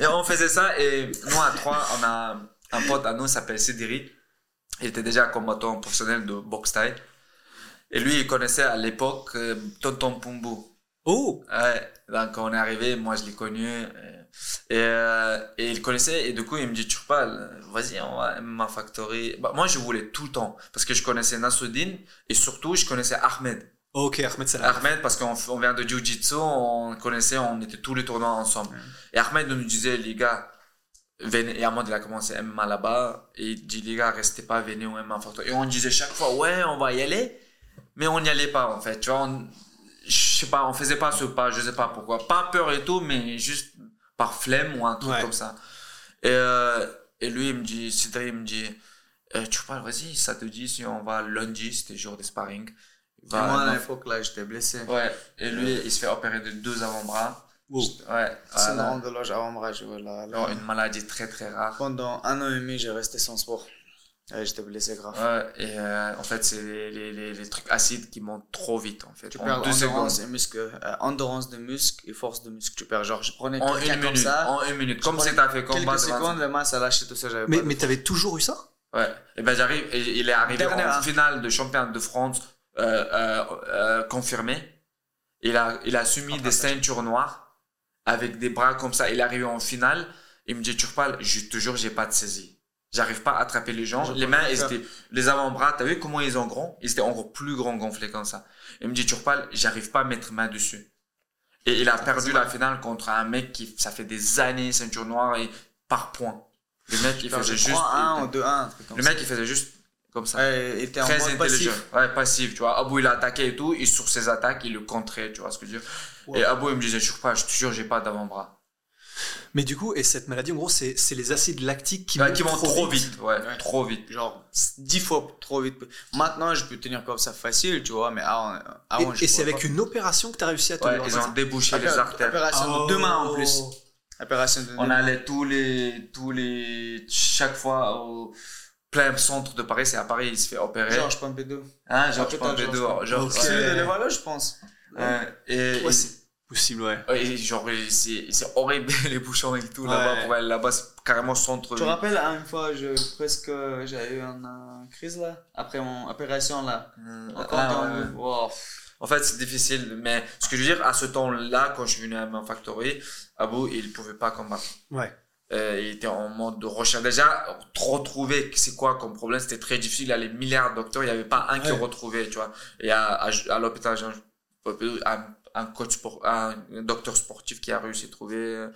Et on faisait ça, et nous, à trois, on a un pote à nous, il s'appelle Sidiri. Il était déjà combattant professionnel de boxe thaï. Et lui, il connaissait à l'époque euh, Tonton Pumbu. Oh. Ouais, donc on est arrivé, moi je l'ai connu. euh, Et, euh, et il connaissait, et du coup il me dit, tu pas, vas-y, on va MMA Factory. Bah, moi je voulais tout le temps, parce que je connaissais Nassoudine, et surtout je connaissais Ahmed. Ok, Ahmed Salah. Ahmed, parce qu'on on vient de Jiu-Jitsu, on connaissait, on était tous les tournois ensemble. Et Ahmed nous disait, les gars, venez, et Ahmed il a commencé MMA là-bas, et il dit, les gars, restez pas, venez au MMA Factory. Et on disait chaque fois, ouais, on va y aller, mais on n'y allait pas en fait, tu vois, on- je sais pas, on faisait pas ce pas, je sais pas pourquoi. Pas peur et tout, mais juste par flemme ou un truc Ouais. comme ça. Et, euh, et lui, il me dit, Cédric, il me dit, euh, tu parles, vas-y, ça te dit si on va lundi, c'était jour de sparring. Moi, à l'époque, là, j'étais blessé. Ouais, et lui, il se fait opérer de deux avant-bras. Wow. Ouais, C'est voilà. une de loge avant-bras, je vois là. là. Alors, une maladie très très rare. Pendant un an et demi, j'ai resté sans sport. Ouais, j'étais blessé grave. Ouais, et euh, en fait, c'est les, les, les, les trucs acides qui montent trop vite, en fait. Tu en perds deux endurance secondes. et muscle, euh, endurance de muscle et force de muscle. Tu perds genre, je prenais En une comme minute, ça. en une minute. Comme si t'as fait combat Quelques de 25. secondes, la masse a lâché tout ça. j'avais Mais, mais t'avais toujours eu ça? Ouais, et ben j'arrive, et il est arrivé Dernière, en hein. finale de champion de France confirmé. Il a, il a soumis des ceintures noires avec des bras comme ça. Il est arrivé en finale. Il me dit, tu parles, je te jure, j'ai pas de saisie. J'arrive pas à attraper les gens. Les mains, ils étaient, les avant-bras, t'as vu comment ils sont grands? Ils étaient encore plus grands gonflés comme ça. Il me dit, tu parles, j'arrive pas à mettre main dessus. Et il a perdu la finale contre un mec qui, ça fait des années, ceinture noire et par point. Le mec, il faisait juste, crois 1 ou 2-1. un truc comme le mec, il faisait juste comme ça. Ouais, il était en Très mode intelligent. passif. Ouais, passif, tu vois. Abou, il a attaqué et tout. Et sur ses attaques, il le contrait, tu vois ce que je veux dire. Et Abou, il me disait, je sais pas, je te jure, j'ai pas d'avant-bras. Mais du coup, et cette maladie, en gros, c'est c'est les acides lactiques qui, Ouais, montent qui vont trop vite, ouais, Ouais. trop vite. Genre, 10 fois trop vite. Maintenant, je peux tenir comme ça facile, tu vois, mais avant, avant Et, c'est avec pas. une opération que tu as réussi à te Ouais, le ils ont débouché les artères. Opération de deux mains en plus. Oh. Opération de On allait tous les, tous les, chaque fois au plein centre de Paris, c'est à Paris, il se fait opérer. Georges Pompidou. Hein, Georges Pompidou, Georges ouais. C'est le voilà, je pense. Ouais, et, Ouais, c'est possible, ouais. ouais, et genre, c'est c'est horrible les bouchons et tout Ouais. là-bas. aller Là-bas, c'est carrément centre. Tu te rappelles, une fois, je, presque, j'avais eu une euh, crise là, après mon opération là. Euh, Encore ah, dans ouais, le- ouais. Wow. En fait, c'est difficile, mais ce que je veux dire, à ce temps-là, quand je suis venu à ma factory, Abou, il pouvait pas combattre. Ouais. Euh, il était en mode de recherche. Déjà, retrouver c'est quoi comme problème, c'était très difficile. Il y a les milliards de docteurs, il n'y avait pas un qui retrouvait, tu vois. Et à, à, à l'hôpital, Jean- un, coach sport, un docteur sportif qui a réussi à trouver. euh,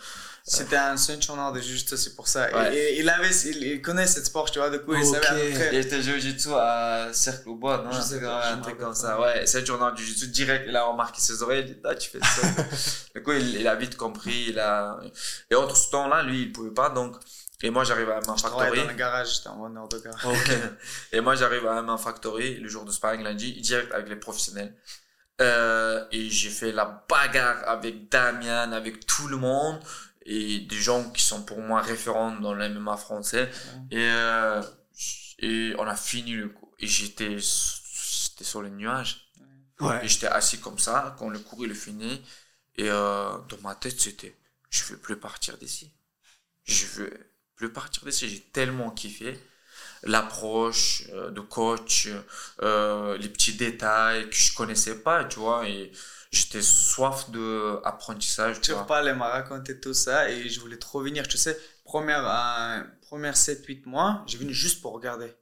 C'était un ceinture de juste c'est pour ça. Ouais. Et, et il avait, il, il connaît cette sport, tu vois, du coup, il Ok. savait à peu près. Il était jiu-jitsu à Cercle au Bois, non? Je sais pas, un truc comme ça. Ouais, c'est journal du jiu-jitsu direct. Il a remarqué ses oreilles. Il dit, ah, tu fais ça. du coup, il, il a vite compris. Il a, et entre ce temps-là, lui, il pouvait pas, donc, et moi, j'arrive à ma factory. dans le garage, j'étais en bonheur de garage. et moi, j'arrive à ma factory le jour de sparring lundi, direct avec les professionnels. Euh, et j'ai fait la bagarre avec Damien, avec tout le monde et des gens qui sont pour moi référents dans le MMA français. Et, euh, et on a fini le coup. Et j'étais, j'étais sur les nuages. Ouais. Et j'étais assis comme ça quand le cours il est fini. Et euh, dans ma tête, c'était je veux plus partir d'ici. Je veux plus partir d'ici. J'ai tellement kiffé l'approche euh, de coach, euh, les petits détails que je connaissais pas, tu vois. Et j'étais soif de apprentissage, tu reparles, elle m'a raconté tout ça et je voulais trop venir. Tu sais, première, euh, première 7-8 mois, j'ai venu juste pour regarder.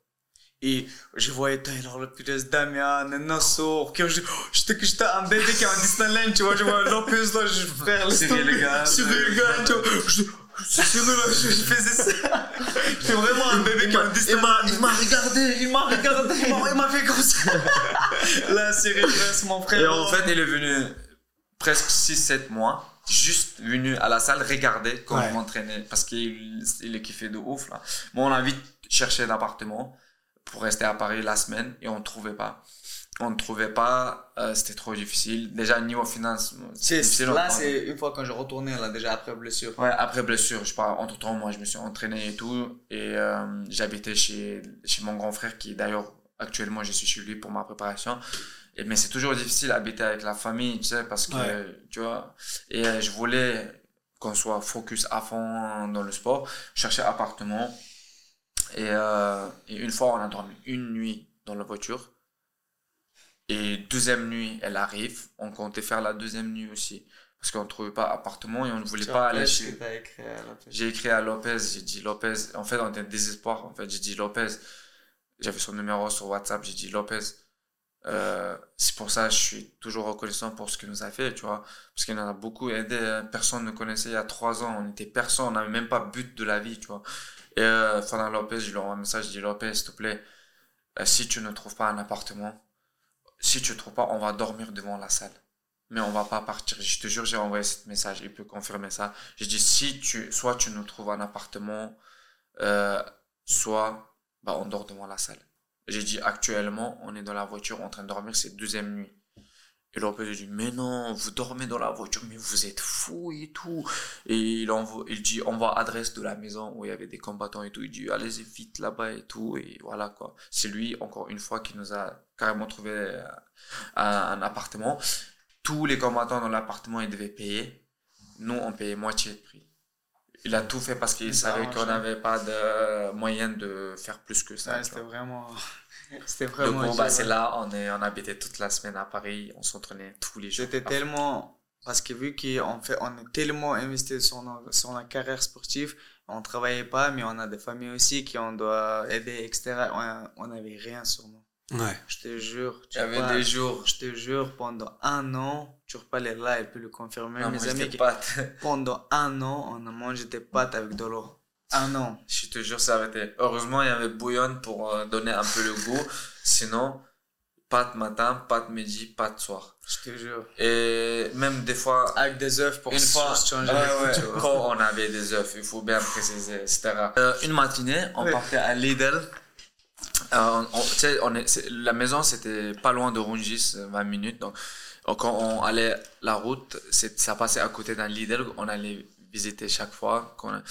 Et je voyais Taylor Lopez, Damien, Nassau, que je, oh, j'étais que j'étais un bébé qui est en Disneyland, tu vois, je vois Lopez là, je, frère, tomber. Gann. Cyril Gann, tu vois, c'est je, je faisais ça. J'étais vraiment un bébé qui en Disneyland. Il m'a regardé, il m'a regardé, il m'a- il m'a fait comme ça. Là, c'est mon frère. Et en fait, il est venu presque 6-7 mois, juste venu à la salle regarder quand Ouais. je m'entraînais, parce qu'il il est kiffé de ouf, là. Bon, on a vite cherché l'appartement pour rester à Paris la semaine et on ne trouvait pas. On ne trouvait pas, euh, c'était trop difficile. Déjà, niveau finance, C'est- là, c'est une fois quand j'ai retourné, là, déjà après blessure. Ouais, après blessure, je parle, entre temps, moi, je me suis entraîné et tout. Et euh, j'habitais chez, chez mon grand frère, qui d'ailleurs, actuellement, je suis chez lui pour ma préparation. Et, mais c'est toujours difficile d'habiter avec la famille, tu sais, parce que, Ouais. tu vois. Et euh, je voulais qu'on soit focus à fond dans le sport. Je cherchais appartement. Et, euh, et une fois, on a dormi une nuit dans la voiture. Et deuxième nuit, elle arrive. On comptait faire la deuxième nuit aussi. Parce qu'on ne trouvait pas appartement et on ne voulait pas aller chez... J'ai écrit à Lopez, j'ai dit Lopez. En fait, on était en désespoir. En fait, j'ai dit Lopez. J'avais son numéro sur WhatsApp. J'ai dit Lopez. Euh, c'est pour ça que je suis toujours reconnaissant pour ce qu'il nous a fait, tu vois. Parce qu'il nous a beaucoup aidé. hein. Personne ne connaissait il y a trois ans. On était personne. On n'avait même pas but de la vie, tu vois. Et euh, Fernand Lopez, je lui envoie un message. Je dis Lopez, s'il te plaît, euh, si tu ne trouves pas un appartement, si tu trouves pas, on va dormir devant la salle. Mais on va pas partir. Je te jure, j'ai envoyé ce message. Il peut confirmer ça. J'ai dit, si tu, soit tu nous trouves un appartement, euh, soit, bah, on dort devant la salle. J'ai dit, actuellement, on est dans la voiture en train de dormir, c'est deuxième nuit. Et a dit, mais non, vous dormez dans la voiture, mais vous êtes fous et tout. Et il envoie, il dit, envoie adresse de la maison où il y avait des combattants et tout. Il dit, allez vite là-bas et tout. Et voilà, quoi. C'est lui, encore une fois, qui nous a carrément trouvé euh, un, un appartement. Tous les combattants dans l'appartement, ils devaient payer. Nous, on payait moitié de prix. Il a tout fait parce qu'il Il savait qu'on n'avait pas de moyen de faire plus que ça. Ouais, c'était vraiment. C'était Donc, vraiment. bon, bah, c'est là, on, est, on habitait toute la semaine à Paris, on s'entraînait tous les jours. J'étais tellement. Parce que vu qu'on fait, on est tellement investi sur, nos, sur la carrière sportive, on travaillait pas, mais on a des familles aussi qui on doit aider, etc. On n'avait rien sur nous. Ouais. Je te jure. Il tu y avait des jours. Je te jure, pendant un an, tu repars là, elle peut le confirmer. on mes mangeait amis, des qui- pâtes. pendant un an, on a mangé des pâtes avec de l'eau. Un an. Je te jure, ça avait été. Heureusement, il y avait bouillon pour euh, donner un peu le goût. Sinon, pas de matin, pas de midi, pas de soir. Je te jure. Et même des fois, Avec des œufs pour une fois, changer ouais, quand on avait des œufs, il faut bien préciser, etc. Euh, une matinée, on Ouais. partait à Lidl. Euh, on- on- on est, la maison, c'était pas loin de Rungis, euh, 20 minutes. Donc, donc, quand on allait la route, ça passait à côté d'un Lidl. On allait visiter chaque fois. qu'on-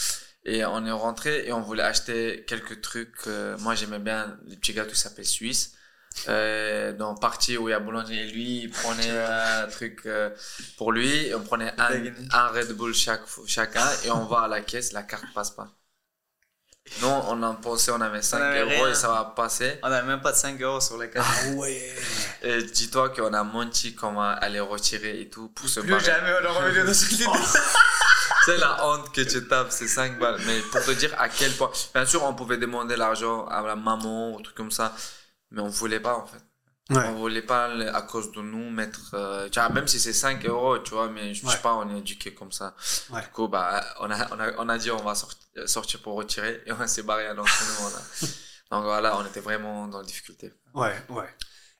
et on est rentré et on voulait acheter quelques trucs. euh, moi, j'aimais bien les petits gâteaux qui s'appellent Suisse. Euh, dans partie où il y a boulanger lui il prenait un truc euh, pour lui on prenait un, un Red Bull chaque, chacun et on va à la caisse la carte passe pas non on en pensait on avait 5 avait euros rien. et ça va passer On a même pas de 5 euros sur les cartes. Ah ouais. et dis-toi qu'on a menti va aller retirer et tout pour se Plus barrer. jamais on est revenu dans cette idée. c'est la honte que tu tapes c'est 5 balles mais pour te dire à quel point bien sûr on pouvait demander l'argent à la maman ou truc comme ça mais on voulait pas en fait Ouais. On voulait pas à cause de nous mettre, euh, tu vois, même si c'est 5 euros, tu vois, mais je Ouais. sais pas, on est éduqué comme ça. Ouais. Du coup, bah, on a, on a, on a dit on va sorti- sortir pour retirer et on s'est barré à l'entraînement. Donc voilà, on était vraiment dans la difficulté. Ouais, ouais.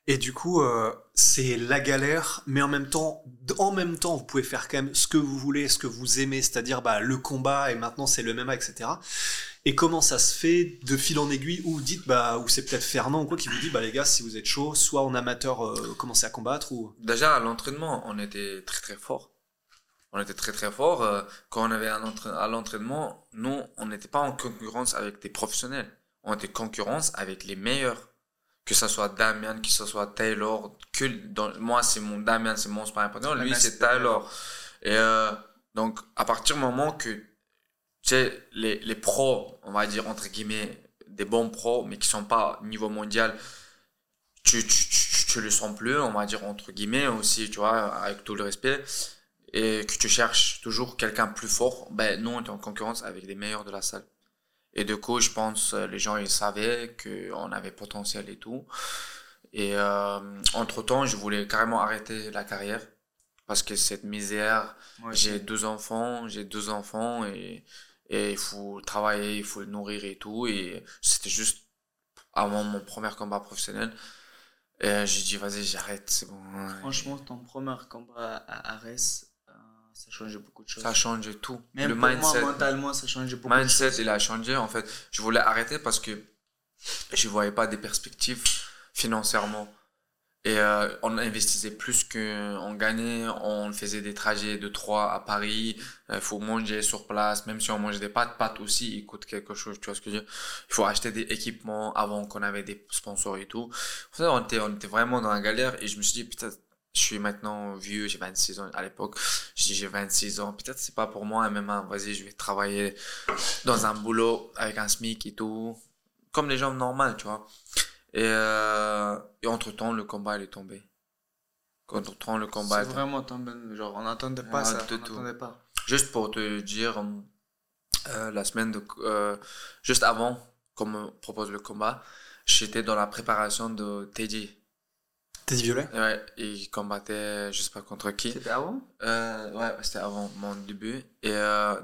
Et du coup, euh, c'est la galère, mais en même temps, en même temps, vous pouvez faire quand même ce que vous voulez, ce que vous aimez, c'est-à-dire bah, le combat, et maintenant c'est le MMA, etc. Et comment ça se fait de fil en aiguille, ou dites, bah, ou c'est peut-être Fernand ou quoi qui vous dit, bah les gars, si vous êtes chaud, soit en amateur, euh, commencez à combattre, ou... Déjà, à l'entraînement, on était très très fort. On était très très fort. euh, Quand on avait à l'entraînement, nous, on n'était pas en concurrence avec des professionnels. On était en concurrence avec les meilleurs. Que ce soit Damien, que ce soit Taylor. Que dans, moi, c'est mon Damien, c'est mon sparring partner. Lui, c'est Taylor. Et euh, donc, à partir du moment que, tu sais, les, les pros, on va dire entre guillemets, des bons pros, mais qui sont pas niveau mondial, tu, tu, tu, tu le sens plus, on va dire entre guillemets aussi, tu vois, avec tout le respect, et que tu cherches toujours quelqu'un plus fort, ben nous on est en concurrence avec les meilleurs de la salle. Et du coup, je pense les gens ils savaient qu'on avait potentiel et tout. Et euh, entre temps, je voulais carrément arrêter la carrière parce que cette misère, j'ai deux enfants, j'ai deux enfants et et il faut travailler, il faut le nourrir et tout. Et c'était juste avant mon premier combat professionnel. Et j'ai dit, vas-y, j'arrête, c'est bon. Franchement, ton premier combat à Arès, euh, ça changeait beaucoup de choses. ça change tout. Même le pour mindset, moi, mentalement, ça changeait beaucoup de mindset, choses. il a changé. En fait, je voulais arrêter parce que je voyais pas des perspectives financièrement. Et euh, on investissait plus qu'on gagnait. On faisait des trajets de Troyes à Paris. Il faut manger sur place. Même si on mangeait des pâtes, pâtes aussi, ils coûtent quelque chose. Tu vois ce que je veux dire Il faut acheter des équipements avant qu'on avait des sponsors et tout. Pour ça, on était, on était vraiment dans la galère. Et je me suis dit, putain, je suis maintenant vieux, j'ai 26 ans à l'époque. Je dis, j'ai 26 ans. Peut-être c'est pas pour moi, même, vas-y, je vais travailler dans un boulot avec un SMIC et tout. Comme les gens normaux, tu vois. Et, euh, et entre temps, le combat, il est tombé. Entre temps, le combat C'est est vraiment tombé. Genre, on n'attendait pas ça. On tout. n'attendait pas. Juste pour te dire, euh, la semaine de, euh, juste avant qu'on me propose le combat, j'étais dans la préparation de Teddy. Teddy Violet? Ouais, il combattait, je sais pas contre qui. C'était avant? Euh, ouais, c'était avant mon début. Et euh,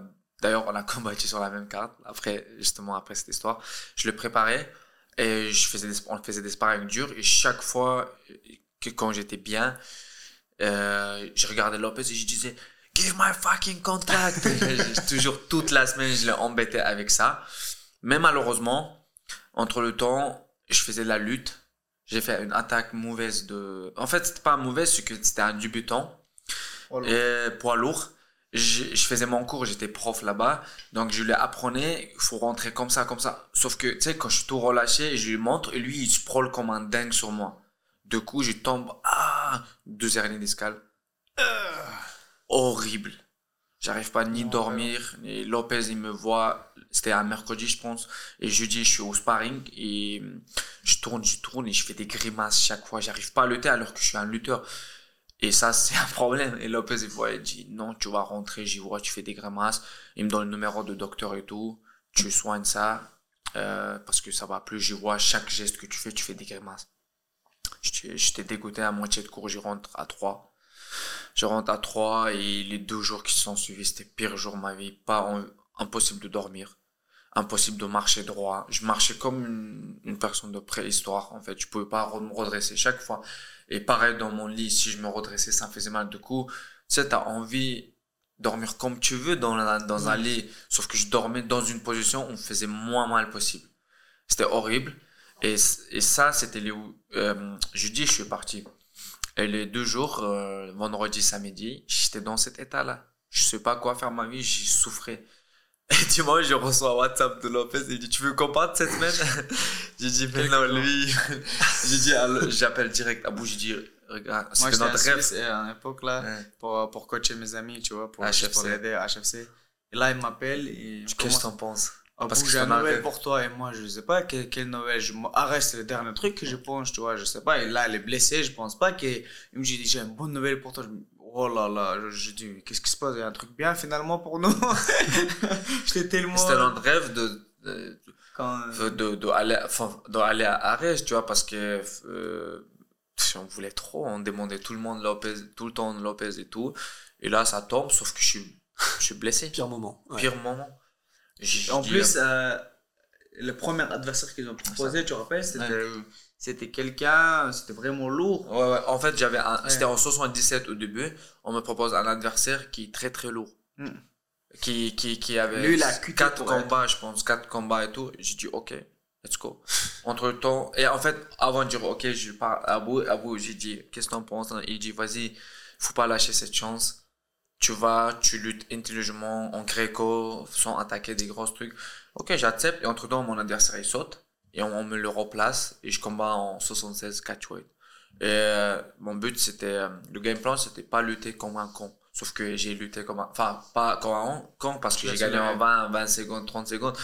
d'ailleurs, on a combattu sur la même carte. Après, justement, après cette histoire, je le préparais et je faisais des, on faisait des sparring durs. Et chaque fois que quand j'étais bien, euh, je regardais Lopez et je disais Give my fucking contract. Toujours toute la semaine, je l'ai embêté avec ça. Mais malheureusement, entre le temps, je faisais de la lutte. J'ai fait une attaque mauvaise de. En fait, c'était pas mauvaise, c'est que c'était un débutant. Et poids lourd. Je, je faisais mon cours, j'étais prof là-bas. Donc je lui apprenais, il faut rentrer comme ça, comme ça. Sauf que, tu sais, quand je suis tout relâché, je lui montre, et lui, il se prole comme un dingue sur moi. Du coup, je tombe, ah, deux hernies discales. Euh, horrible. J'arrive pas ni dormir, et Lopez, il me voit, c'était un mercredi, je pense, et jeudi, je suis au sparring, et je tourne, je tourne, et je fais des grimaces chaque fois. J'arrive pas à lutter alors que je suis un lutteur. Et ça, c'est un problème. Et Lopez, il il dit, non, tu vas rentrer, j'y vois, tu fais des grimaces. Il me donne le numéro de docteur et tout. Tu soignes ça, euh, parce que ça va plus. J'y vois, chaque geste que tu fais, tu fais des grimaces. J'étais dégoûté à moitié de cours, j'y rentre à 3. Je rentre à 3 et les deux jours qui se sont suivis, c'était pire jour de ma vie. Pas impossible de dormir. Impossible de marcher droit. Je marchais comme une, une personne de préhistoire, en fait. Je pouvais pas me redresser chaque fois. Et pareil, dans mon lit, si je me redressais, ça me faisait mal. Du coup, tu sais, t'as envie de dormir comme tu veux dans, la- dans un lit. Sauf que je dormais dans une position où on me faisait moins mal possible. C'était horrible. Et, et ça, c'était les, euh, jeudi, je suis parti. Et les deux jours, euh, vendredi, samedi, j'étais dans cet état-là. Je sais pas quoi faire ma vie, j'y souffrais. Et dimanche, je reçois un WhatsApp de Lopez, il dit, tu veux qu'on parte cette semaine? j'ai dit, mais non, lui. j'ai dit, j'appelle direct Abou, j'ai dit, regarde, c'était j'étais en notre rêve. Suisse à l'époque, là, Ouais. pour, pour coacher mes amis, tu vois, pour, pour l'aider à HFC. Et là, il m'appelle Qu'est-ce que t'en penses? Ah Parce que j'ai c'est une un nouvelle pour toi et moi je sais pas quelle, quelle nouvelle je me- arrête c'est le dernier truc que je pense tu vois je sais pas et là elle est blessée je pense pas qu'il il me dit j'ai une bonne nouvelle pour toi je oh là là je, je dis qu'est-ce qui se passe? Il y a un truc bien finalement pour nous j'étais tellement C'était notre rêve de, de, quand euh, de, de aller, enfin, d'aller à Arèche, tu vois, parce que euh, on voulait trop, on demandait tout le monde Lopez, tout le temps Lopez et tout. Et là, ça tombe, sauf que je suis, je suis blessé. Pire moment. ouais. Pire moment. J'ai- en j'ai plus dit, euh, le premier adversaire qu'ils ont proposé tu te rappelles c'était Ouais. C'était quelqu'un c'était vraiment lourd Ouais, ouais. En fait, j'avais un, Ouais. c'était en 77 au début. On me propose un adversaire qui est très très lourd. Hmm. Qui, qui, qui avait Lui, il a cuté quatre pour combats, je pense, quatre combats et tout. J'ai dit, ok, let's go. Entre temps, et en fait, avant de dire, ok, je pars à bout, à bout, j'ai dit, qu'est-ce que t'en penses? Il dit, vas-y, faut pas lâcher cette chance. Tu vas, tu luttes intelligemment en gréco, sans attaquer des gros trucs. Ok, j'accepte. Et entre temps, mon adversaire, il saute. Et on, on me le replace. Et je combats en 76 catchweight. Et euh, mon but, c'était, euh, le game plan, c'était pas lutter comme un con. Sauf que j'ai lutté comme un, enfin, pas comme un con parce que j'ai gagné en soulevé. 20, 20 secondes, 30 secondes.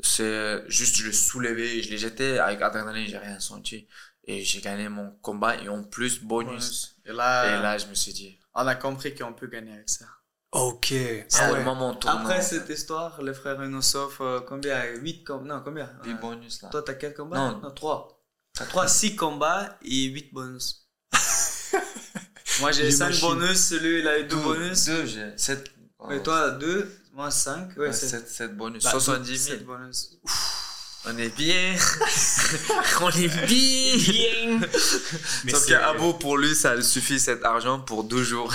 C'est juste, je le soulevais, je l'ai jeté avec adrénaline, j'ai rien senti. Et j'ai gagné mon combat et en plus, bonus. et là, Et là, je me suis dit, on a compris qu'on peut gagner avec ça Ok. c'est Ah le ouais. moment tournant. Après cette histoire, le frère Inosov, euh, combien? 8 combats Non, combien? Des Euh, bonus, là. Toi, t'as quel combat? Non. non 3. 3, 6 combats et 8 bonus. Moi, j'ai Les 5 machines. bonus, lui, il a eu 2 bonus. Deux, j'ai 7. Et toi, 2, moi 5. Ouais, c'est 7, 7 bonus. bah, 70 7 000. bonus. On est bien. On est bien. Mais Sauf c'est- qu'à Abo, pour lui, ça suffit cet argent pour deux jours.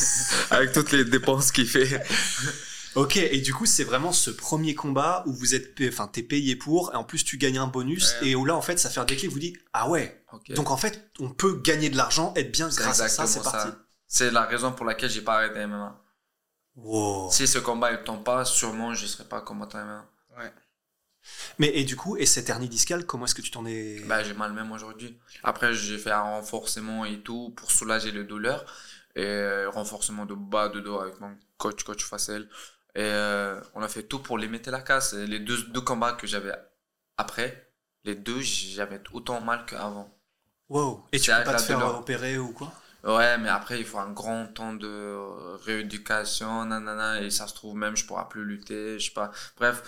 Avec toutes les dépenses qu'il fait. Ok, et du coup, c'est vraiment ce premier combat où vous êtes, enfin, t'es payé pour, et en plus, tu gagnes un bonus, Ouais. et où là, en fait, ça fait un déclic, vous dites, ah ouais. Ok. Donc, en fait, on peut gagner de l'argent, être bien C'est grâce à ça, c'est parti. C'est la raison pour laquelle j'ai pas arrêté MMA. Wow. Si ce combat ne tombe pas, sûrement je serais pas combattant MMA. Mais, et du coup, et cette hernie discale, comment est-ce que tu t'en es? Bah, j'ai mal même aujourd'hui. Après, j'ai fait un renforcement et tout pour soulager les douleurs. Et euh, renforcement de bas de dos avec mon coach, coach Facel. Et euh, on a fait tout pour limiter la casse. Et les deux, deux combats que j'avais après, les deux, j'avais autant mal qu'avant. Wow. Et tu peux pas te faire douleur. opérer ou quoi? Ouais, mais après, il faut un grand temps de rééducation, nanana, et ça se trouve même, je pourrai plus lutter, je sais pas. Bref,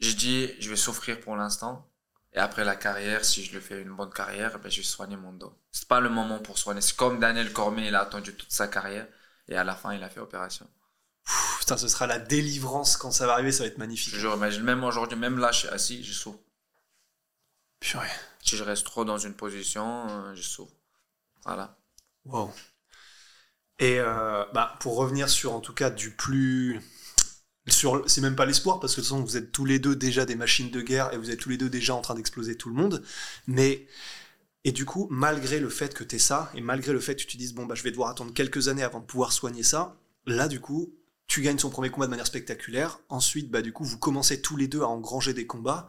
je dis, je vais souffrir pour l'instant. Et après la carrière, si je le fais une bonne carrière, ben, je vais soigner mon dos. C'est pas le moment pour soigner. C'est comme Daniel Cormier, il a attendu toute sa carrière. Et à la fin, il a fait opération. Pff, Putain, ce sera la délivrance quand ça va arriver, ça va être Je magnifique. jure, mais même aujourd'hui, même là, je suis assis, je souffre. Purée. Si je reste trop dans une position, euh, je souffre. Voilà. Wow. Et euh, bah, pour revenir sur, en tout cas, du plus. Sur, c'est même pas l'espoir, parce que de toute façon, vous êtes tous les deux déjà des machines de guerre et vous êtes tous les deux déjà en train d'exploser tout le monde. Mais. Et du coup, malgré le fait que tu ça, et malgré le fait que tu te dises, bon, bah, je vais devoir attendre quelques années avant de pouvoir soigner ça, là, du coup, tu gagnes son premier combat de manière spectaculaire. Ensuite, bah, du coup, vous commencez tous les deux à engranger des combats.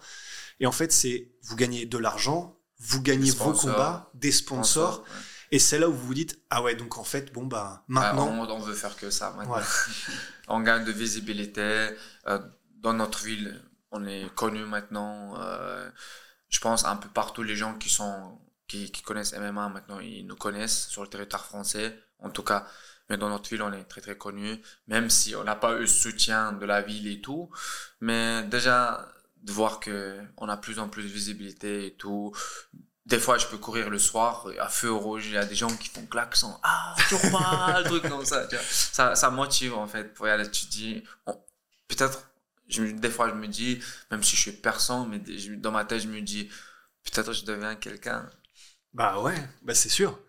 Et en fait, c'est. Vous gagnez de l'argent, vous gagnez vos combats, des sponsors. Ouais. Et c'est là où vous vous dites, ah ouais, donc en fait, bon, bah, Ah, maintenant. on, on veut faire que ça maintenant. on gagne de visibilité. euh, dans notre ville, on est connu maintenant. euh, je pense un peu partout, les gens qui, sont, qui, connaissent MMA maintenant, ils nous connaissent sur le territoire français. En tout cas, mais dans notre ville, on est très très connu. Même si on n'a pas eu le soutien de la ville et tout. Mais déjà, de voir que on a plus en plus de visibilité et tout. Des fois, je peux courir le soir à feu rouge. Il y a des gens qui font klaxon. Ah, toujours pas, un truc comme ça. tu vois. Ça, ça motive en fait pour y aller. Tu dis, peut-être des fois, je me dis, même si je suis personne, mais je- dans ma tête, je me dis, peut-être je deviens quelqu'un. Bah ouais, bah c'est sûr.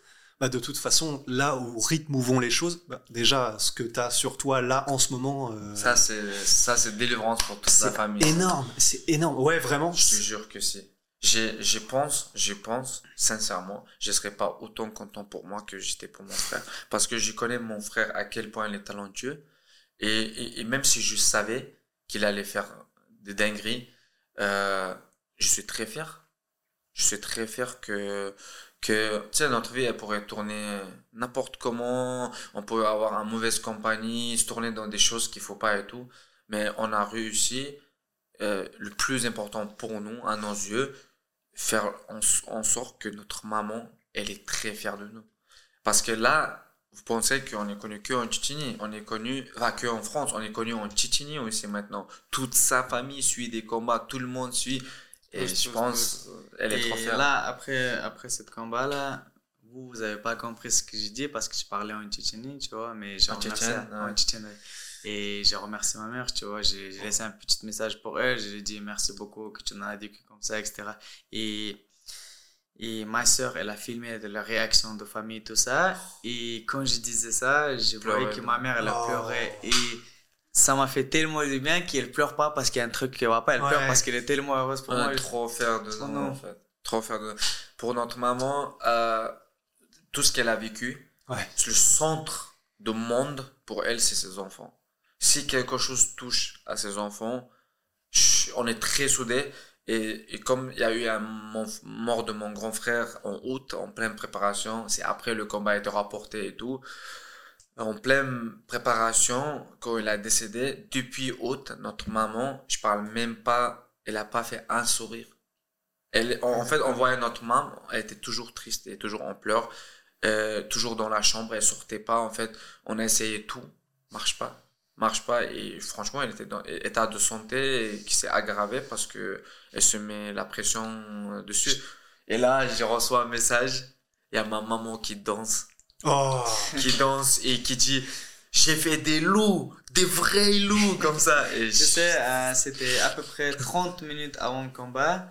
Bah de toute façon, là au rythme où vont les choses, bah, déjà ce que tu as sur toi là en ce moment, euh, Ça, c'est, ça, c'est délivrance pour toute la c'est famille. énorme, c'est énorme. Ouais, vraiment. Je te jure que si. J'ai- Je pense, je pense, sincèrement, je serais pas autant content pour moi que j'étais pour mon frère. Parce que je connais mon frère à quel point il est talentueux. Et, et, et même si je savais qu'il allait faire des dingueries, euh, je suis très fier. Je suis très fier que, que tu sais, notre vie, elle pourrait tourner n'importe comment. On pourrait avoir une mauvaise compagnie, se tourner dans des choses qu'il faut pas et tout. Mais on a réussi euh, le plus important pour nous, à nos yeux, faire en, en sorte que notre maman, elle est très fière de nous. Parce que là, vous pensez qu'on est connu que en Tchétchénie, on est connu, enfin que en France, on est connu en Tchétchénie aussi maintenant. Toute sa famille suit des combats, tout le monde suit. Et je pense, elle est Et trop fière. là, après, après cette combat-là, vous, vous avez pas compris ce que j'ai dit parce que je parlais en Tchétchénie, tu vois, mais j'ai En remercié Et j'ai remercié ma mère, tu vois, j'ai j'ai laissé un petit message pour elle, je lui ai dit merci beaucoup que tu en as dit comme ça, etc. Et, et ma soeur, elle a filmé de la réaction de famille, tout ça. Et quand je disais ça, je voyais que ma mère, elle a Oh. pleuré. Et ça m'a fait tellement du bien qu'elle pleure pas parce qu'il y a un truc qui va pas, elle Ouais. pleure parce qu'elle est tellement heureuse pour On moi. est trop fiers de nous, non. en fait. Trop fiers de Pour notre maman, euh, tout ce qu'elle a vécu, Ouais. le centre du monde, pour elle, c'est ses enfants. Si quelque chose touche à ses enfants, on est très soudés. Et, comme il y a eu un mon- mort de mon grand frère en août, en pleine préparation, c'est après le combat a été rapporté et tout. En pleine préparation, quand il a décédé, depuis août, notre maman, je parle même pas, elle a pas fait un sourire. Elle, en, fait, on voyait notre maman, elle était toujours triste et toujours en pleurs, euh, toujours dans la chambre, elle sortait pas. En fait, on a essayé tout, marche pas, marche pas. Et franchement, elle était dans état de santé et qui s'est aggravé parce que elle se met la pression euh, dessus. Et là, je reçois un message, il y a ma maman qui danse Oh. qui danse et qui dit j'ai fait des loups, des vrais loups comme ça. Et Je sais, euh, c'était à peu près 30 minutes avant le combat.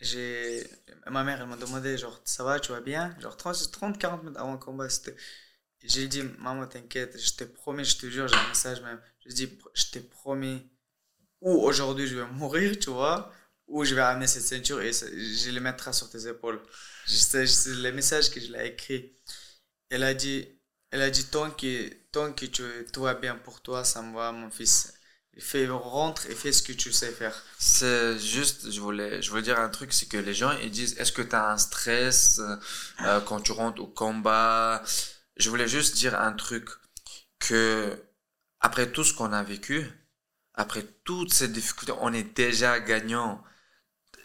J'ai... Ma mère, elle m'a demandé, genre, ça va, tu vas bien? Genre, 30-40 minutes avant le combat, c'était... J'ai dit, maman, t'inquiète, je t'ai promis, je te jure, j'ai un message même. Je dis, je t'ai promis, ou aujourd'hui je vais mourir, tu vois, ou je vais amener cette ceinture et je le mettrai sur tes épaules. C'est le message que je l'ai écrit. Elle a dit, elle a dit, tant que, tant que tu, tout va bien pour toi, ça me va, mon fils. Fais, rentre et fais ce que tu sais faire. C'est juste, je voulais, je voulais dire un truc, c'est que les gens ils disent est-ce que tu as un stress euh, quand tu rentres au combat Je voulais juste dire un truc que après tout ce qu'on a vécu, après toutes ces difficultés, on est déjà gagnant.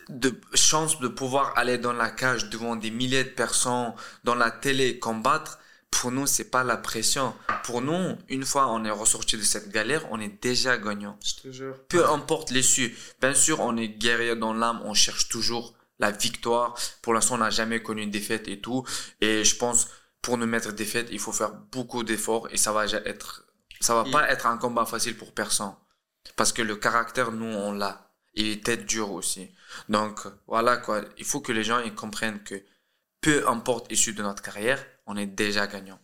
De chance de pouvoir aller dans la cage devant des milliers de personnes, dans la télé, combattre, pour nous, c'est pas la pression. Pour nous, une fois on est ressorti de cette galère, on est déjà gagnant Je te jure. peu importe l'issue. Bien sûr, on est guerrier dans l'âme, on cherche toujours la victoire. Pour l'instant, on n'a jamais connu une défaite et tout. Et je pense, pour nous mettre défaite, il faut faire beaucoup d'efforts et ça va être, ça va pas être un combat facile pour personne. Parce que le caractère, nous, on l'a. Il est tête dure aussi. Donc, voilà quoi. Il faut que les gens, ils comprennent que peu importe l'issue de notre carrière, on est déjà gagnant.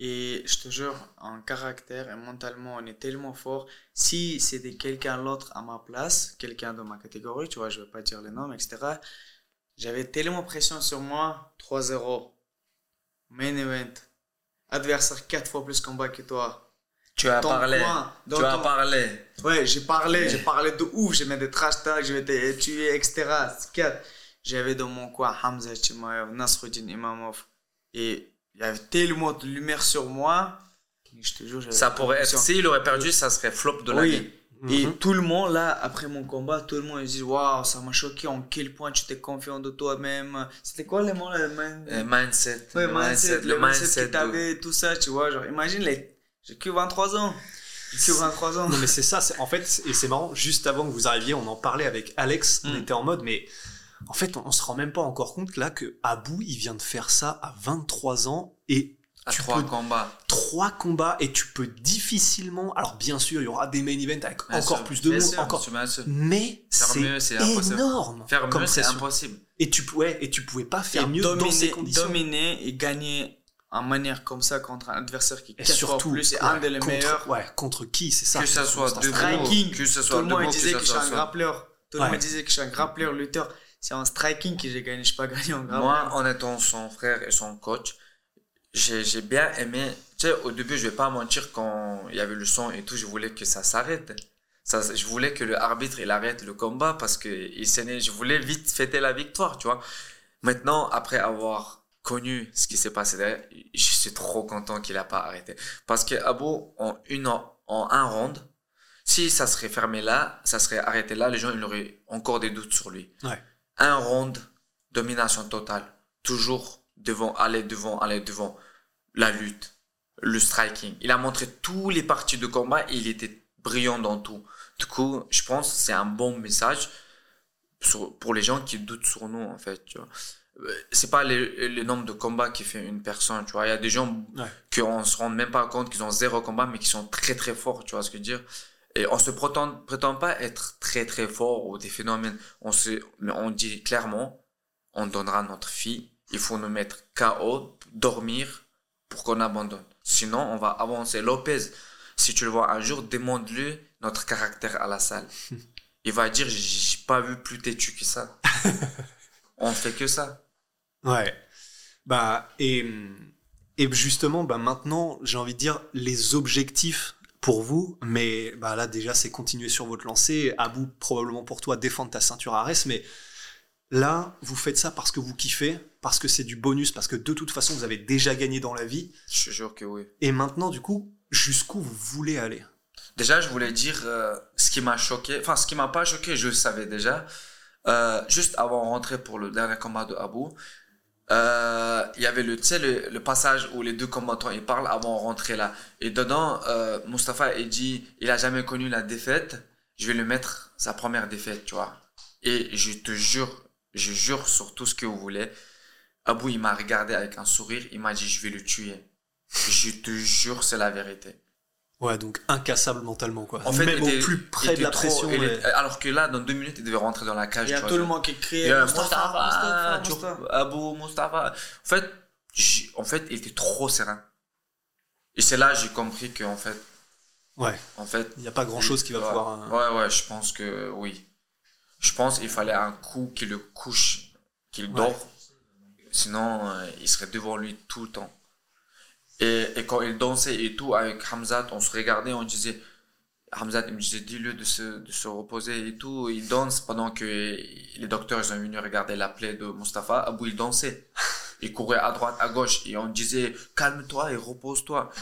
Et je te jure, en caractère et mentalement, on est tellement fort. Si c'était quelqu'un d'autre à ma place, quelqu'un de ma catégorie, tu vois, je vais pas dire les noms, etc. J'avais tellement pression sur moi, 3-0. Main event. Adversaire 4 fois plus combat que toi. Tu as Ton parlé. coin, tu as parlé. Ouais, j'ai parlé, j'ai parlé de ouf, j'ai mis des trash tags, je vais te tuer, etc. Quatre. J'avais dans mon coin Hamza Chimaev, Nasruddin Imamov. Et il y avait tellement de lumière sur moi. Je te jure, Ça pourrait être, s'il aurait perdu, ça serait flop de l'année. oui. Et tout le monde, là, après mon combat, tout le monde il dit Waouh, ça m'a choqué, en quel point tu t'es confiant de toi-même. C'était quoi les mots là le Euh, mindset, Ouais, le mindset, le mindset. que t'avais, tout ça, tu vois. Genre, imagine, les... j'ai que 23 ans. J'ai que 23 ans. Non mais c'est ça, en fait, et c'est marrant, juste avant que vous arriviez, on en parlait avec Alex, on Mm. était en mode, mais en fait, on, on se rend même pas encore compte là que Abou, il vient de faire ça à 23 ans, et À tu trois peux combats. trois combats et tu peux difficilement. Alors bien sûr, il y aura des main events avec Bien encore sûr, plus de monde, sûr, encore. bien sûr. Mais Faire mieux, c'est c'est impossible. énorme. Faire comme mieux, c'est impossible. Et tu pouvais et tu pouvais pas faire Et mieux dans ces conditions. dominer et gagner en manière comme ça contre un adversaire qui est surtout, plus et ouais, un des contre, meilleurs. Ouais, contre qui, c'est ça. Que ça soit C'est debout, striking. que ce Tout soit le monde debout, disait que que, ça je suis un ça. grappleur. Tout le monde disait que je suis un grappleur, lutteur. C'est en striking que j'ai gagné. Je pas gagné en grappleur. Moi, en étant son frère et son coach, j'ai j'ai bien aimé. Tu sais, au début, je vais pas mentir, quand il y avait le son et tout, je voulais que ça s'arrête. Ça, je voulais que le arbitre il arrête le combat parce que il je voulais vite fêter la victoire, tu vois. Maintenant, après avoir connu ce qui s'est passé derrière, je suis trop content qu'il a pas arrêté. Parce que Abo, en une en un round, si ça serait fermé là, ça serait arrêté là, les gens ils auraient encore des doutes sur lui Ouais. un round, domination totale. Toujours devant, aller devant, aller devant. La lutte, le striking. Il a montré tous les parties de combat et il était brillant dans tout. Du coup, je pense que c'est un bon message pour les gens qui doutent sur nous, en fait. Tu vois. Euh, C'est pas le nombre de combats qui fait une personne, tu vois. Il y a des gens Ouais. qu'on se rend même pas compte qu'ils ont zéro combat, mais qui sont très très forts, tu vois ce que je veux dire. Et on se prétend, prétend pas être très très fort ou des phénomènes. On se, mais on dit clairement, on donnera notre fille. Il faut nous mettre KO, dormir pour qu'on abandonne. Sinon, on va avancer. Lopez, si tu le vois un jour, demande-lui notre caractère à la salle. Il va dire, j'ai pas vu plus têtu que ça. on fait que ça. Ouais. Bah, et, et justement, bah maintenant, j'ai envie de dire les objectifs pour vous, mais bah là, déjà, c'est continuer sur votre lancée. À bout, probablement pour toi, défendre ta ceinture à reste, mais là, vous faites ça parce que vous kiffez, parce que c'est du bonus, parce que de toute façon, vous avez déjà gagné dans la vie. Je te jure que oui. Et maintenant, du coup, jusqu'où vous voulez aller? Déjà, je voulais dire euh, ce qui m'a choqué, enfin ce qui m'a pas choqué, je le savais déjà. Euh, juste avant de rentrer pour le dernier combat de Abu, euh, il y avait le, le, le passage où les deux combattants ils parlent avant de rentrer là. Et dedans, euh, Mustafa il dit, il a jamais connu la défaite. Je vais lui mettre sa première défaite, tu vois. Et je te jure, je jure sur tout ce que vous voulez. Abu il m'a regardé avec un sourire, il m'a dit je vais le tuer. Je te jure, c'est la vérité. Ouais, donc incassable mentalement, quoi. En fait, Même était- au plus près de la trop- pression. ouais. alors que là, dans deux minutes, il devait rentrer dans la cage. Il y a tout le je- monde qui crie Mustafa, Mustafa. Abou, Mustafa. En fait, j'ai- en fait, il était trop serein. Et c'est là que j'ai compris que en fait, Ouais, en fait, il n'y a pas grand-chose qui va ouais, pouvoir... euh, Ouais, ouais, je pense que oui. Je pense qu'il fallait un coup qui le couche, qu'il Ouais. Sinon, euh, il serait devant lui tout le temps. Et, et quand il dansait et tout avec Hamzat, on se regardait, on disait, Hamzat, il me disait, dis-le de se, de se reposer et tout. Il danse pendant que les docteurs ils sont venus regarder la plaie de Mustafa. Abou, il dansait. Il courait à droite, à gauche. Et on disait, calme-toi et repose-toi.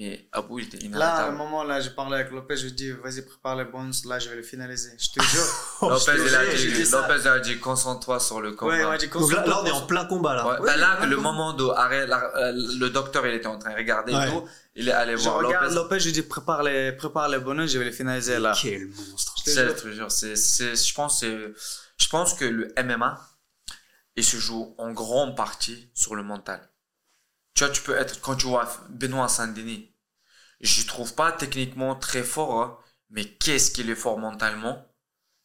Mais Abou, il était Là, à un moment, là, j'ai parlé avec Lopez, je lui ai dit, vas-y, prépare les bonus, là, je vais le finaliser. Je te jure. Lopez, il a dit, dit. Lopez a dit, concentre-toi sur le combat. ouais, ouais, j'ai Donc là, là, on est en plein combat, là. Ouais, Oui, bah là, le moment la- euh, le docteur, il était en train de regarder Ouais. et tout. Il est allé Je voir regarde Lopez. Lopez, je lui dis, prépare les, prépare les bonus, je vais les finaliser là. Quel monstre. C'est, jure. je te jure, c'est, c'est, je pense, c'est, je pense que le MMA, il se joue en grande partie sur le mental. Tu vois, tu peux être, quand tu vois Benoît Saint-Denis, je trouve pas techniquement très fort, hein, mais qu'est-ce qu'il est fort mentalement?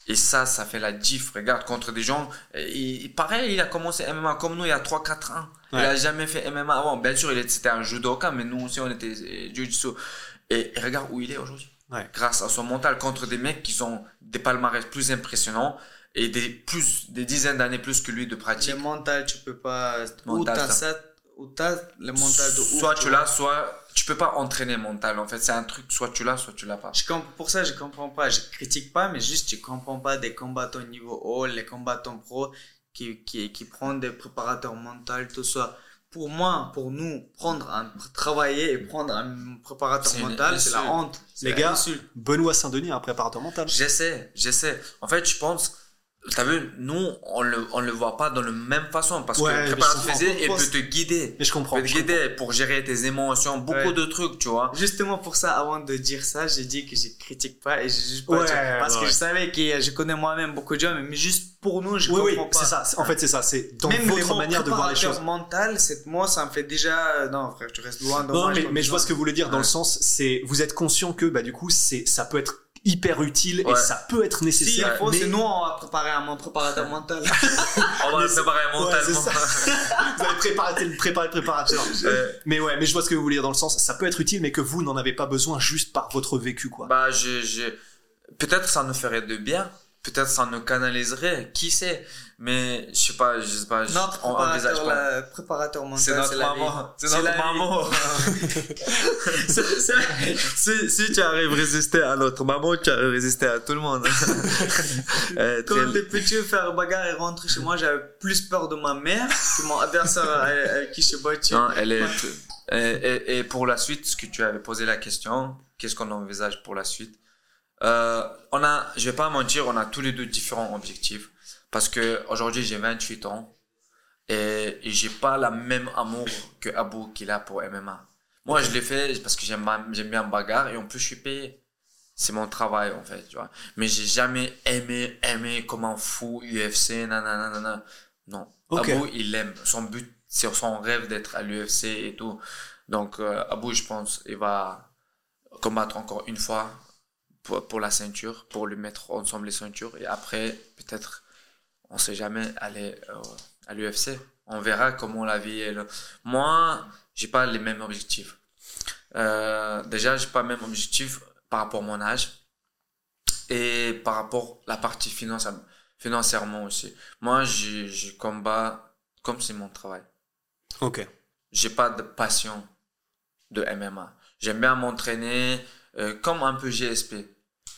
Et ça, ça fait la diff. Regarde, contre des gens, il, il- pareil, il a commencé MMA comme nous il y a 3-4 ans. Il a jamais fait MMA avant. Bien sûr, il était, c'était un judoka, mais nous aussi, on était jiu-jitsu. Et regarde où il est aujourd'hui Ouais. grâce à son mental contre des mecs qui ont des palmarès plus impressionnants et des plus des dizaines d'années plus que lui de pratique. Le mental, tu peux pas. Mental, ou t'as le mental de ouf. soit tu l'as, soit tu peux pas entraîner mental. En fait, c'est un truc soit tu l'as, soit tu l'as pas. Je pour ça, je comprends pas. Je critique pas, mais juste, je comprends pas des combattants niveau haut, les combattants pro qui, qui, qui prennent des préparateurs mentaux, tout ça. Pour moi, pour nous, prendre un, travailler et prendre un préparateur mental, c'est la honte. Les gars, insulte. Benoît Saint-Denis, un préparateur mental. J'essaie, j'essaie. En fait, je pense T'as vu, nous, on le, on le voit pas de la même façon parce Ouais, que le je préparateur physique, il peut te guider. Mais je comprends. Il peut te je guider pour gérer tes émotions, beaucoup Ouais. de trucs, tu vois. Justement pour ça, avant de dire ça, j'ai dit que je critique pas et je juge pas. Ouais, parce que je savais que je connais moi-même beaucoup de gens, mais juste pour nous, je Oui, oui, comprends pas. c'est ça. En fait, c'est ça. C'est dans Même votre manière de voir les choses. mental, c'est moi, ça me fait déjà. euh, Non, frère, tu restes loin de Non, moi. mais, pas mais je vois ce que vous voulez dire dans le sens, c'est vous êtes conscient que bah du coup c'est ça peut être hyper utile et ça peut être Si nécessaire. faut, mais... c'est nous, on va préparer un préparateur mental. On va le préparer mentalement. vous allez préparer, le- préparer le préparateur. Mais ouais, mais je vois ce que vous voulez dire dans le sens, ça peut être utile, mais que vous n'en avez pas besoin juste par votre vécu, quoi. bah, je, je... peut-être ça nous ferait de bien. Peut-être ça nous canaliserait, qui sait. Mais je sais pas, je sais pas. je- Notre on envisage pas. la- préparateur mental, C'est notre maman. C'est notre maman. Si, si tu arrives à résister à notre maman, tu arrives à résister à tout le monde. Euh, Quand j'étais petit, faire bagarre et rentrer chez moi, j'avais plus peur de ma mère que mon adversaire avec qui je suis battu. Non, elle est. Et, et- et pour la suite, ce que tu avais posé la question, qu'est-ce qu'on envisage pour la suite? Euh, On a, je vais pas mentir, on a tous les deux différents objectifs. Parce que aujourd'hui, j'ai 28 ans et, et j'ai pas la même amour que Abou qu'il a pour MMA. Moi, je l'ai fait parce que j'aime j'aime bien bagarre et en plus, je suis payé. C'est mon travail, en fait, tu vois. Mais j'ai jamais aimé, aimé comme un fou UFC, nanana, nanana. Non. Ok. Abou, il aime. Son but, c'est son rêve d'être à l'UFC et tout. Donc, euh, Abou, je pense, il va combattre encore une fois pour, pour la ceinture, pour lui mettre ensemble les ceintures. Et après, peut-être, on sait jamais, aller euh, à l'UFC. On verra comment la vie est. là. Moi, j'ai pas les mêmes objectifs. Euh, déjà, j'ai pas le même objectif par rapport à mon âge et par rapport à la partie financière, financièrement aussi. Moi, je, je combat comme c'est mon travail. Ok. J'ai pas de passion de MMA. J'aime bien m'entraîner euh, comme un peu GSP.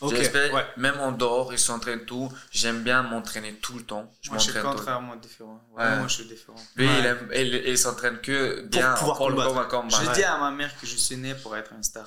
Ok. GSP, Ouais. même en dehors, ils s'entraînent tout. J'aime bien m'entraîner tout le temps. Je Moi, je suis contrairement différent. Ouais. Ouais, Moi, je suis différent. Lui, il, aime- il, il s'entraîne que bien pouvoir pour le combattre. combat. combat. Je dis à ma mère que je suis né pour être une star.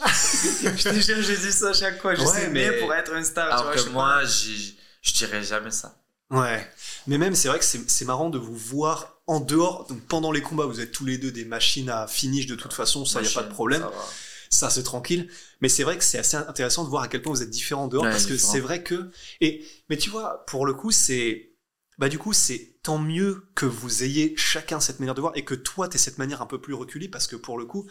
je te jure, je dis ça à chaque fois. Je suis né pour être une star. tu Alors vois, que je moi, j'y- je dirais jamais ça. Ouais. Mais même, c'est vrai que c'est marrant de vous voir en dehors. Donc, pendant les combats, vous êtes tous les deux des machines à finish de toute façon, ça, y a pas de problème. ça va. Ça, c'est tranquille. Mais c'est vrai que c'est assez intéressant de voir à quel point vous êtes différents en dehors Ouais, parce que c'est vrai que. Et, mais tu vois, pour le coup, c'est. Bah, du coup, c'est tant mieux que vous ayez chacun cette manière de voir et que toi, t'aies cette manière un peu plus reculée parce que pour le coup,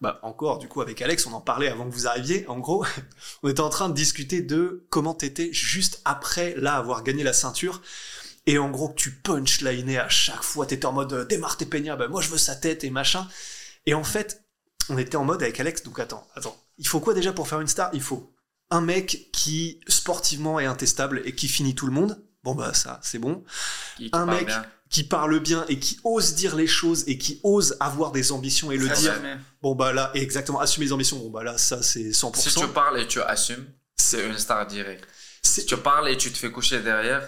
bah, encore, du coup, avec Alex, on en parlait avant que vous arriviez. En gros, on était en train de discuter de comment t'étais juste après, là, avoir gagné la ceinture. Et en gros, que tu punchlinais à chaque fois, t'étais en mode, euh, démarre tes Peña, bah, moi, je veux sa tête et machin. Et en fait, on était en mode avec Alex, donc attends, attends. Il faut quoi déjà pour faire une star? Il faut un mec qui sportivement est intestable et qui finit tout le monde. Bon bah ça, c'est bon. Qui- qui Un mec bien. qui parle bien et qui ose dire les choses et qui ose avoir des ambitions et le dire. jamais. Bon bah là, exactement, assumer les ambitions. Bon bah là, ça c'est 100%. Si tu parles et tu assumes, c'est une star directe. Si tu parles et tu te fais coucher derrière,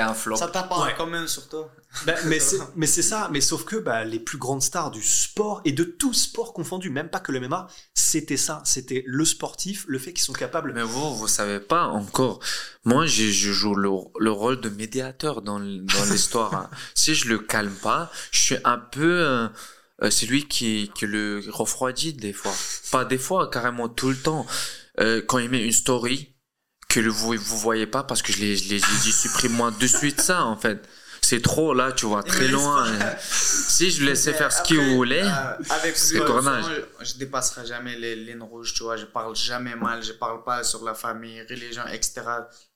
un flop. Ça t'appartient Ouais. quand même sur toi. Bah, mais c'est c'est ça, mais sauf que bah, les plus grandes stars du sport et de tout sport confondu, même pas que le MMA, c'était ça, c'était le sportif, le fait qu'ils sont capables. Mais vous, vous savez pas encore. Moi, je, je joue le, le rôle de médiateur dans, l'histoire. hein. Si je le calme pas, je suis un peu euh, euh, celui qui, qui le refroidit des fois. Pas des fois, carrément tout le temps. Euh, quand il met une story que vous vous voyez pas parce que je je l'ai j'ai dit supprime-moi de suite ça en fait. C'est trop là, tu vois, très loin. Si je laissais faire ce qu'il voulait, euh, avec c'est le tournage. je, dépasserai jamais les lignes rouges, tu vois. Je parle jamais mal, je parle pas sur la famille, religion, etc.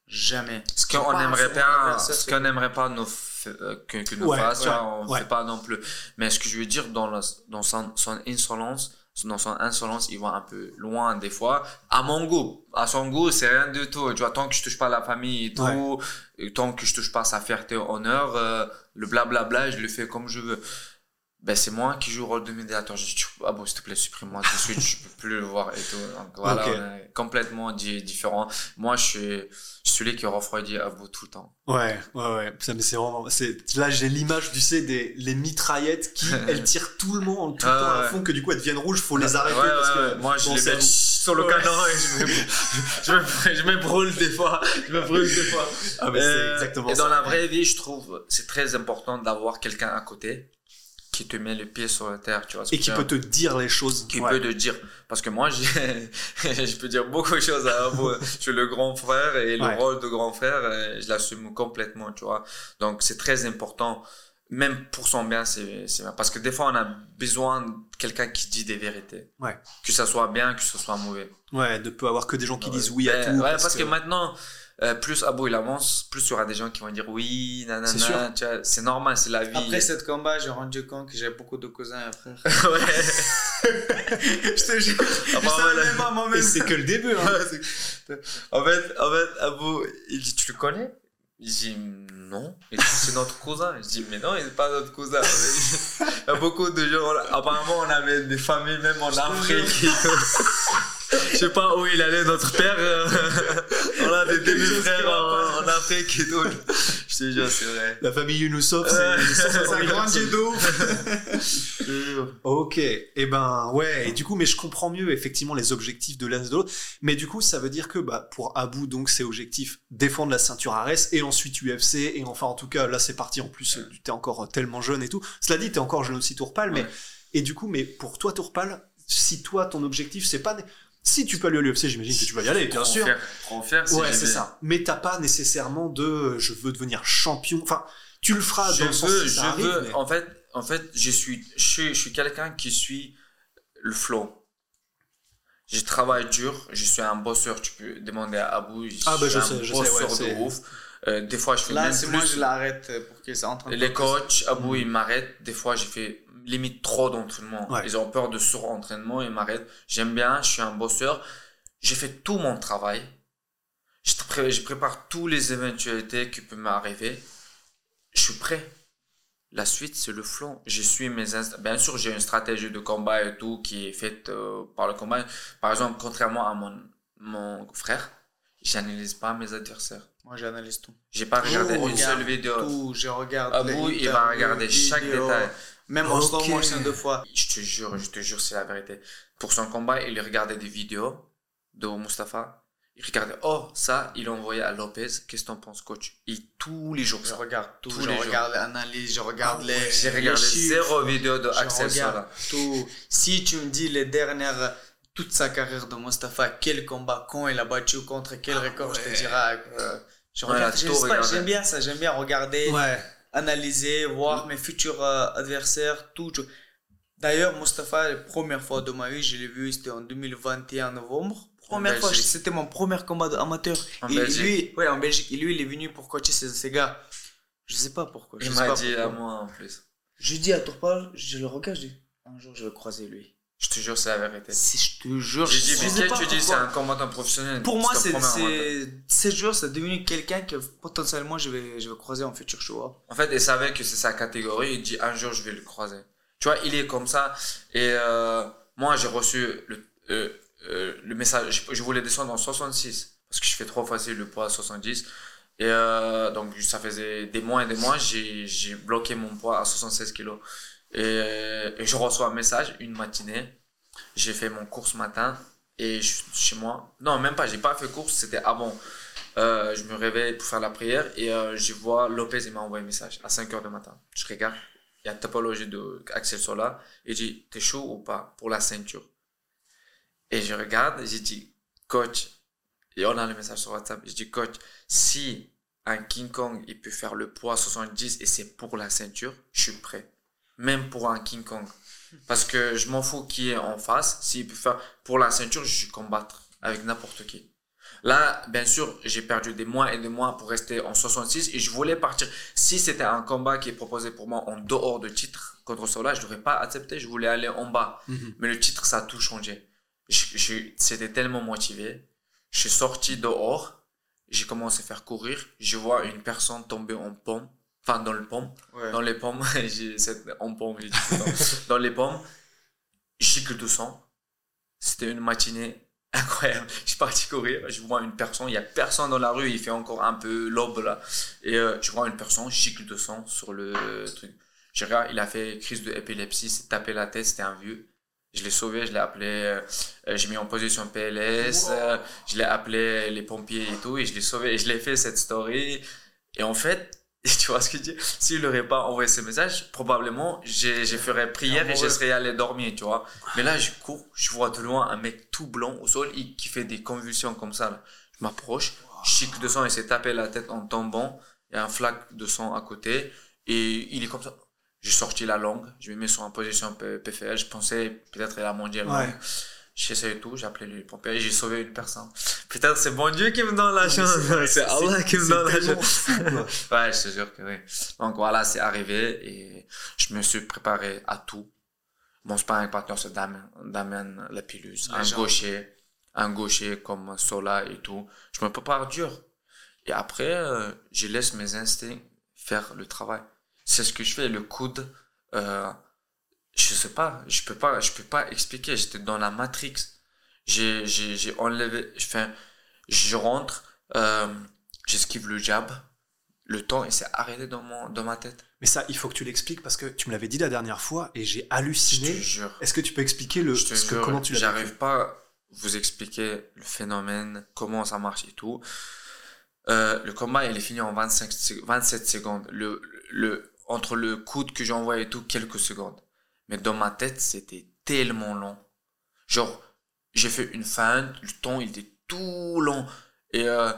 Jamais. Ce qu'on n'aimerait pas, ce qu'on n'aimerait pas nous euh, que, que nous Ouais, fasse, ouais, on ouais. fait pas non plus. Mais ce que je veux dire dans, la, dans son, son insolence, dans son insolence, il va un peu loin des fois. À mon goût, à son goût, c'est rien du tout. Tu vois, tant que je touche pas la famille et tout, et tant que je touche pas sa fierté, honneur, euh, le blablabla, je le fais comme je veux. Ben, c'est moi qui joue le rôle de médiateur. Je dis, ah bon, s'il te plaît, supprime-moi tout de suite, je peux plus le voir et tout. Donc voilà, Ok. on est complètement di- différent. Moi, je suis, celui qui refroidit à bout tout le temps. Ouais, ouais, ouais. Ça, mais c'est vraiment. C'est là, j'ai l'image, tu sais, des les mitraillettes qui elles tirent tout le monde tout le Ah, temps à ouais. fond que du coup elles deviennent rouges, faut les Ouais, arrêter ouais, parce ouais, que Moi, je les mets sur le canon et je me, je me, je me brûle des fois. Je me brûle des fois. Ah, mais c'est Euh, exactement et ça. dans la vraie vie, je trouve, c'est très important d'avoir quelqu'un à côté qui te met le pied sur la terre, tu vois. Et qui peut te dire les choses. qui Ouais. peut te dire parce que moi je peux dire beaucoup de choses à Abo je suis le grand frère et le Ouais. rôle de grand frère euh, je l'assume complètement tu vois donc c'est très important même pour son bien c'est bien. parce que des fois on a besoin de quelqu'un qui dit des vérités Ouais. que ça soit bien que ce soit mauvais Ouais, de peut avoir que des gens qui disent oui à Ben, tout. ouais, parce, que... maintenant euh, plus Abo il avance plus il y aura des gens qui vont dire oui nanana tu vois c'est normal c'est la vie Après cette combat, j'ai rendu compte que j'ai beaucoup de cousins et frères. ouais je te jure. Et moi-même. c'est que le début. Hein. En fait, en fait, Abou, il dit, tu le connais? Il dit, non. Il dit, c'est notre cousin. Je dis, mais non, il n'est pas notre cousin. Il y a beaucoup de gens, apparemment, on avait des familles, même en Afrique. Je sais pas où il allait, notre père. euh, on a des demi-frères en, en Afrique et tout. Je te jure, c'est vrai. La famille Younoussov, Ouais. c'est Ça 160 grandit. Ok, et ben ouais, et du coup, mais je comprends mieux effectivement les objectifs de l'un et de l'autre. Mais du coup, ça veut dire que bah, pour Abou, donc c'est objectif défendre la ceinture Ares et ensuite UFC et enfin en tout cas là c'est parti. En plus, tu t'es encore tellement jeune et tout. Cela dit, t'es encore jeune aussi Tourpal, mais Ouais. et du coup, mais pour toi Tourpal, si toi ton objectif c'est pas si tu peux aller à l'UFC, j'imagine que tu vas y aller, bien Trop sûr. fier, si Ouais, c'est ça. Mais t'as pas nécessairement de euh, je veux devenir champion. Enfin, tu le feras je dans le sens veux, si je ça arrive, veux. mais- En fait, en fait, je suis, je suis, je suis quelqu'un qui suit le flow. Je travaille dur, je suis un bosseur. Tu peux demander à Abou. Je Ah, bah, suis je un sais, je sais, ouais, de ouf. Euh, des fois, je fais Là, même c'est plus. moi, je l'arrête pour qu'il s'entraîne. Les coachs, Abou, Mm. ils m'arrêtent. Des fois, j'ai fait limite trop d'entraînement. Ouais. Ils ont peur de surentraînement, ils m'arrêtent. J'aime bien, je suis un bosseur. J'ai fait tout mon travail. Je, pré- je prépare toutes les éventualités qui peuvent m'arriver. Je suis prêt. La suite, c'est le flow. Je suis mes Bien sûr, j'ai une stratégie de combat et tout qui est faite euh, par le combat. Par exemple, contrairement à mon, mon frère, j'analyse pas mes adversaires. Moi, j'analyse tout. J'ai pas regardé Tout, une regarde seule vidéo. Tout, je regarde. Abou, il va regarder chaque vidéos, détail. Même en slow Ok. motion deux fois. Je te jure, je te jure, c'est la vérité. Pour son combat, il regardait des vidéos de Mustafa. Il regardait, oh, ça, il envoyé à Lopez. Qu'est-ce que t'en penses, coach? Et tous les jours, Je ça. regarde tout. Tous je les jours. regarde l'analyse, je regarde Ah les. ouais, J'ai regardé zéro vidéo de Je Axel Sola. tout. Si tu me dis les dernières, toute sa carrière de Mustafa, quel combat, quand il a battu, contre quel record, je te dirai. euh, je Ouais, regarde, j'aime bien ça, j'aime bien regarder, Ouais. Analyser, voir mes futurs euh, adversaires, tout. D'ailleurs, Mustafa, la première fois de ma vie, je l'ai vu, c'était en 2021 novembre. Première En fois, c'était mon premier combat amateur. En et Belgique. lui, ouais, en Belgique. Et lui, il est venu pour coacher ces, ces gars. Je sais pas pourquoi. je Il m'a dit pourquoi. à moi en plus. Je dis à Tourpal, je le regarde, je dis, un jour je vais croiser lui. Je te jure, c'est la vérité. Si je te jure, J'ai je dit, sais mais pas tu dis, c'est un combattant professionnel. Pour moi, c'est, c'est, ce jour, c'est devenu quelqu'un que potentiellement je vais, je vais croiser en futur show. En fait, il savait que c'est sa catégorie. Il dit un jour, je vais le croiser. Tu vois, il est comme ça. Et euh, moi, j'ai reçu le, euh, euh, le message. Je, je voulais descendre en 66 parce que je fais trois fois le poids à 70. Et euh, donc, ça faisait des mois et des mois. J'ai, j'ai bloqué mon poids à 76 kilos. Et, euh, et je reçois un message une matinée. J'ai fait mon cours ce matin et je suis chez moi. Non, même pas. J'ai pas fait course. C'était avant. Euh, je me réveille pour faire la prière et euh, je vois Lopez, il m'a envoyé un message à 5 heures du matin. Je regarde, il y a une topologie de Axel Sola et je dis, t'es chaud ou pas pour la ceinture? Et je regarde et j'ai dit, coach, et on a le message sur WhatsApp, je dis, coach, si un King Kong, il peut faire le poids 70 et c'est pour la ceinture, je suis prêt. Même pour un King Kong. Parce que je m'en fous qui est en face. S'il peut faire pour la ceinture, je vais combattre avec n'importe qui. Là, bien sûr, j'ai perdu des mois et des mois pour rester en 66 et je voulais partir. Si c'était un combat qui est proposé pour moi en dehors de titre contre Sola, je n'aurais pas accepté. Je voulais aller en bas. Mhm. Mais le titre, ça a tout changé. Je- je- C'était tellement motivé. Je suis sorti dehors. J'ai commencé à faire courir. Je vois une personne tomber en pomme. Enfin, dans le pomme. Ouais. Dans les pommes. j'ai cette, en pomme, j'ai dit. Dans les pommes. Gicle de sang. C'était une matinée incroyable. Je suis parti courir. Je vois une personne. Il y a personne dans la rue. Il fait encore un peu l'aube là. Et euh, je vois une personne. Gicle de sang sur le truc. Je regarde. Il a fait crise de épilepsie. s'est tapé la tête. C'était un vieux. Je l'ai sauvé, je l'ai appelé, euh, j'ai mis en position PLS, euh, je l'ai appelé les pompiers et tout, et je l'ai sauvé, et je l'ai fait cette story. Et en fait, tu vois ce que je dis? S'il n'aurait pas envoyé ce message, probablement, j'ai j'ai ferais prière et je serais allé dormir, tu vois. Mais là, je cours, je vois de loin un mec tout blanc au sol il- qui fait des convulsions comme ça. Là. Je m'approche, chic de sang, il s'est tapé la tête en tombant. Il y a un flac de sang à côté. Et il est comme ça. J'ai sorti la langue, je me mets sur une position PFL. Je pensais peut-être il a mangé la Ouais. langue. J'ai essayé tout, j'ai appelé les pompiers et j'ai sauvé une personne. Peut-être c'est bon Dieu qui me donne la chance. C'est Allah qui me donne la chance. Ouais, je te jure que oui. Donc voilà, c'est arrivé et je me suis préparé à tout. Mon sparring partner, c'est Damien, Damien Lapillus, un gaucher, un gaucher comme Sola et tout. Je me prépare dur. Et après, euh, je laisse mes instincts faire le travail. C'est ce que je fais. Le coude, euh, je sais pas, je peux pas, je peux pas expliquer. J'étais dans la matrix. J'ai, j'ai, j'ai enlevé, enfin, je rentre, euh, j'esquive le jab. Le temps, il s'est arrêté dans mon, dans ma tête. Mais ça, il faut que tu l'expliques parce que tu me l'avais dit la dernière fois et j'ai Je halluciné. te jure. Est-ce que tu peux expliquer le, Je te ce que, comment tu l'as J'arrive pas à vous expliquer le phénomène, comment ça marche et tout. Euh, le combat, il est fini en 25, sec- 27 secondes. Le, le, entre le coude que j'envoie et tout, quelques secondes. Mais dans ma tête, c'était tellement long. Genre, j'ai fait une feinte, le temps, il était tout long. Et euh,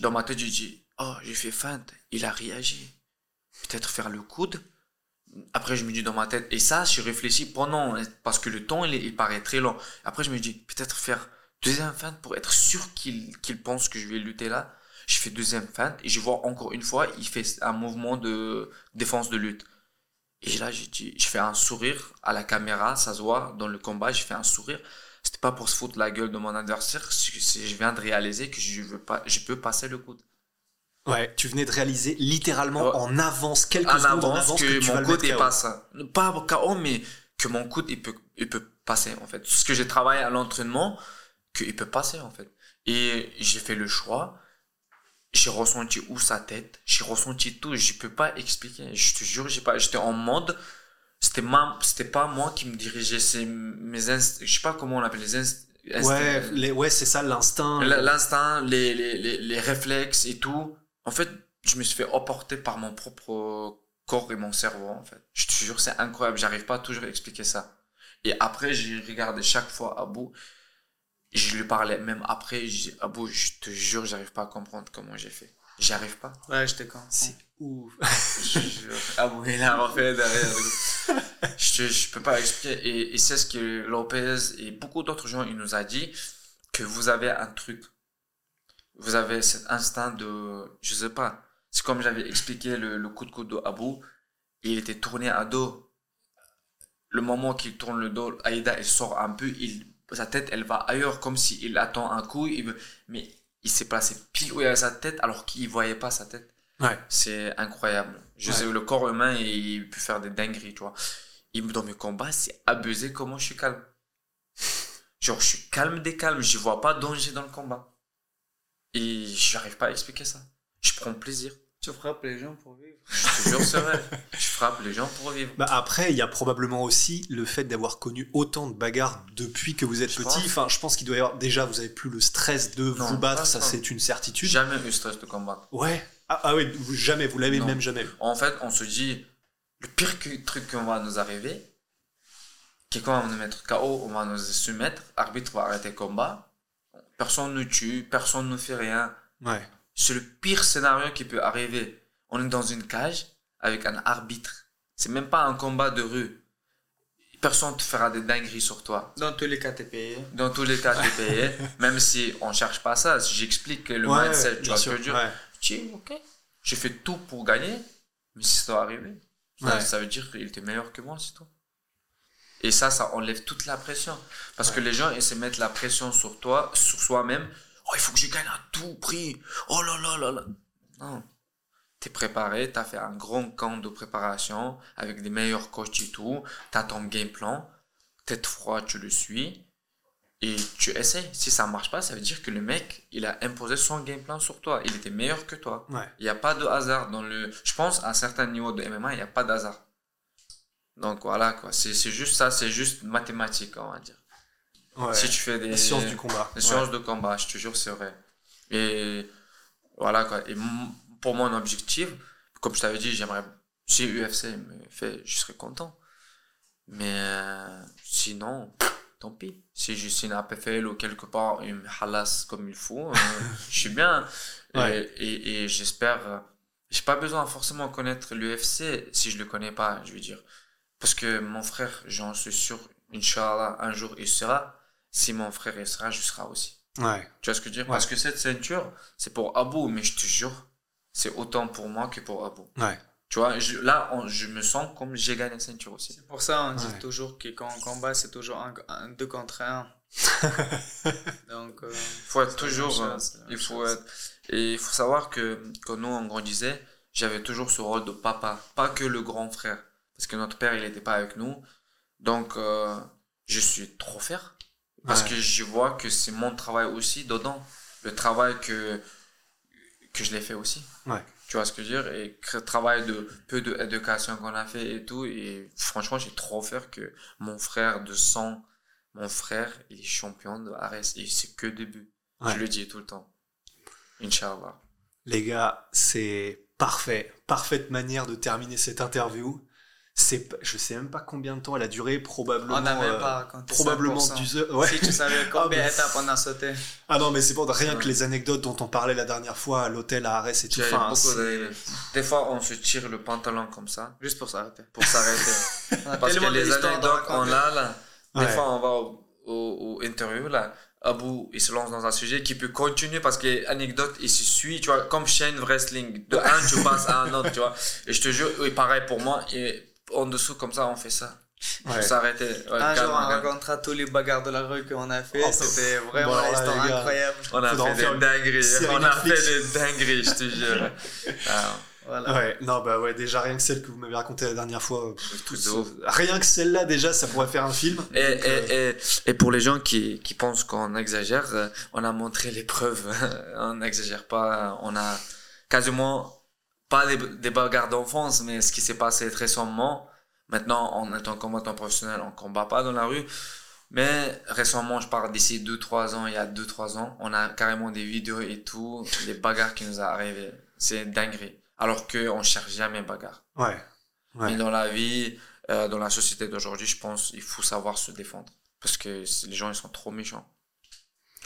dans ma tête, j'ai dit, oh, j'ai fait feinte, il a réagi. Peut-être faire le coude. Après, je me dis dans ma tête, et ça, je réfléchis pendant, parce que le temps, il, il paraît très long. Après, je me dis, peut-être faire deuxième feinte pour être sûr qu'il qu'il pense que je vais lutter là. Je fais deuxième feinte, et je vois encore une fois, il fait un mouvement de défense de lutte. Et là, dit, je fais un sourire à la caméra, ça se voit dans le combat, je fais un sourire. C'était pas pour se foutre la gueule de mon adversaire, je viens de réaliser que je veux pas, je peux passer le coude. Ouais, tu venais de réaliser littéralement Ouais. en avance, quelques en secondes en avance que, que, tu vas mon coude KO. passe. Pas KO, mais que mon coude il peut, il peut passer en fait. Ce que j'ai travaillé à l'entraînement, qu'il peut passer en fait. Et j'ai fait le choix. J'ai ressenti où sa tête, j'ai ressenti tout, je peux pas expliquer. Je te jure, j'ai pas, j'étais en mode, c'était ma, c'était pas moi qui me dirigeais, c'est mes inst, je sais pas comment on appelle les inst, inst- Ouais, les- ouais c'est ça l'instinct. L'instinct, les, les, les, les réflexes et tout. En fait, je me suis fait emporter par mon propre corps et mon cerveau, en fait. Je te jure, c'est incroyable. J'arrive pas toujours à expliquer ça. Et après, j'ai regardé chaque fois Abou. Je lui parlais même après. Je dis, Abou, je te jure, j'arrive pas à comprendre comment j'ai fait. J'y arrive pas. Ouais, je te comprends. C'est ouf. Je jure. Abou, il a refait derrière. je, je peux pas expliquer. Et, et c'est ce que Lopez et beaucoup d'autres gens, il nous a dit que vous avez un truc. Vous avez cet instinct de, je sais pas. C'est comme j'avais expliqué le, le coup de coude de Abou. Il était tourné à dos. Le moment qu'il tourne le dos, Aïda, elle sort un peu, il, sa tête, elle va ailleurs, comme s'il attend un coup, il veut, mais il s'est placé pile où il sa tête, alors qu'il voyait pas sa tête. Ouais. C'est incroyable. Je Ouais. sais, le corps humain, il peut faire des dingueries, tu vois. Et dans mes combats, c'est abusé comment je suis calme. Genre, je suis calme des calmes, je vois pas danger dans le combat. Et j'arrive pas à expliquer ça. Je prends plaisir. Tu frappes les gens pour vivre. Je te jure, c'est vrai. Je frappe les gens pour vivre. Bah après, il y a probablement aussi le fait d'avoir connu autant de bagarres depuis que vous êtes Je petit. pense. Enfin, je pense qu'il doit y avoir déjà, vous avez plus le stress de Non, vous battre, ça c'est une certitude. Jamais eu stress de combat. Ouais. Ah, ah oui, vous- jamais, vous l'avez même jamais. En fait, on se dit, le pire que- truc qui va nous arriver, quelqu'un va nous mettre KO, on va nous soumettre, l'arbitre va arrêter le combat, personne ne tue, personne ne fait rien. Ouais. C'est le pire scénario qui peut arriver. On est dans une cage avec un arbitre. C'est même pas un combat de rue. Personne te fera des dingueries sur toi. Dans tous les cas, t'es payé. Dans tous les cas, tu es payé. même si on cherche pas ça, si j'explique le Ouais, mindset, tu vois ce que je veux dire. Ok, j'ai fait tout pour gagner, mais si ça doit arriver, Ouais. ça veut dire qu'il était meilleur que moi, c'est tout. Et ça, ça enlève toute la pression. Parce que les gens, ils se mettent la pression sur toi, sur soi-même. Oh, il faut que je gagne à tout prix. Oh là là là là. Non. T'es préparé, t'as fait un grand camp de préparation avec des meilleurs coachs et tout. T'as ton game plan. Tête froide, tu le suis. Et tu essaies. Si ça marche pas, ça veut dire que le mec, il a imposé son game plan sur toi. Il était meilleur que toi. Ouais. Il n'y a pas de hasard dans le. Je pense à un certain niveau de MMA, il n'y a pas de hasard. Donc voilà, quoi. C'est c'est juste ça, c'est juste mathématique, on va dire. Ouais. Si tu fais des. La science du combat. La science de combat, je te jure, c'est vrai. Et voilà, quoi. Et pour mon objectif, comme je t'avais dit, j'aimerais. Si UFC me fait, je serais content. Mais euh, sinon, tant pis. Si je suis une APFL ou quelque part, une halas comme il faut, euh, je suis bien. Ouais. Et, et, et j'espère. euh, j'ai pas besoin forcément de connaître l'UFC si je le connais pas, je veux dire. Parce que mon frère, j'en suis sûr, Inch'Allah, un jour il sera. Si mon frère il sera, je serai aussi. Ouais. Tu vois ce que je veux dire? Ouais. Parce que cette ceinture, c'est pour Abou, mais je te jure, c'est autant pour moi que pour Abou. Ouais. Tu vois, je- là, on- je me sens comme j'ai gagné la ceinture aussi. C'est pour ça on dit Ouais. toujours que quand on combat, c'est toujours un, un- deux contre un. Donc, euh, Il faut être toujours. chose, même il faut être. Et il faut savoir que quand nous on grandissait, j'avais toujours ce rôle de papa, pas que le grand frère, parce que notre père il n'était pas avec nous. Donc euh, je suis trop fier parce Ouais. que je vois que c'est mon travail aussi dedans, le travail que que je l'ai fait aussi. Ouais. Tu vois ce que je veux dire? Et le travail de peu d'éducation qu'on a fait et tout. Et franchement, j'ai trop fier que mon frère de sang, mon frère, il est champion de Ares. Et c'est que début. Ouais. Je le dis tout le temps. Inch'Allah. Les gars, c'est parfait. Parfaite manière de terminer cette interview. C'est, je sais même pas combien de temps elle a duré, probablement. on n'a même euh, pas raconté probablement 5%. 10 heures. Ouais. Si tu savais combien Ah, mais- d'étapes on a sauté. Ah non, mais c'est pas rien que les anecdotes dont on parlait la dernière fois à l'hôtel à Arès et tout. Enfin, de- Des fois, on se tire le pantalon comme ça Juste pour s'arrêter. pour s'arrêter. Parce que les anecdotes qu'on a là, des Ouais. fois on va au, au, au interview là, Abou il se lance dans un sujet qui peut continuer parce que anecdote il se suit, tu vois, comme chaîne wrestling. De un tu passes à un autre, tu vois. Et je te jure, et pareil pour moi, et en dessous comme ça on fait ça. Ouais. S'arrêter. Ouais, Un calme, jour, on calme. racontera tous les bagarres de la rue qu'on a fait. Oh, C'était vraiment bon, là, gars, incroyable. On a fait des dingueries. On a fait des dingueries, je te jure. Voilà. Ouais, non, bah ouais, déjà rien que celle que vous m'avez racontée la dernière fois, tout ce- rien que celle-là déjà, ça pourrait faire un film. Et, Donc, euh, et, et, et pour les gens qui, qui pensent qu'on exagère, euh, on a montré les preuves. on n'exagère pas. On a quasiment pas des, des bagarres d'enfance, mais ce qui s'est passé très récemment. Maintenant, en étant combattant professionnel, on combat pas dans la rue. Mais récemment, je parle d'ici 2-3 ans, il y a 2-3 ans, on a carrément des vidéos et tout, des bagarres qui nous arrivent. C'est dinguerie. Alors qu'on cherche jamais bagarre. ouais. Ouais. Mais dans la vie, euh, dans la société d'aujourd'hui, je pense il faut savoir se défendre. Parce que les gens, ils sont trop méchants.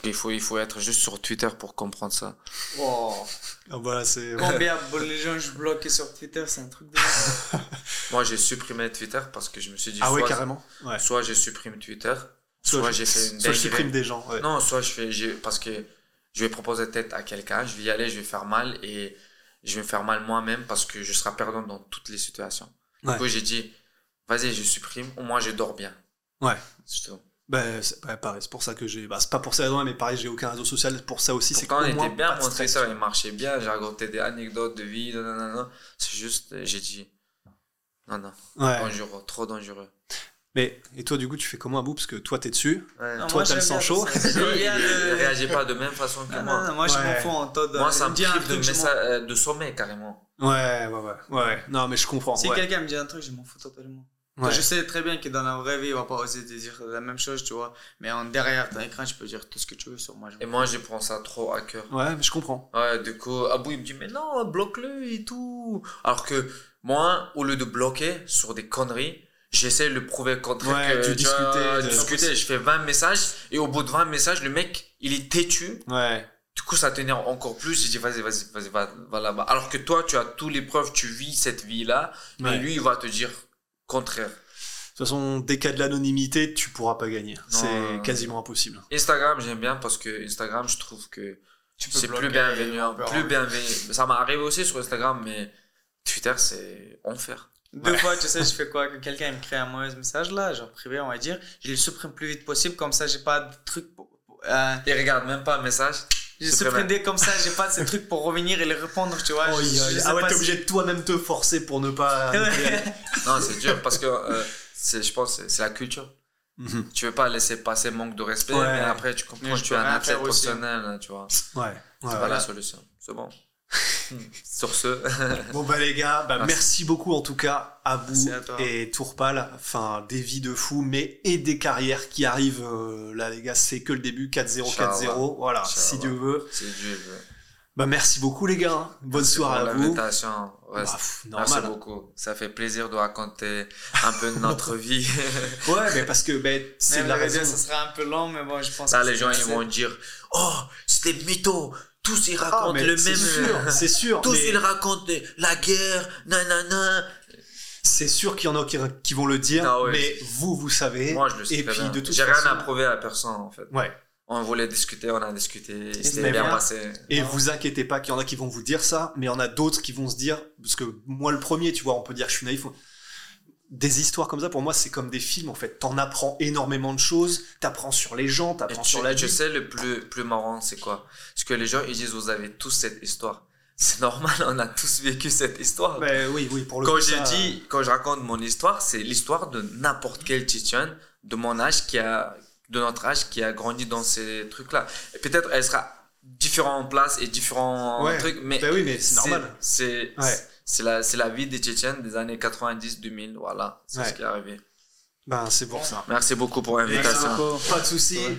Il faut, il faut être juste sur Twitter pour comprendre ça. Wow. Ah, Voilà, c'est. Combien les gens je bloquais sur Twitter, c'est un truc de. Moi, j'ai supprimé Twitter parce que je me suis dit, Ah soit, carrément. Ouais. soit je supprime Twitter, soit, je- j'ai fait une soit je supprime des gens. ouais. Non, soit je fais, j'ai- parce que je vais proposer tête à quelqu'un, je vais y aller, je vais faire mal et je vais me faire mal moi-même parce que je serai perdant dans toutes les situations. Ouais. Du coup, j'ai dit, vas-y, je supprime, au moins je dors bien. Ouais. C'est tout. Bah, c'est ouais, pareil, c'est pour ça que j'ai. Bah, c'est pas pour ça, mais pareil, j'ai aucun réseau social pour ça aussi. C'est Pourtant, il moins, était bien, pas de mon stress. Twitter, il marchait bien. J'ai raconté des anecdotes de vie, nanana. C'est juste, j'ai dit, non, non, Ouais. dangereux, trop dangereux. Mais, et toi, du coup, tu fais comment à bout Parce que toi, t'es dessus. Non, Toi, t'as le sang chaud. ça. Il réagit pas de même façon que Non, moi. non, non, moi je Ouais. m'en fous en temps de. Moi, ça il me dit un prive de, je messa- euh, de sommeil, carrément. Ouais, ouais, ouais. Ouais, non, mais je comprends. Si ouais. quelqu'un me dit un truc, je m'en fous totalement. Ouais. Je sais très bien que dans la vraie vie, il va pas oser te dire la même chose, tu vois. Mais en derrière ton écran, je peux dire tout ce que tu veux sur moi. je Et moi, je prends ça trop à cœur. Ouais, mais je comprends. Ouais, du coup, Abou, il me dit, mais non, bloque-le et tout. Alors que moi, au lieu de bloquer sur des conneries, j'essaie de le prouver le contraire. Ouais, que, tu tu vois, discutais de- discuter. Je fais 20 messages et au bout de 20 messages, le mec, il est têtu. Ouais. Du coup, ça t'énerve encore plus. J'ai dit, vas-y, vas-y, vas-y, va, va là-bas. Alors que toi, tu as toutes les preuves, tu vis cette vie-là, mais lui, il va te dire contraire. De toute façon, dès qu'il y a de l'anonymité, tu pourras pas gagner. C'est quasiment impossible. Instagram, j'aime bien parce que Instagram, je trouve que c'est plus bienveillant, plus en- bienveillant. Ça m'est arrivé aussi sur Instagram, mais Twitter, c'est enfer. Deux fois, tu sais, je fais quoi? Que quelqu'un me crée un mauvais message là, genre privé, on va dire, je le supprime plus vite possible, comme ça j'ai pas de truc pour. Euh, Il regarde même pas le message. Je supprime dès comme ça, j'ai pas de ces trucs pour revenir et les répondre, tu vois. Oh, je- ah ouais, t'es si- obligé de toi-même te forcer pour ne pas. Non, c'est dur parce que euh, c'est, je pense que c'est la culture. Mhm. Tu veux pas laisser passer manque de respect, Ouais. mais après tu comprends que tu es un athlète professionnel, hein, tu vois. Ouais. ouais, C'est pas ouais. la solution. C'est bon. Sur ce, Bon bah les gars, bah, Merci. merci beaucoup en tout cas à vous à et Tourpal, enfin des vies de fous, mais et des carrières qui arrivent euh, là les gars, c'est que le début 4-0 4-0, Inch'Allah. voilà, si. Dieu veut. c'est Dieu veut. Bah merci beaucoup les gars, bonne Merci soirée à vous. Ouais, Bah, pff, Merci beaucoup. Ça fait plaisir de raconter un peu de notre vie. Ouais, mais parce que ben, c'est la raison. ça sera un peu long, mais bon, je pense Ça, que les gens, ils vont dire Oh, c'est des mythos. Tous, ils Ah, racontent mais le même. sûr, c'est sûr. Tous, mais ils racontent la guerre, nanana. C'est sûr qu'il y en a qui, qui vont le dire, Ah ouais. mais vous, vous savez. Moi, je le sais Et puis bien. de toute J'ai façon. rien à prouver à personne, en fait. Ouais. On voulait discuter, on a discuté. C'était bien bien. passé. Et vous inquiétez pas qu'il y en a qui vont vous dire ça, mais il y en a d'autres qui vont se dire, parce que moi le premier, tu vois, on peut dire que je suis naïf. Des histoires comme ça, pour moi, c'est comme des films en fait. T'en apprends énormément de choses, t'apprends sur les gens, t'apprends tu, sur la tu vie. sais, le plus, plus marrant, c'est quoi? Parce que les gens, ils disent Vous avez tous cette histoire. C'est normal, on a tous vécu cette histoire. Ben oui, oui, pour le quand coup, ça- dit, quand je raconte mon histoire, c'est l'histoire de n'importe quel Tchétchène de mon âge qui a, de notre âge qui a grandi dans ces trucs-là. Et peut-être elle sera différente en place et différents Ouais. trucs, mais Ben oui, mais c'est normal. C'est, Ouais. C'est la, c'est la vie des Tchétchènes des années 90-2000, voilà, c'est Ouais. ce qui est arrivé. Ben c'est pour ça. Merci beaucoup pour Merci l'invitation. beaucoup. Pas de soucis.